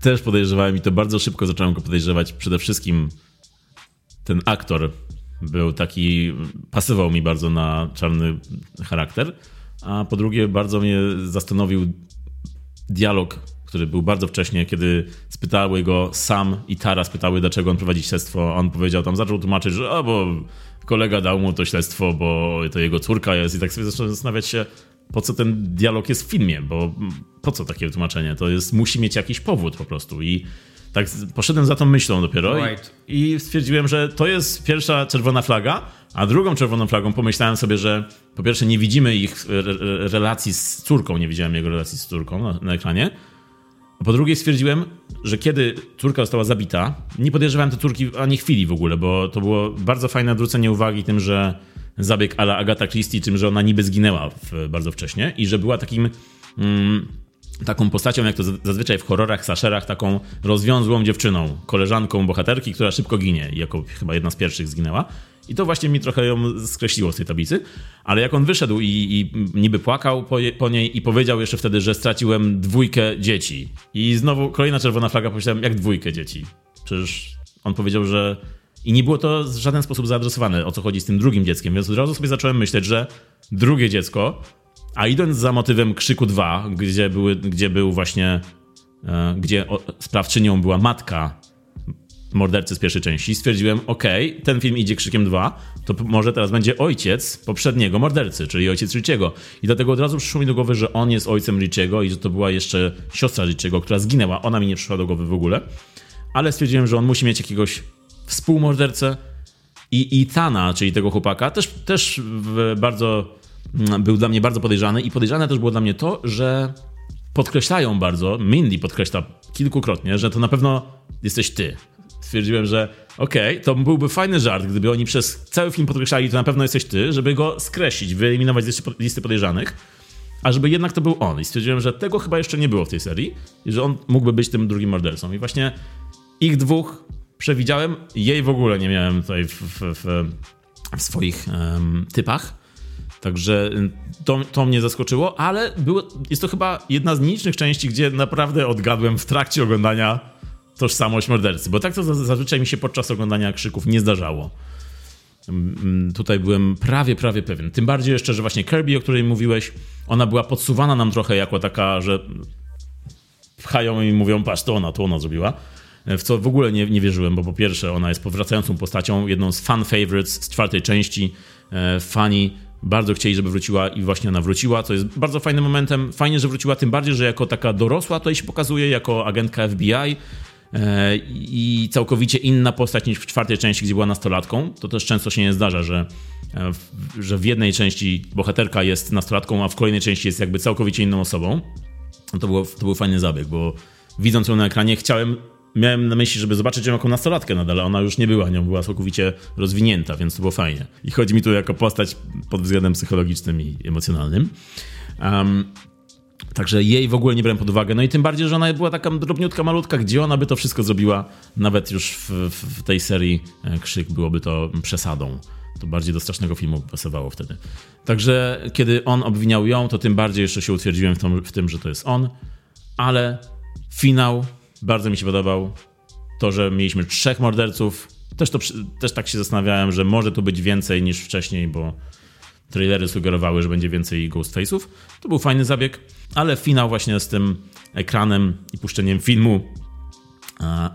Też podejrzewałem i to bardzo szybko zacząłem go podejrzewać przede wszystkim ten aktor był taki, pasował mi bardzo na czarny charakter, a po drugie bardzo mnie zastanowił dialog, który był bardzo wcześnie, kiedy spytały go Sam i Tara, spytały dlaczego on prowadzi śledztwo, on powiedział tam, zaczął tłumaczyć, że o, bo kolega dał mu to śledztwo, bo to jego córka jest i tak sobie zacząłem zastanawiać się, po co ten dialog jest w filmie, bo po co takie tłumaczenie? To jest, musi mieć jakiś powód po prostu i tak poszedłem za tą myślą dopiero right. i, i stwierdziłem, że to jest pierwsza czerwona flaga, a drugą czerwoną flagą pomyślałem sobie, że po pierwsze nie widzimy ich relacji z córką, nie widziałem jego relacji z córką na, na ekranie, a po drugie stwierdziłem, że kiedy córka została zabita, nie podejrzewałem tej córki ani chwili w ogóle, bo to było bardzo fajne odwrócenie uwagi tym, że zabieg ala Agata Christie, tym, że ona niby zginęła w, bardzo wcześnie i że była takim... Mm, taką postacią, jak to zazwyczaj w horrorach, slasherach, taką rozwiązłą dziewczyną, koleżanką bohaterki, która szybko ginie, jako chyba jedna z pierwszych zginęła. I to właśnie mi trochę ją skreśliło z tej tablicy. Ale jak on wyszedł i, i niby płakał po, je, po, niej i powiedział jeszcze wtedy, że straciłem dwójkę dzieci. I znowu kolejna czerwona flaga, pomyślałem, jak dwójkę dzieci? Przecież on powiedział, że... I nie było to w żaden sposób zaadresowane, o co chodzi z tym drugim dzieckiem, więc od razu sobie zacząłem myśleć, że drugie dziecko a idąc za motywem Krzyku 2, gdzie, były, gdzie był właśnie, e, gdzie sprawczynią była matka mordercy z pierwszej części, stwierdziłem, ok, ten film idzie Krzykiem 2, to może teraz będzie ojciec poprzedniego mordercy, czyli ojciec Richiego. I dlatego od razu przyszło mi do głowy, że on jest ojcem Richiego i że to była jeszcze siostra Richiego, która zginęła. Ona mi nie przyszła do głowy w ogóle. Ale stwierdziłem, że on musi mieć jakiegoś współmordercę i Itana, czyli tego chłopaka, też, też bardzo Mm, był dla mnie bardzo podejrzany i podejrzane też było dla mnie to, że podkreślają bardzo, Mindy podkreśla kilkukrotnie, że to na pewno jesteś ty. Stwierdziłem, że okej, okay, to byłby fajny żart, gdyby oni przez cały film podkreślali, to na pewno jesteś ty, żeby go skreślić, wyeliminować z listy podejrzanych, a żeby jednak to był on. I stwierdziłem, że tego chyba jeszcze nie było w tej serii i że on mógłby być tym drugim mordercą. I właśnie ich dwóch przewidziałem, jej w ogóle nie miałem tutaj w, w, w, w swoich um, typach. Także y, to, to mnie zaskoczyło, ale było, jest to chyba jedna z nielicznych części, gdzie naprawdę odgadłem w trakcie oglądania tożsamość mordercy, bo tak to zazwyczaj mi się podczas oglądania krzyków nie zdarzało. Mm, mm, tutaj byłem prawie, prawie pewien. Tym bardziej jeszcze, że właśnie Kirby, o której mówiłeś, ona była podsuwana nam trochę jako taka, że pchają i mówią, patrz, to ona, to ona zrobiła. W co w ogóle nie, nie wierzyłem, bo po pierwsze ona jest powracającą postacią, jedną z fan favorites z czwartej części. E, fani bardzo chcieli, żeby wróciła i właśnie ona wróciła, co jest bardzo fajnym momentem. Fajnie, że wróciła, tym bardziej, że jako taka dorosła tutaj się pokazuje, jako agentka FBI e, i całkowicie inna postać niż w czwartej części, gdzie była nastolatką. To też często się nie zdarza, że, e, że w jednej części bohaterka jest nastolatką, a w kolejnej części jest jakby całkowicie inną osobą. To, było, to był fajny zabieg, bo widząc ją na ekranie chciałem miałem na myśli, żeby zobaczyć ją jako nastolatkę nadal, ona już nie była nią, była całkowicie rozwinięta, więc to było fajnie. I chodzi mi tu jako postać pod względem psychologicznym i emocjonalnym. Um, Także jej w ogóle nie brałem pod uwagę. No i tym bardziej, że ona była taka drobniutka, malutka, gdzie ona by to wszystko zrobiła, nawet już w, w tej serii e, Krzyk byłoby to przesadą. To bardziej do strasznego filmu pasowało wtedy. Także kiedy on obwiniał ją, to tym bardziej jeszcze się utwierdziłem w, tom, w tym, że to jest on. Ale finał bardzo mi się podobał. To, że mieliśmy trzech morderców. Też, to, też tak się zastanawiałem, że może tu być więcej niż wcześniej, bo trailery sugerowały, że będzie więcej Ghostface'ów. To był fajny zabieg, ale finał właśnie z tym ekranem i puszczeniem filmu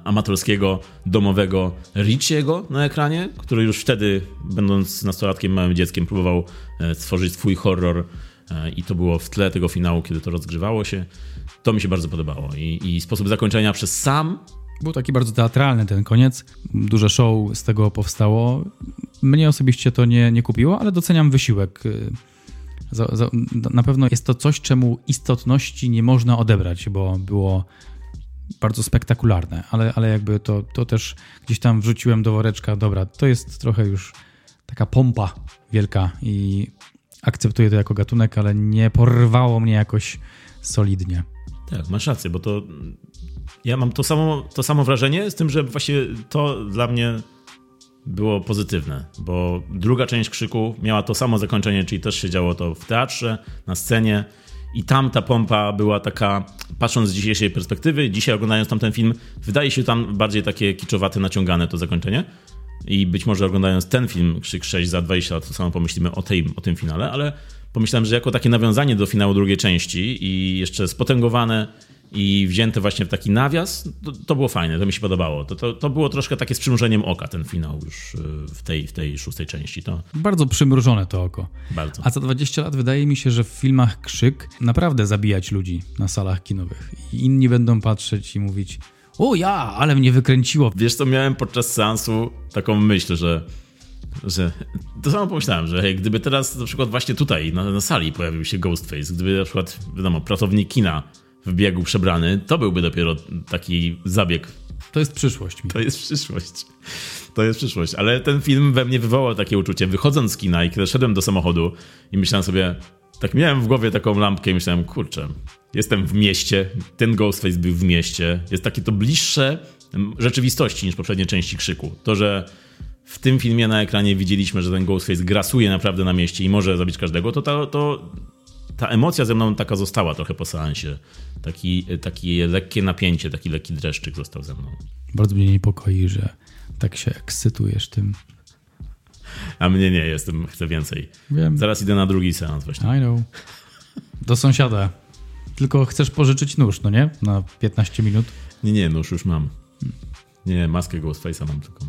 amatorskiego, domowego Richiego na ekranie, który już wtedy, będąc nastolatkiem, małym dzieckiem, próbował e, stworzyć swój horror i to było w tle tego finału, kiedy to rozgrzewało się. To mi się bardzo podobało i, i sposób zakończenia przez sam był taki bardzo teatralny ten koniec. Duże show z tego powstało. Mnie osobiście to nie, nie kupiło, ale doceniam wysiłek. Za, za, na pewno jest to coś, czemu istotności nie można odebrać, bo było bardzo spektakularne, ale, ale jakby to, to też gdzieś tam wrzuciłem do woreczka. Dobra, to jest trochę już taka pompa wielka i akceptuję to jako gatunek, ale nie porwało mnie jakoś solidnie. Tak, masz rację, bo to ja mam to samo, to samo wrażenie, z tym, że właśnie to dla mnie było pozytywne, bo druga część krzyku miała to samo zakończenie, czyli też się działo to w teatrze, na scenie. I tam ta pompa była taka, patrząc z dzisiejszej perspektywy, dzisiaj oglądając tam ten film, wydaje się tam bardziej takie kiczowate, naciągane to zakończenie. I być może oglądając ten film, Krzyk 6 za 20 lat, to samo pomyślimy o, tej, o tym finale, ale pomyślałem, że jako takie nawiązanie do finału drugiej części i jeszcze spotęgowane i wzięte właśnie w taki nawias, to, to było fajne, to mi się podobało. To, to, to, było troszkę takie z przymrużeniem oka ten finał już y, w tej, w tej szóstej części. To... Bardzo przymrużone to oko. Bardzo. A za 20 lat wydaje mi się, że w filmach Krzyk naprawdę zabijać ludzi na salach kinowych. I inni będą patrzeć i mówić o ja, ale mnie wykręciło. Wiesz co, miałem podczas seansu taką myśl, że że to samo pomyślałem, że gdyby teraz na przykład właśnie tutaj na, na, sali pojawił się Ghostface, gdyby na przykład, wiadomo, pracownik kina wbiegł przebrany, to byłby dopiero taki zabieg. To jest przyszłość. To jest przyszłość. To jest przyszłość. Ale ten film we mnie wywołał takie uczucie. Wychodząc z kina i kiedy szedłem do samochodu i myślałem sobie, tak miałem w głowie taką lampkę i myślałem, kurczę, jestem w mieście, ten Ghostface był w mieście. Jest takie to bliższe rzeczywistości niż poprzednie części Krzyku. To, że w tym filmie na ekranie widzieliśmy, że ten Ghostface grasuje naprawdę na mieście i może zabić każdego, to, to, to ta emocja ze mną taka została trochę po seansie. Taki, takie lekkie napięcie, taki lekki dreszczyk został ze mną. Bardzo mnie niepokoi, że tak się ekscytujesz tym. A mnie nie, jestem, chcę więcej. Wiem. Zaraz idę na drugi seans właśnie. I know. Do sąsiada. Tylko chcesz pożyczyć nóż, no nie? Na 15 minut. Nie, nie, nóż już mam. Nie, maskę Ghostface'a mam tylko.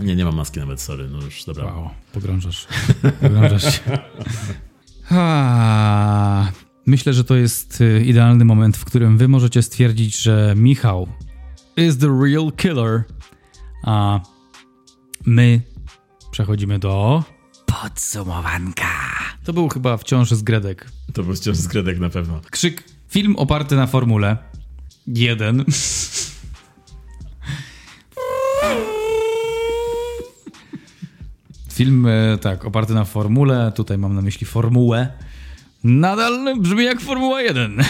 Nie, nie mam maski nawet, sorry, no już dobra. Wow, pogrążasz. pogrążasz się. Ha, myślę, że to jest y, idealny moment, w którym wy możecie stwierdzić, że Michał is the real killer, a my przechodzimy do podsumowanka. To był chyba wciąż z Gredek. To był wciąż z Gredek na pewno. Krzyk. Film oparty na formule. Jeden. Film, e, tak, oparty na formule, tutaj mam na myśli formułę. Nadal brzmi jak Formuła 1.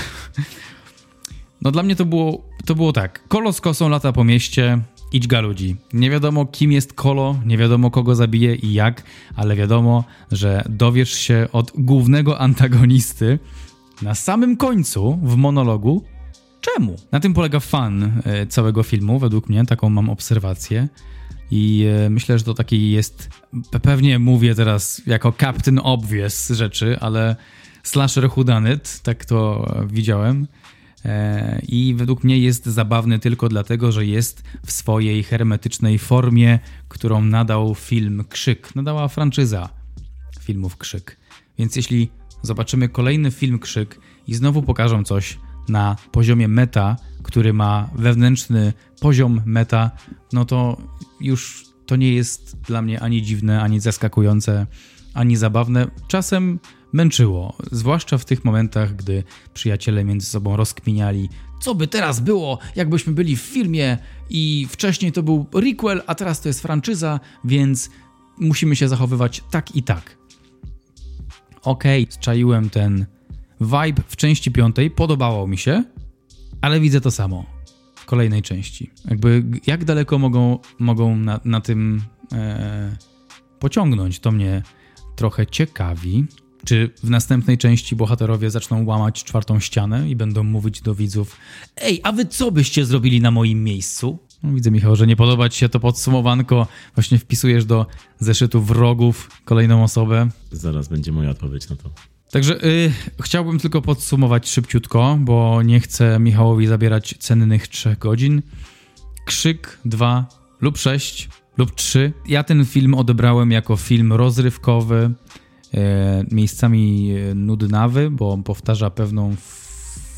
No dla mnie to było, to było tak. Kolo z kosą lata po mieście, idź ludzi. Nie wiadomo kim jest Kolo, nie wiadomo kogo zabije i jak, ale wiadomo, że dowiesz się od głównego antagonisty na samym końcu w monologu czemu. Na tym polega fan e, całego filmu, według mnie, taką mam obserwację. I e, myślę, że to taki jest. Pewnie mówię teraz jako Captain Obvious rzeczy, ale slasher whodunit, tak to widziałem. E, I według mnie jest zabawny tylko dlatego, że jest w swojej hermetycznej formie, którą nadał film Krzyk. Nadała franczyza filmów Krzyk. Więc jeśli zobaczymy kolejny film Krzyk i znowu pokażą coś na poziomie meta, który ma wewnętrzny poziom meta, no to już to nie jest dla mnie ani dziwne, ani zaskakujące, ani zabawne. Czasem męczyło, zwłaszcza w tych momentach, gdy przyjaciele między sobą rozkminiali, co by teraz było, jakbyśmy byli w filmie i wcześniej to był requel, a teraz to jest franczyza, więc musimy się zachowywać tak i tak. Okej, okay, ten vibe w części piątej, podobało mi się, ale widzę to samo w kolejnej części. Jakby jak daleko mogą, mogą na, na tym e, pociągnąć, to mnie trochę ciekawi. Czy w następnej części bohaterowie zaczną łamać czwartą ścianę i będą mówić do widzów: Ej, a wy co byście zrobili na moim miejscu? No, widzę, Michał, że nie podoba ci się to podsumowanko. Właśnie wpisujesz do zeszytu wrogów kolejną osobę. Zaraz będzie moja odpowiedź na to. Także y, chciałbym tylko podsumować szybciutko, bo nie chcę Michałowi zabierać cennych trzech godzin. Krzyk 2 lub 6 lub 3. Ja ten film odebrałem jako film rozrywkowy, miejscami e, nudnawy, bo powtarza pewną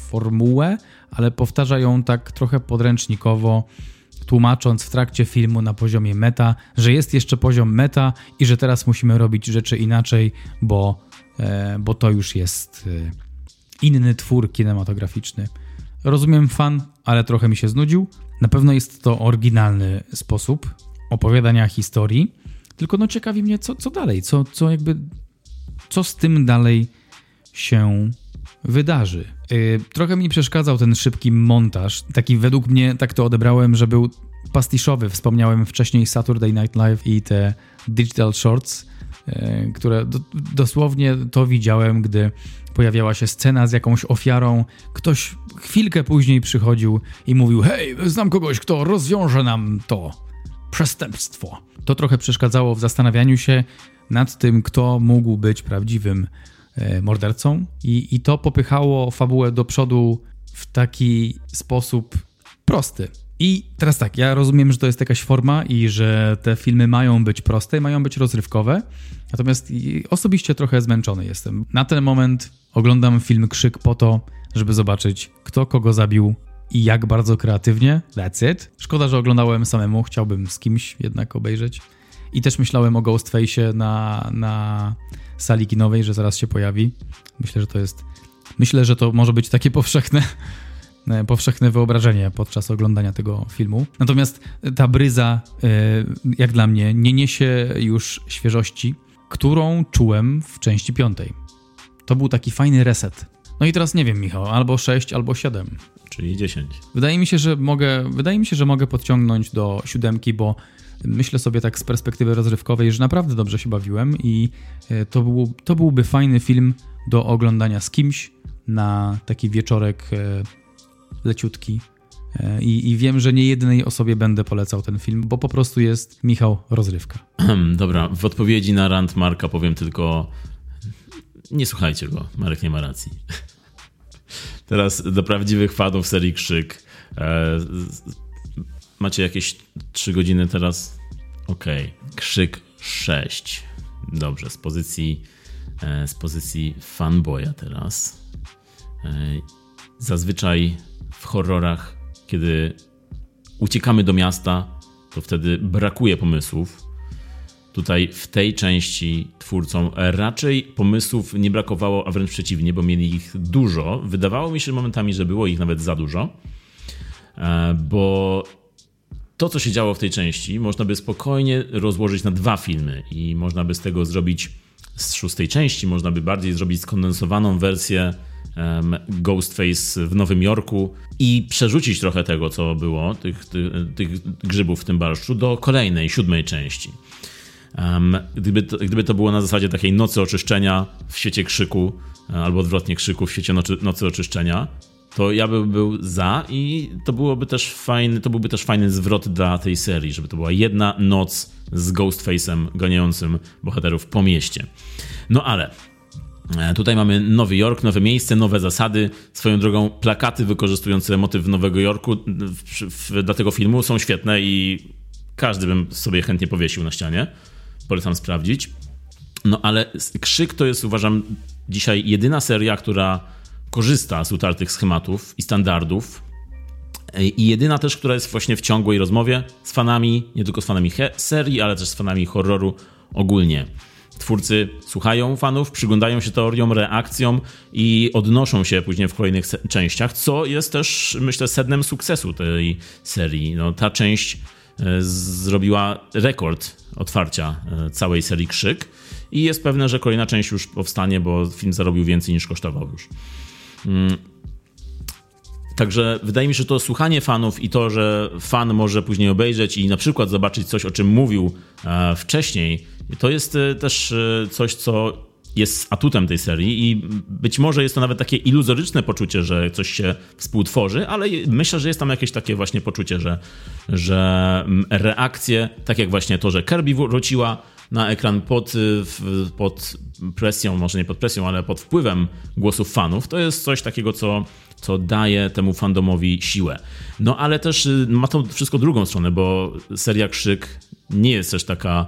formułę, ale powtarza ją tak trochę podręcznikowo, tłumacząc w trakcie filmu na poziomie meta, że jest jeszcze poziom meta i że teraz musimy robić rzeczy inaczej, bo, e, bo to już jest inny twór kinematograficzny. Rozumiem fan, ale trochę mi się znudził. Na pewno jest to oryginalny sposób opowiadania historii, tylko no ciekawi mnie, co, co dalej, co, co jakby, co z tym dalej się wydarzy. Yy, trochę mi przeszkadzał ten szybki montaż, taki według mnie, tak to odebrałem, że był pastiszowy. Wspomniałem wcześniej Saturday Night Live i te digital shorts, yy, które do, dosłownie to widziałem, gdy pojawiała się scena z jakąś ofiarą, ktoś chwilkę później przychodził i mówił: Hej, znam kogoś, kto rozwiąże nam to przestępstwo. To trochę przeszkadzało w zastanawianiu się nad tym, kto mógł być prawdziwym e, mordercą, i, i to popychało fabułę do przodu w taki sposób prosty. I teraz tak, ja rozumiem, że to jest jakaś forma i że te filmy mają być proste, mają być rozrywkowe. Natomiast osobiście trochę zmęczony jestem. Na ten moment oglądam film Krzyk po to, żeby zobaczyć, kto kogo zabił, i jak bardzo kreatywnie. That's it. Szkoda, że oglądałem samemu, chciałbym z kimś jednak obejrzeć. I też myślałem o Ghostface'ie na, na sali kinowej, że zaraz się pojawi. Myślę, że to jest. Myślę, że to może być takie powszechne, powszechne wyobrażenie podczas oglądania tego filmu. Natomiast ta bryza, e, jak dla mnie, nie niesie już świeżości, którą czułem w części piątej. To był taki fajny reset. No i teraz nie wiem, Michał, albo 6, albo 7 czyli 10. Wydaje mi się, że mogę, wydaje mi się, że mogę podciągnąć do siódemki, bo myślę sobie tak z perspektywy rozrywkowej, że naprawdę dobrze się bawiłem i e, to, był, to byłby fajny film do oglądania z kimś na taki wieczorek e, leciutki. E, I, I, wiem, że nie jednej osobie będę polecał ten film, bo po prostu jest Michał rozrywka. Dobra, w odpowiedzi na rant Marka powiem tylko nie słuchajcie go, Marek nie ma racji. Teraz do prawdziwych fanów serii Krzyk. Macie jakieś 3 godziny teraz? Okej. Okay. Krzyk 6. Dobrze, z pozycji, e, z pozycji fanboya teraz. E, zazwyczaj w horrorach, kiedy uciekamy do miasta, to wtedy brakuje pomysłów Tutaj w tej części twórcom raczej pomysłów nie brakowało, a wręcz przeciwnie, bo mieli ich dużo. Wydawało mi się momentami, że było ich nawet za dużo, e, bo to, co się działo w tej części, można by spokojnie rozłożyć na dwa filmy i można by z tego zrobić z szóstej części, można by bardziej zrobić skondensowaną wersję um, Ghostface w Nowym Jorku i przerzucić trochę tego, co było, tych, tych, grzybów w tym barszczu, do kolejnej, siódmej części. Um, gdyby, to, gdyby to było na zasadzie takiej nocy oczyszczenia w świecie krzyku, e, albo odwrotnie krzyku w świecie nocy, nocy oczyszczenia, to ja bym był za i to byłoby też fajny, to byłby też fajny zwrot dla tej serii, żeby to była jedna noc z Ghostface'em ganiającym bohaterów po mieście. No ale E, tutaj mamy Nowy Jork, nowe miejsce, nowe zasady. Swoją drogą plakaty wykorzystujące motyw Nowego Jorku w, w, dla tego filmu są świetne i każdy bym sobie chętnie powiesił na ścianie. Polecam sprawdzić. No ale Krzyk to jest uważam dzisiaj jedyna seria, która korzysta z utartych schematów i standardów. E, I jedyna też, która jest właśnie w ciągłej rozmowie z fanami, nie tylko z fanami serii, ale też z fanami horroru ogólnie. Twórcy słuchają fanów, przyglądają się teoriom, reakcjom i odnoszą się później w kolejnych częściach, co jest też, myślę, sednem sukcesu tej serii. No, ta część e, zrobiła rekord otwarcia e, całej serii Krzyk i jest pewne, że kolejna część już powstanie, bo film zarobił więcej niż kosztował już. Mm. Także wydaje mi się, że to słuchanie fanów i to, że fan może później obejrzeć i na przykład zobaczyć coś, o czym mówił e, wcześniej, to jest e, też e, coś, co jest atutem tej serii i być może jest to nawet takie iluzoryczne poczucie, że coś się współtworzy, ale myślę, że jest tam jakieś takie właśnie poczucie, że, że reakcje, tak jak właśnie to, że Kirby wróciła na ekran pod, pod presją, może nie pod presją, ale pod wpływem głosów fanów, to jest coś takiego, co, co daje temu fandomowi siłę. No ale też y, ma to wszystko drugą stronę, bo seria Krzyk nie jest też taka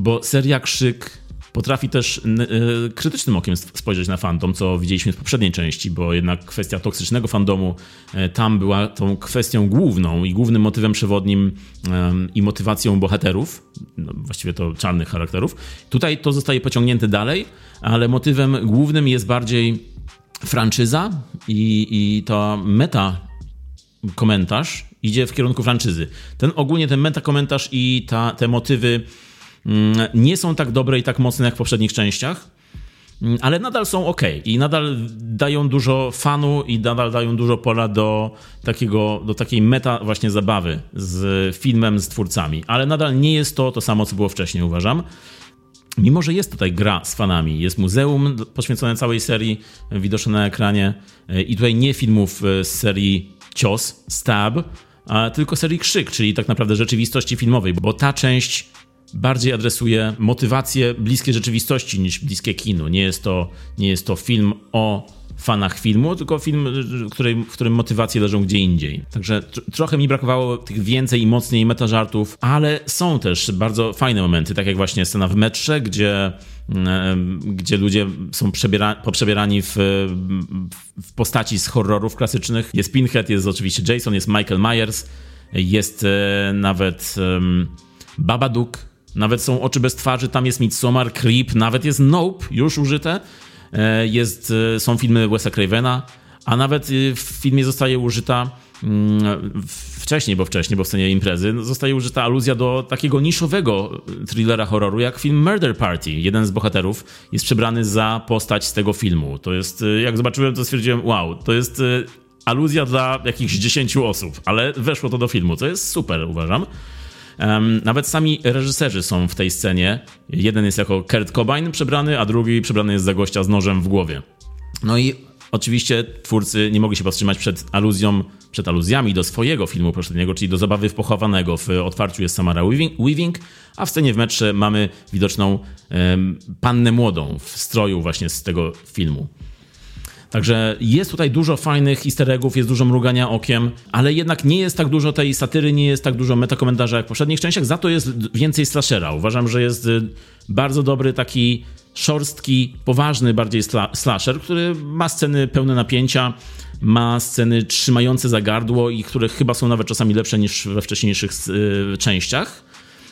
bo seria Krzyk potrafi też y, krytycznym okiem spojrzeć na fandom, co widzieliśmy w poprzedniej części, bo jednak kwestia toksycznego fandomu y, tam była tą kwestią główną i głównym motywem przewodnim i motywacją bohaterów, no, właściwie to czarnych charakterów. Tutaj to zostaje pociągnięte dalej, ale motywem głównym jest bardziej franczyza i, i ta meta komentarz idzie w kierunku franczyzy. Ten ogólnie ten meta komentarz i ta, te motywy nie są tak dobre i tak mocne jak w poprzednich częściach, mm, ale nadal są ok i nadal dają dużo fanu i nadal dają dużo pola do, takiego, do takiej meta właśnie zabawy z filmem, z twórcami, ale nadal nie jest to to samo, co było wcześniej, uważam. Mimo, że jest tutaj gra z fanami, jest muzeum poświęcone całej serii, widoczne na ekranie e, i tutaj nie filmów e, z serii Cios, Stab, tylko serii Krzyk, czyli tak naprawdę rzeczywistości filmowej, bo ta część bardziej adresuje motywacje bliskie rzeczywistości niż bliskie kinu. Nie jest to, nie jest to film o fanach filmu, tylko film, który, w którym motywacje leżą gdzie indziej. Także tr trochę mi brakowało tych więcej i mocniej metażartów, ale są też bardzo fajne momenty, tak jak właśnie scena w metrze, gdzie, gdzie ludzie są poprzebierani w, w postaci z horrorów klasycznych. Jest Pinhead, jest oczywiście Jason, jest Michael Myers, jest e, nawet um, Babadook, nawet są oczy bez twarzy, tam jest Midsommar, Creep, nawet jest Nope już użyte. E, jest, e, są filmy Wes'a Cravena, a nawet e, w filmie zostaje użyta mm, wcześniej, bo wcześniej, bo w scenie imprezy, zostaje użyta aluzja do takiego niszowego thrillera horroru, jak film Murder Party. Jeden z bohaterów jest przebrany za postać z tego filmu. To jest, jak zobaczyłem, to stwierdziłem, wow, to jest aluzja dla jakichś 10 osób, ale weszło to do filmu, co jest super, uważam. Nawet sami reżyserzy są w tej scenie. Jeden jest jako Kurt Cobain przebrany, a drugi przebrany jest za gościa z nożem w głowie. No i oczywiście twórcy nie mogli się powstrzymać przed aluzją, przed aluzjami do swojego filmu poprzedniego, czyli do Zabawy w Pochowanego. W otwarciu jest Samara Weaving, a w scenie w metrze mamy widoczną pannę młodą w stroju właśnie z tego filmu. Także jest tutaj dużo fajnych easter eggów, jest dużo mrugania okiem, ale jednak nie jest tak dużo tej satyry, nie jest tak dużo metakomentarza jak w poprzednich częściach, za to jest więcej slashera. Uważam, że jest y, bardzo dobry taki szorstki, poważny bardziej slasher, który ma sceny pełne napięcia, ma sceny trzymające za gardło i które chyba są nawet czasami lepsze niż we wcześniejszych y, częściach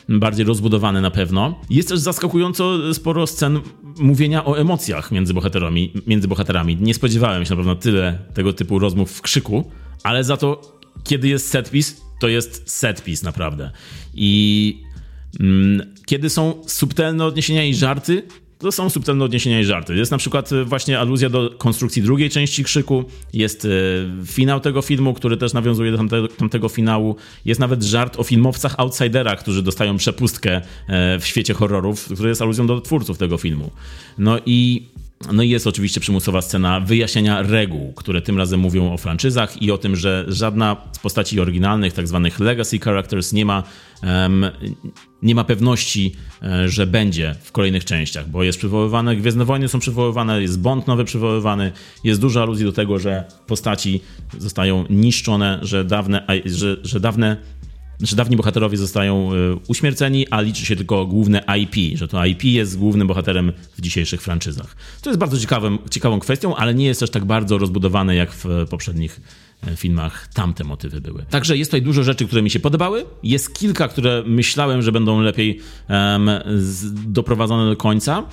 bardziej rozbudowany na pewno. Jest też zaskakująco sporo scen mówienia o emocjach między bohaterami. Między bohaterami. Nie spodziewałem się na pewno tyle tego typu rozmów w krzyku, ale za to, kiedy jest setpis, to jest setpis naprawdę. I mm, kiedy są subtelne odniesienia i żarty, to są subtelne odniesienia i żarty. Jest na przykład e, właśnie aluzja do konstrukcji drugiej części Krzyku, jest e, finał tego filmu, który też nawiązuje do tamtego, tamtego finału. Jest nawet żart o filmowcach outsiderach, którzy dostają przepustkę e, w świecie horrorów, który jest aluzją do twórców tego filmu. No i No i jest oczywiście przymusowa scena wyjaśniania reguł, które tym razem mówią o franczyzach i o tym, że żadna z postaci oryginalnych, tak zwanych legacy characters, nie ma, um, nie ma pewności, e, że będzie w kolejnych częściach, bo jest przywoływane, Gwiezdne Wojny są przywoływane, jest Bond nowy przywoływany, jest dużo aluzji do tego, że postaci zostają niszczone, że dawne, że, że dawne znaczy dawni bohaterowie zostają e, uśmierceni, a liczy się tylko główne IP, że to IP jest głównym bohaterem w dzisiejszych franczyzach. To jest bardzo ciekawym, ciekawą kwestią, ale nie jest też tak bardzo rozbudowane jak w poprzednich e, filmach tamte motywy były. Także jest tutaj dużo rzeczy, które mi się podobały. Jest kilka, które myślałem, że będą lepiej um, doprowadzone do końca.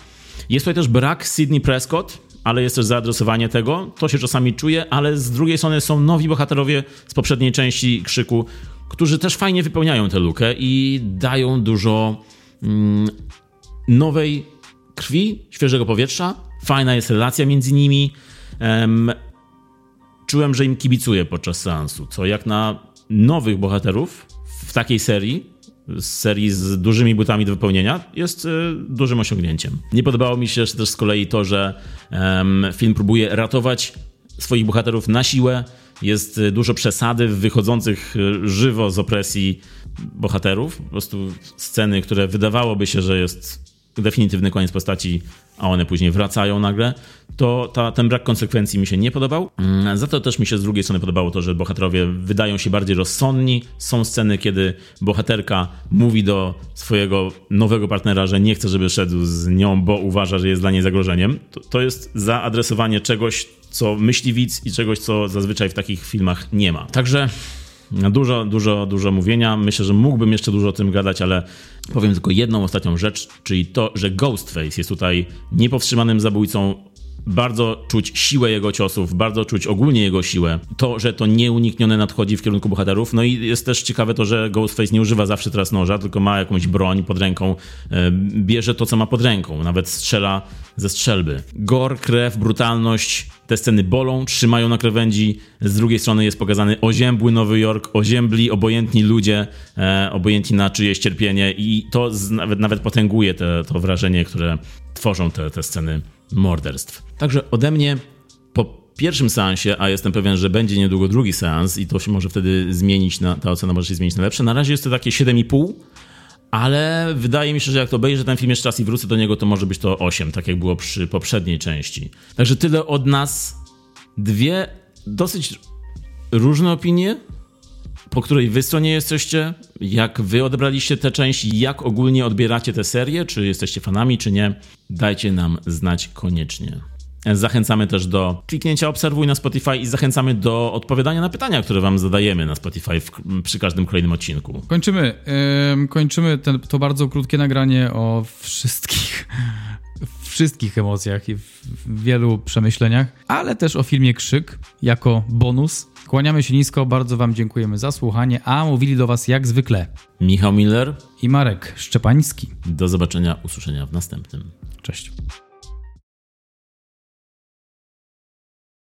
Jest tutaj też brak Sidney Prescott, ale jest też zaadresowanie tego. To się czasami czuje, ale z drugiej strony są nowi bohaterowie z poprzedniej części Krzyku, którzy też fajnie wypełniają tę lukę i dają dużo mm, nowej krwi, świeżego powietrza. Fajna jest relacja między nimi. Czułem, że im kibicuję podczas seansu, co jak na nowych bohaterów w takiej serii, z serii z dużymi butami do wypełnienia, jest y, dużym osiągnięciem. Nie podobało mi się też z kolei to, że film próbuje ratować swoich bohaterów na siłę, jest y, dużo przesady w wychodzących y, żywo z opresji bohaterów. Po prostu sceny, które wydawałoby się, że jest definitywny koniec postaci, a one później wracają nagle, to ta, ten brak konsekwencji mi się nie podobał. Mm, za to też mi się z drugiej strony podobało to, że bohaterowie wydają się bardziej rozsądni. Są sceny, kiedy bohaterka mówi do swojego nowego partnera, że nie chce, żeby szedł z nią, bo uważa, że jest dla niej zagrożeniem. To, to jest zaadresowanie czegoś, co myśli widz i czegoś, co zazwyczaj w takich filmach nie ma. Także Dużo, dużo, dużo mówienia. Myślę, że mógłbym jeszcze dużo o tym gadać, ale powiem tylko jedną ostatnią rzecz, czyli to, że Ghostface jest tutaj niepowstrzymanym zabójcą. Bardzo czuć siłę jego ciosów, bardzo czuć ogólnie jego siłę. To, że to nieuniknione nadchodzi w kierunku bohaterów. No i jest też ciekawe to, że Ghostface nie używa zawsze teraz noża, tylko ma jakąś broń pod ręką. E, bierze to, co ma pod ręką. Nawet strzela ze strzelby. Gor, krew, brutalność, te sceny bolą, trzymają na krawędzi. Z drugiej strony jest pokazany oziębły Nowy Jork, oziębli, obojętni ludzie, e, obojętni na czyjeś cierpienie i to z, nawet, nawet potęguje te, to wrażenie, które tworzą te, te sceny morderstw. Także ode mnie po pierwszym seansie, a jestem pewien, że będzie niedługo drugi seans i to się może wtedy zmienić, na, ta ocena może się zmienić na lepsze. Na razie jest to takie 7,5 ale wydaje mi się, że jak to obejrzę ten film jeszcze raz i wrócę do niego, to może być to 8, tak jak było przy poprzedniej części. Także tyle od nas. Dwie dosyć różne opinie, po której wy stronie jesteście, jak wy odebraliście tę część, jak ogólnie odbieracie tę serię, czy jesteście fanami, czy nie, dajcie nam znać koniecznie. Zachęcamy też do kliknięcia obserwuj na Spotify i zachęcamy do odpowiadania na pytania, które wam zadajemy na Spotify w, przy każdym kolejnym odcinku. Kończymy. Yy, kończymy ten, to bardzo krótkie nagranie o wszystkich wszystkich emocjach i w wielu przemyśleniach, ale też o filmie Krzyk jako bonus. Kłaniamy się nisko, bardzo Wam dziękujemy za słuchanie, a mówili do Was jak zwykle Michał Miller i Marek Szczepański. Do zobaczenia, usłyszenia w następnym. Cześć.